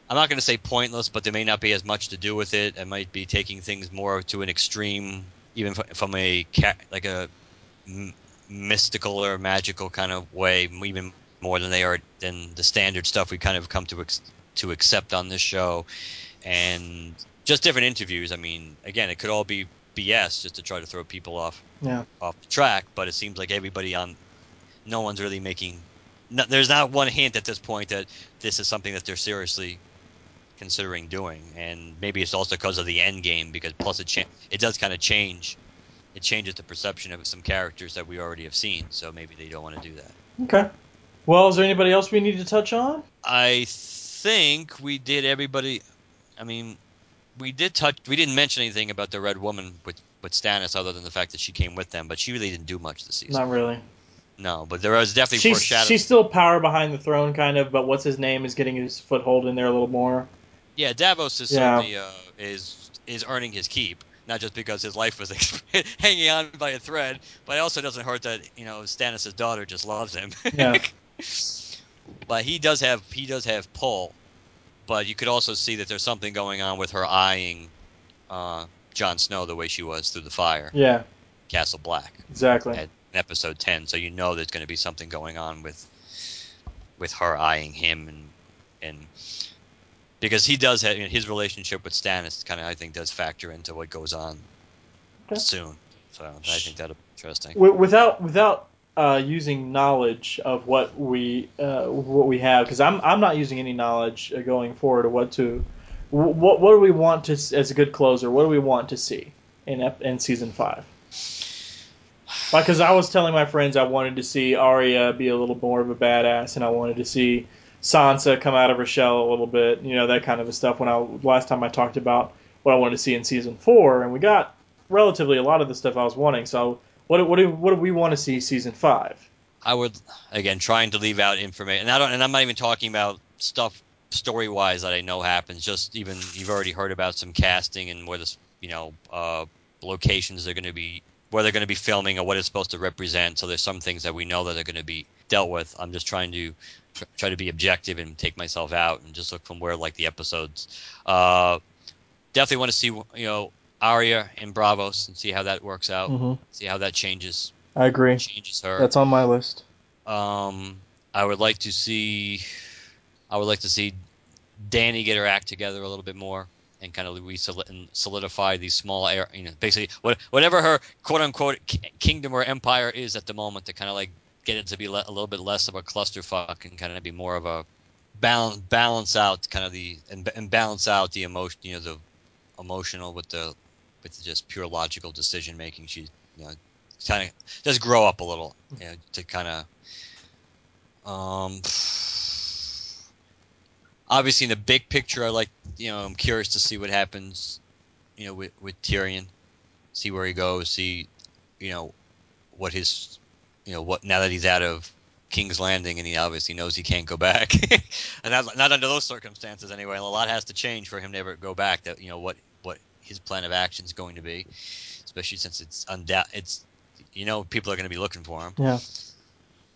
I'm not going to say pointless, but there may not be as much to do with it. It might be taking things more to an extreme, even from a like a mystical or magical kind of way, even more than they are than the standard stuff we kind of come to ex- to accept on this show, and just different interviews. I mean, again, it could all be BS just to try to throw people off
Yeah.
off the track, but it seems like everybody on, no one's really making. No, there's not one hint at this point that this is something that they're seriously considering doing, and maybe it's also because of the end game. Because plus it cha- it does kind of change, it changes the perception of some characters that we already have seen. So maybe they don't want to do that.
Okay. Well, is there anybody else we need to touch on?
I think we did everybody. I mean, we did touch. We didn't mention anything about the Red Woman with with Stannis, other than the fact that she came with them. But she really didn't do much this season.
Not really.
No, but there was definitely
She's
foreshadowing.
she's still power behind the throne, kind of, but what's his name is getting his foothold in there a little more.
Yeah, Davos is
Yeah.
certainly uh, is is earning his keep, not just because his life was hanging on by a thread, but it also doesn't hurt that you know Stannis' daughter just loves him.
Yeah.
but he does have he does have pull, but you could also see that there's something going on with her eyeing uh, Jon Snow the way she was through the fire,
Yeah.
Castle Black,
Exactly.
at episode ten. So you know there's going to be something going on with with her eyeing him and and because he does have you know, his relationship with Stannis kind of I think does factor into what goes on
Okay.
soon. So I think that'll be interesting.
Without without uh, using knowledge of what we uh, what we have because I'm I'm not using any knowledge going forward of what to what what do we want to as a good closer? What do we want to see in in season five? Because I was telling my friends I wanted to see Arya be a little more of a badass, and I wanted to see Sansa come out of her shell a little bit, you know that kind of stuff. When I last time I talked about what I wanted to see in season four, and we got relatively a lot of the stuff I was wanting. So what what do what do we want to see season five?
I would again trying to leave out information, and I don't, and I'm not even talking about stuff story wise that I know happens. Just even you've already heard about some casting and where this, you know, uh, locations they're going to be, where they're going to be filming, or what it's supposed to represent. So there's some things that we know that are going to be dealt with. I'm just trying to try to be objective and take myself out and just look from where like the episodes. Uh, definitely want to see you know Arya and Braavos and see how that works out.
Mm-hmm.
See how that changes.
I agree.
Changes her.
That's on my list.
Um, I would like to see. I would like to see Dany get her act together a little bit more and kind of re solidify these small air, you know, basically whatever her quote unquote kingdom or empire is at the moment to kind of like get it to be a little bit less of a clusterfuck and kind of be more of a balance balance out kind of the and, and balance out the emotion, you know, the emotional with the with just pure logical decision making. She, you know, kind of just grow up a little, you know, to kind of. Um, obviously, in the big picture, I like, you know, I'm curious to see what happens, you know, with with Tyrion, see where he goes, see, you know, what his, you know, what now that he's out of King's Landing and he obviously knows he can't go back, and not, not under those circumstances anyway. A lot has to change for him to ever go back. That you know what what his plan of action is going to be, especially since it's undoubt it's you know people are going to be looking for him.
Yeah.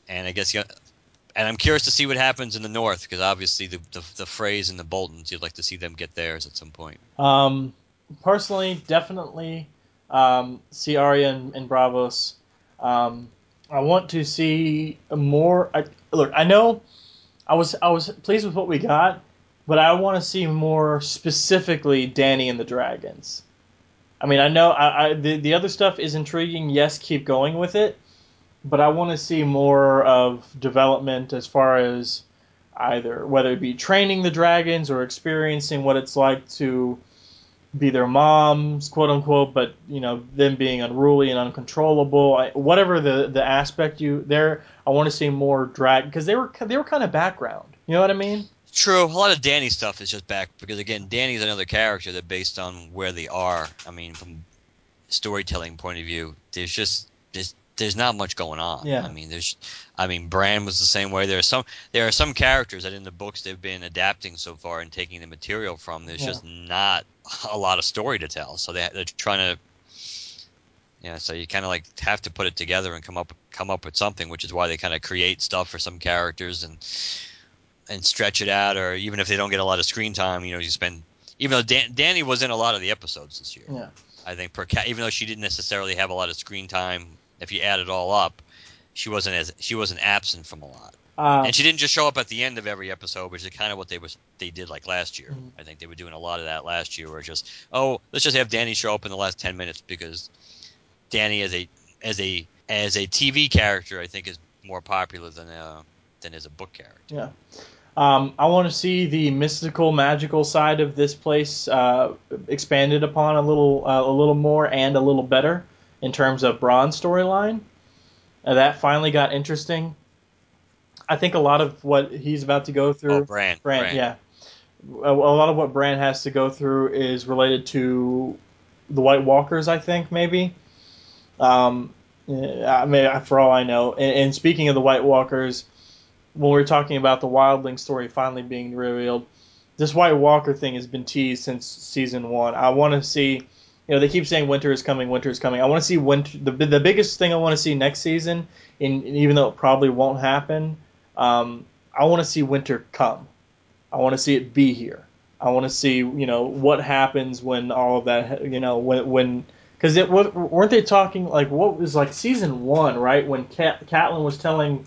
And I guess you. And I'm curious to see what happens in the north because obviously the, the the Freys and the Boltons, you'd like to see them get theirs at some point.
Um, personally, definitely um, see Arya and, and Braavos. Um, I want to see more. I, look, I know I was I was pleased with what we got, but I want to see more specifically Dany and the Dragons. I mean, I know I, I the the other stuff is intriguing. Yes, keep going with it, but I want to see more of development as far as either whether it be training the dragons or experiencing what it's like to be their moms, quote unquote, but you know them being unruly and uncontrollable. I, whatever the the aspect you there, I want to see more drag because they were they were kind of background. You know what I mean?
True. A lot of Dany stuff is just back because again, Dany's another character that based on where they are. I mean, from storytelling point of view, there's just there's there's not much going on.
Yeah.
I mean, there's I mean, Bran was the same way. There are some there are some characters that in the books they've been adapting so far and taking the material from. There's yeah. just not a lot of story to tell. So they they're trying to yeah, so you kind of like have to put it together and come up come up with something, which is why they kind of create stuff for some characters and and stretch it out, or even if they don't get a lot of screen time, you know, you spend. Even though Dan, Dany was in a lot of the episodes this year,
yeah,
I think per even though she didn't necessarily have a lot of screen time, if you add it all up, she wasn't as she wasn't absent from a lot.
Uh,
and she didn't just show up at the end of every episode, which is kind of what they was they did like last year.
Mm-hmm.
I think they were doing a lot of that last year, where just oh let's just have Dany show up in the last ten minutes because Dany as a as a as a TV character, I think is more popular than a, than as a book character.
Yeah. Um, I want to see the mystical, magical side of this place uh, expanded upon a little, uh, a little more and a little better in terms of Bronn's storyline. Uh, that finally got interesting. I think a lot of what he's about to go through,
oh, Bran,
Bran,
Bran.
yeah, a, a, lot of what Bran has to go through is related to the White Walkers. I think maybe. Um, I mean, for all I know, and, and speaking of the White Walkers when we are talking about the Wildling story finally being revealed, this White Walker thing has been teased since season one. I want to see, you know, they keep saying winter is coming, winter is coming. I want to see winter. The the biggest thing I want to see next season, in, even though it probably won't happen, um, I want to see winter come. I want to see it be here. I want to see, you know, what happens when all of that, you know, when when because it weren't they talking like what was like season one, right? When Cat, Catelyn was telling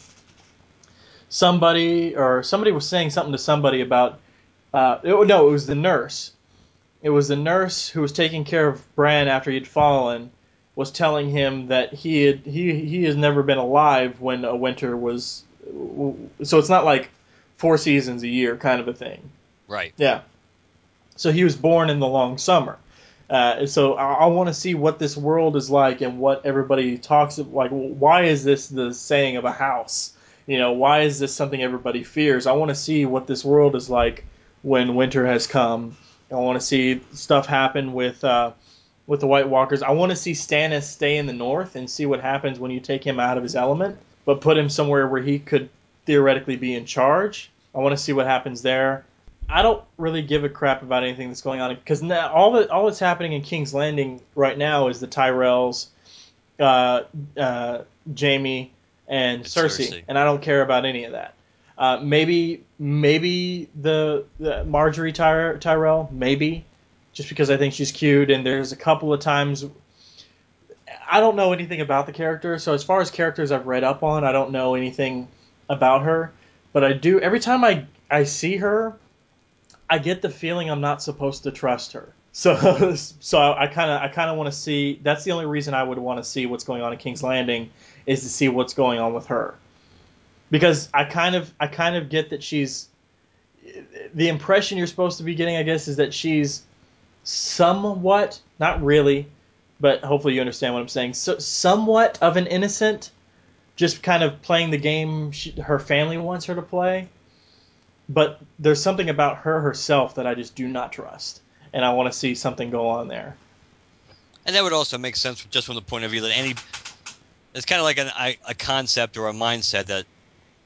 somebody or somebody was saying something to somebody about uh, it, no, it was the nurse. It was the nurse who was taking care of Bran after he'd fallen, was telling him that he had he he has never been alive when a winter was so it's not like four seasons a year kind of a thing.
Right.
Yeah. So he was born in the long summer. Uh, so I, I want to see what this world is like and what everybody talks of. Like, why is this the saying of a house? You know, why is this something everybody fears? I want to see what this world is like when winter has come. I want to see stuff happen with uh, with the White Walkers. I want to see Stannis stay in the north and see what happens when you take him out of his element, but put him somewhere where he could theoretically be in charge. I want to see what happens there. I don't really give a crap about anything that's going on because now all that all that's happening in King's Landing right now is the Tyrells, uh, uh, Jaime, and Cersei, Cersei, and I don't care about any of that. Uh, maybe maybe the, the Ty- Tyrell, maybe, just because I think she's cute. And there's a couple of times I don't know anything about the character, so as far as characters I've read up on, I don't know anything about her. But I do every time I I see her, I get the feeling I'm not supposed to trust her. So so I kind of I kind of want to see. That's the only reason I would want to see what's going on in King's Landing is to see what's going on with her, because I kind of I kind of get that she's the impression you're supposed to be getting. I guess is that she's somewhat not really, but hopefully you understand what I'm saying. So somewhat of an innocent, just kind of playing the game she, her family wants her to play but there's something about her herself that I just do not trust, and I want to see something go on there.
And that would also make sense just from the point of view that any it's kind of like an, a concept or a mindset that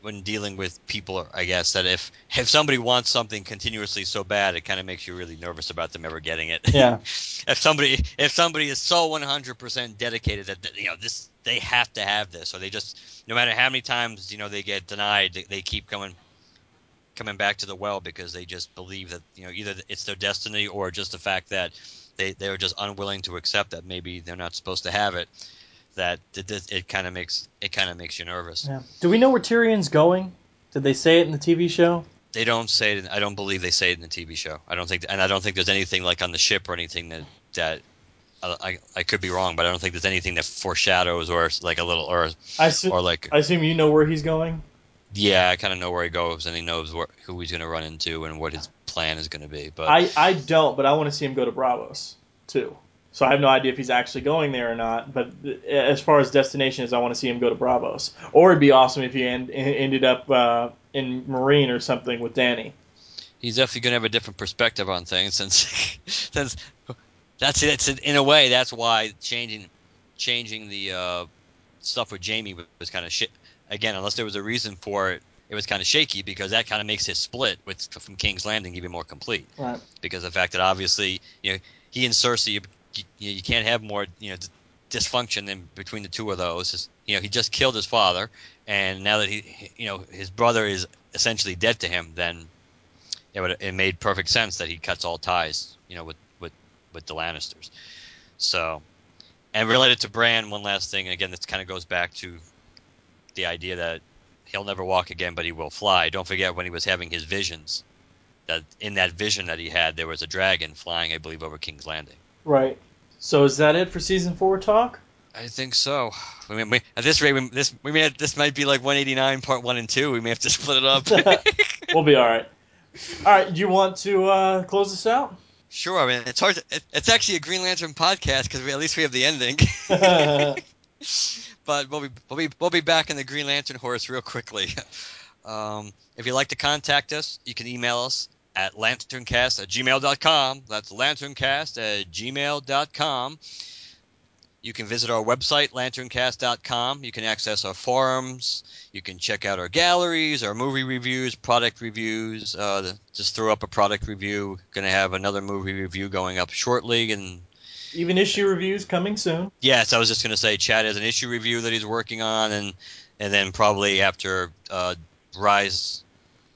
when dealing with people, I guess that if if somebody wants something continuously so bad, it kind of makes you really nervous about them ever getting it.
Yeah.
if somebody if somebody is so 100% dedicated that you know this they have to have this, or they just no matter how many times you know they get denied, they, they keep coming coming back to the well because they just believe that you know either it's their destiny or just the fact that they they're just unwilling to accept that maybe they're not supposed to have it. That it, it kind of makes it kind of makes you nervous.
Yeah. Do we know where Tyrion's going? Did they say it in the TV show?
They don't say it. I don't believe they say it in the TV show. I don't think, and I don't think there's anything like on the ship or anything that that uh, I, I could be wrong, but I don't think there's anything that foreshadows or like a little or
I assume,
or like
I assume you know where he's going.
Yeah, I kind of know where he goes, and he knows where, who he's going to run into and what his plan is going to be. But
I, I don't, but I want to see him go to Braavos too. So I have no idea if he's actually going there or not. But as far as destination is, I want to see him go to Braavos. Or it'd be awesome if he end, ended up uh, in Meereen or something with Dany.
He's definitely going to have a different perspective on things since since that's it's in a way that's why changing changing the uh, stuff with Jaime was kind of shit again, unless there was a reason for it, it was kind of shaky because that kind of makes his split with from King's Landing even more complete.
Right.
Because the fact that obviously, you know, he and Cersei, you, you, can't have more, you know, dysfunction in between the two of those. you know, he just killed his father, and now that he, you know, his brother is essentially dead to him, then it, would, it made perfect sense that he cuts all ties, you know, with with with the Lannisters. So, and related to Bran, one last thing. Again, this kind of goes back to the idea that he'll never walk again, but he will fly. Don't forget when he was having his visions, that in that vision that he had, there was a dragon flying, I believe, over King's Landing.
Right. So is that it for season four talk?
I think so. I mean, we, at this rate, we, this we may have, this might be like 189 part one and two. We may have to split it up.
we'll be all right. All right. Do you want to uh, close this out?
Sure. I mean, it's hard. To, it, it's actually a Green Lantern podcast because at least we have the ending. but we'll be we'll be we'll be back in the Green Lantern horse real quickly. Um, if you'd like to contact us, you can email us at lanterncast at gmail.com. That's lanterncast at gmail.com. You can visit our website, lanterncast.com. You can access our forums. You can check out our galleries, our movie reviews, product reviews. Uh, just throw up a product review. Going to have another movie review going up shortly, and
even issue reviews coming soon.
Yes, I was just going to say Chad has an issue review that he's working on, and and then probably after uh, Rise,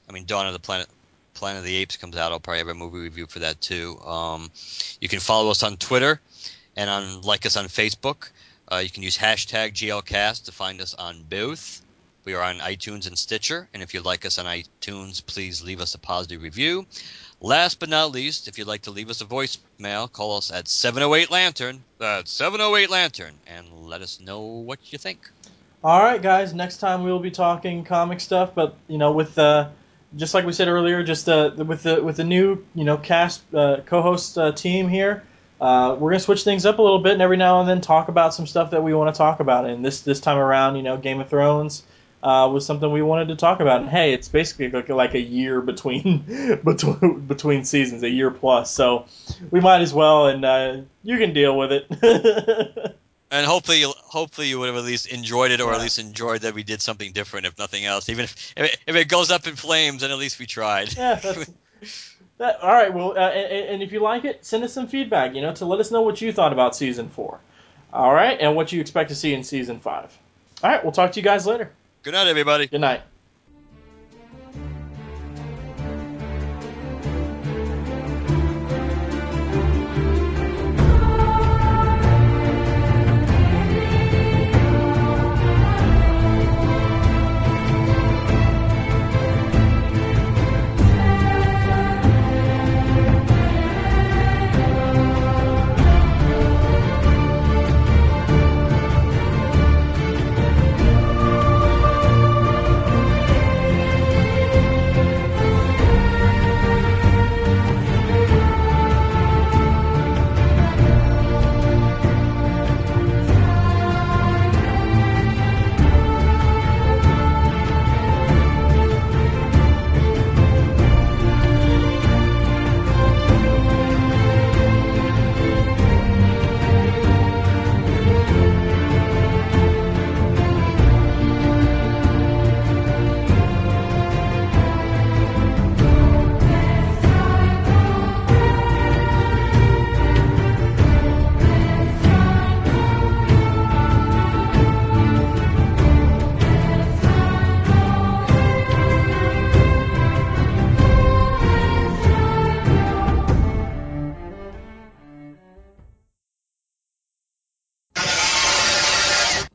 I mean Dawn of the Planet Planet of the Apes comes out, I'll probably have a movie review for that too. Um, you can follow us on Twitter and on like us on Facebook. Uh, you can use hashtag GLCast to find us on both. We are on iTunes and Stitcher, and if you like us on iTunes, please leave us a positive review. Last but not least, if you'd like to leave us a voicemail, call us at 708 Lantern. That's 708 Lantern, and let us know what you think.
All right, guys. Next time we will be talking comic stuff, but you know, with uh, just like we said earlier, just uh, with the with the new you know cast uh, co-host uh, team here, uh, we're gonna switch things up a little bit, and every now and then talk about some stuff that we want to talk about. And this this time around, you know, Game of Thrones uh, was something we wanted to talk about. And hey, it's basically like, like a year between between between seasons, a year plus. So we might as well, and uh, you can deal with it.
And hopefully, you hopefully you would have at least enjoyed it, or at least enjoyed that we did something different, if nothing else. Even if if it, if it goes up in flames, then at least we tried.
yeah, that's. That, all right, well, uh, and, and if you like it, send us some feedback, you know, to let us know what you thought about season four. All right, and what you expect to see in season five. All right, we'll talk to you guys later.
Good night, everybody.
Good night.